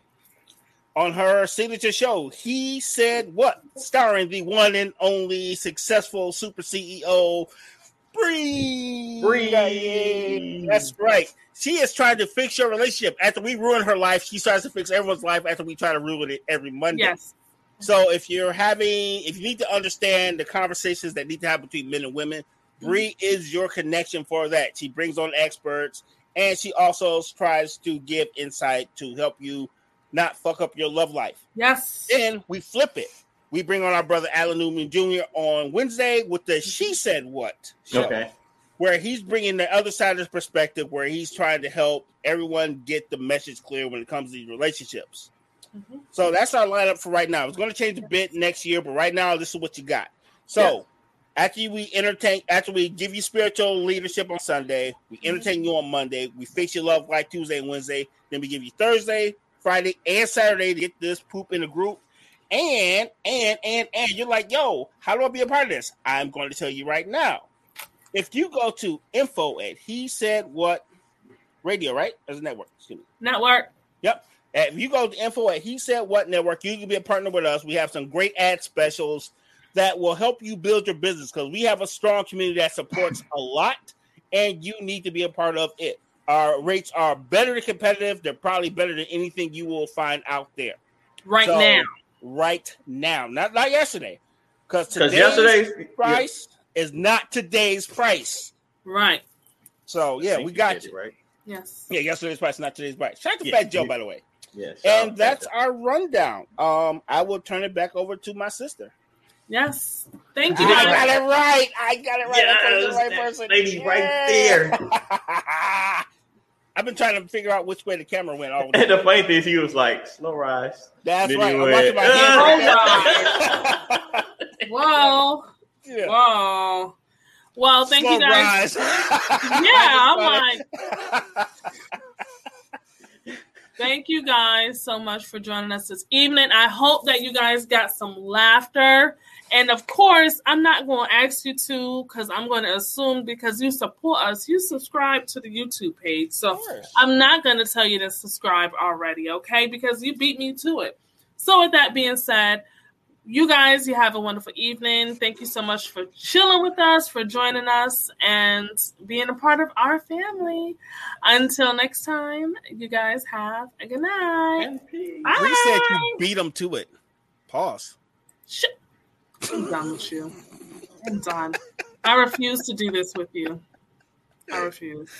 on her signature show. He said what? Starring the one and only successful super CEO Bree.
Bree.
That's right. She is trying to fix your relationship. After we ruin her life, she tries to fix everyone's life after we try to ruin it every Monday.
Yes.
So if you're having, if you need to understand the conversations that need to happen between men and women, Bree mm-hmm. is your connection for that. She brings on experts, and she also tries to give insight to help you not fuck up your love life.
Yes.
Then we flip it. We bring on our brother Alan Newman Jr. on Wednesday with the She Said What show,
Okay.
where he's bringing the other side of his perspective, where he's trying to help everyone get the message clear when it comes to these relationships. Mm-hmm. So that's our lineup for right now. It's going to change a bit next year, but right now, this is what you got. So after we entertain, after we give you spiritual leadership on Sunday, we mm-hmm. entertain you on Monday, we fix your love like Tuesday and Wednesday, then we give you Thursday, Friday, and Saturday to get this poop in the group. And and and and you're like, yo, how do I be a part of this? I'm going to tell you right now. If you go to info at he said what radio, right? As a network, excuse me.
Network.
Yep. If you go to info at He Said What Network, you can be a partner with us. We have some great ad specials that will help you build your business because we have a strong community that supports a lot, and you need to be a part of it. Our rates are better than competitive. They're probably better than anything you will find out there
Right
So,
now.
Right now, not not yesterday, Because today's
yesterday's-
price is not today's price.
Right.
So yeah, we got you.
right.
Yes.
Yeah, yesterday's price, not today's price. Shout out to
Yeah,
Fat Joe,
yeah.
by the way.
Yes. shout out
And that's
Fat
our rundown. Um, I will turn it back over to my sister.
Yes. Thank you.
I got it right. I got it right. I told you the right person.
lady right there.
I've been trying to figure out which way the camera went. All
And the funny thing is, he was like, slow rise.
That's right.
he
I'm watching my hands.
Whoa.
Yeah.
Whoa. Well, thank you guys.
rise.
yeah, I'm like, thank you guys so much for joining us this evening. I hope that you guys got some laughter. And of course, I'm not going to ask you to because I'm going to assume because you support us, you subscribe to the YouTube page. So I'm not going to tell you to subscribe already, okay? Because you beat me to it. So, with that being said, you guys, you have a wonderful evening. Thank you so much for chilling with us, for joining us, and being a part of our family. Until next time, you guys have a good night. Bye.
Bree said you beat him to it. Pause.
I'm done with you. I'm done. I refuse to do this with you. I refuse.